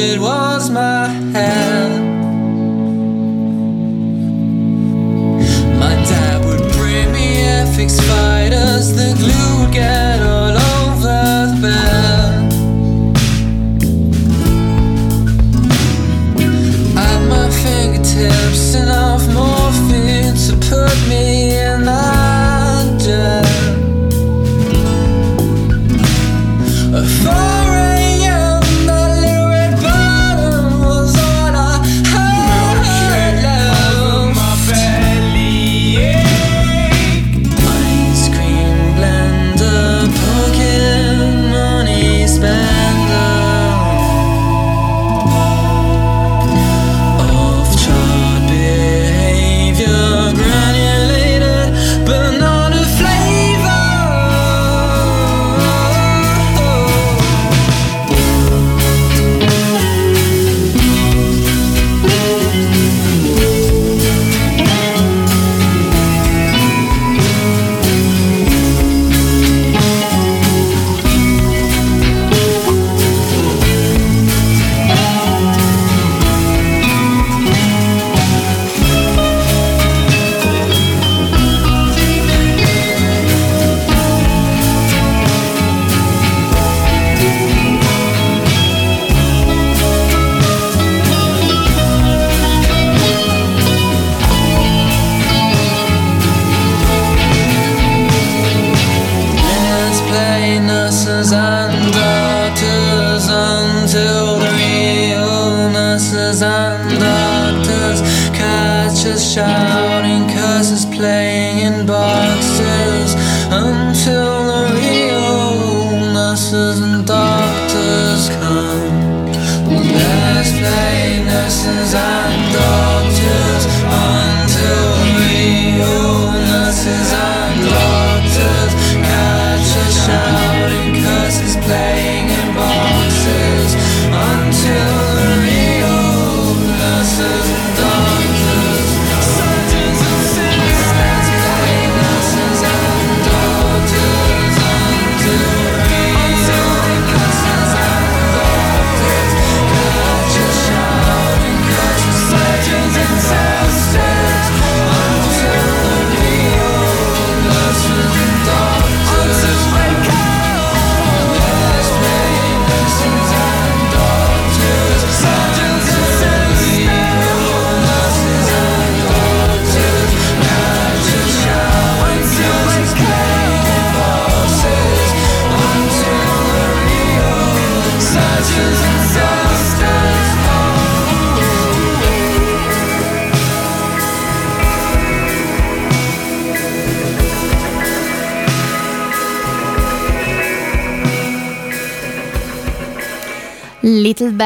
S12: it was my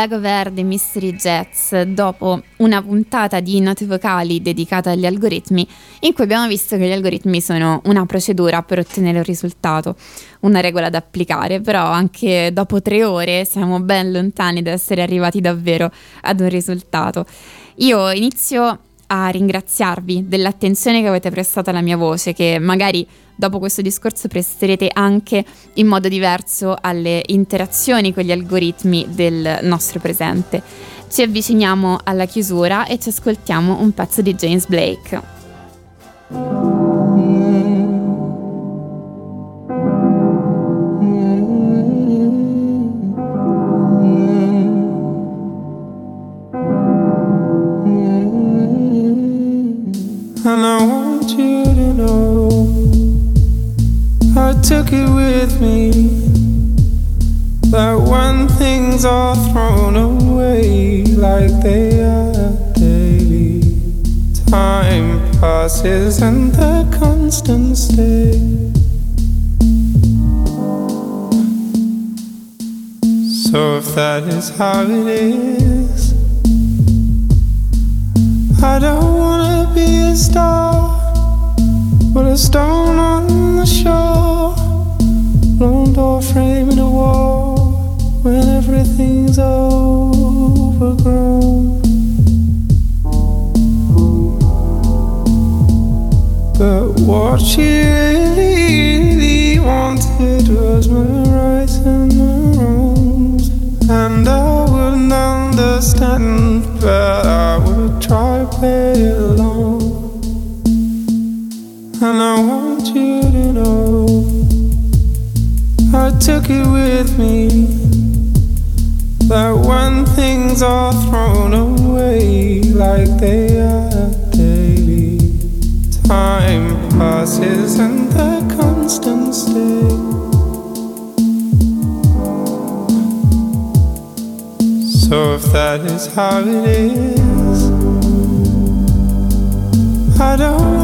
S2: Blackbird dei Mystery Jets dopo una puntata di note vocali dedicata agli algoritmi in cui abbiamo visto che gli algoritmi sono una procedura per ottenere un risultato, una regola da applicare, però anche dopo tre ore siamo ben lontani da essere arrivati davvero ad un risultato. Io inizio a ringraziarvi dell'attenzione che avete prestato alla mia voce, che magari dopo questo discorso presterete anche in modo diverso alle interazioni con gli algoritmi del nostro presente. Ci avviciniamo alla chiusura e ci ascoltiamo un pezzo di James Blake.
S13: Took it with me. That when things are thrown away like they are daily, time passes and the constant stay. So if that is how it is, I don't wanna be a star, but a stone on the shore, lone door frame in a wall when everything's overgrown. But what she really, really wanted was my rights and my wrongs. And I wouldn't understand, but I would try to play along. And I want you to know I took it with me. That when things are thrown away like they are daily, time passes and the constant stay. So if that is how it is, I don't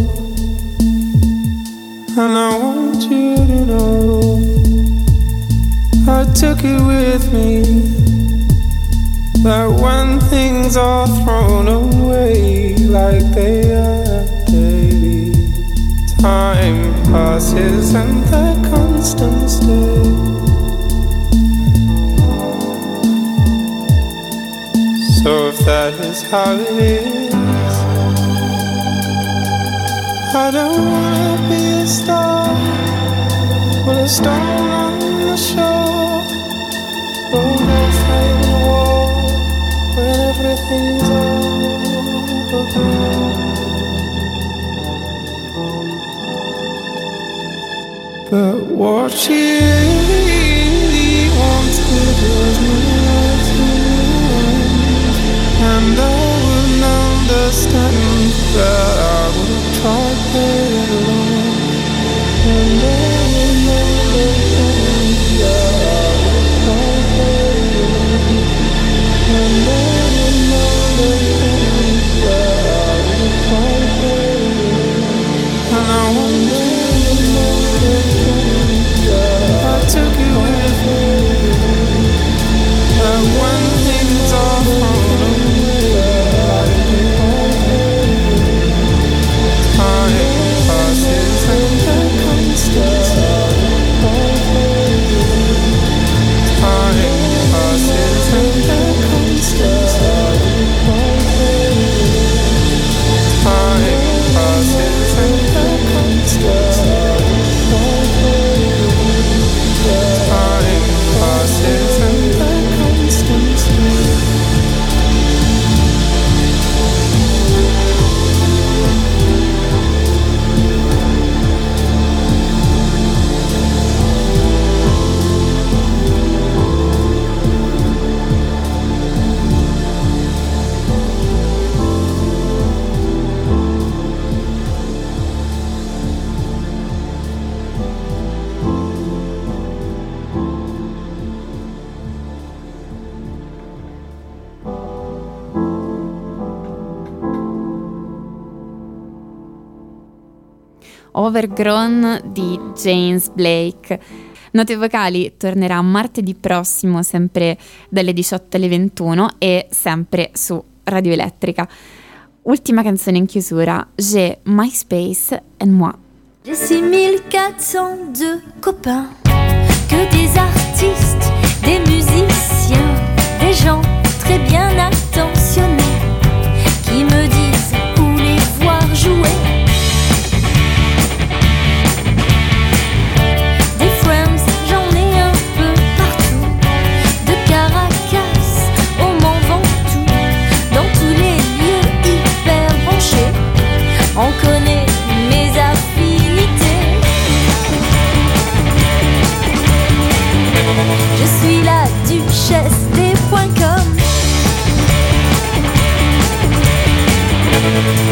S13: And I want you to know I took it with me. That when things are thrown away like they are daily, time passes and the constant stay. So if that is how it is, I don't wanna be a star, but a star on the shore, rolled off frame the wall when everything's overgrown. But what she really wanted was my and I wouldn't understand that I would tried there alone.
S2: Overgrown di James Blake. Note vocali tornerà martedì prossimo, sempre dalle 18 alle 21 e sempre su Radio Elettrica. Ultima canzone in chiusura, J'ai MySpace and Moi.
S5: J'ai 6402 copains, que des artistes, des musiciens, des gens très bien attentionnés,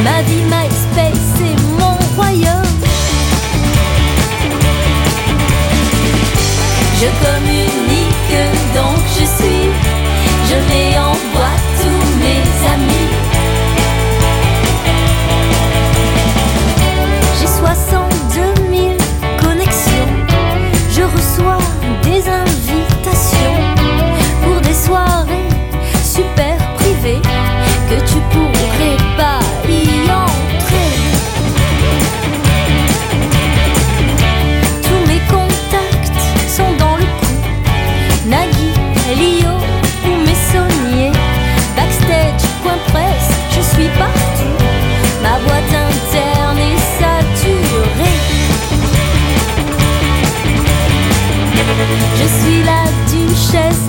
S5: Ma vie, MySpace, c'est mon royaume.
S14: Je connais richesse.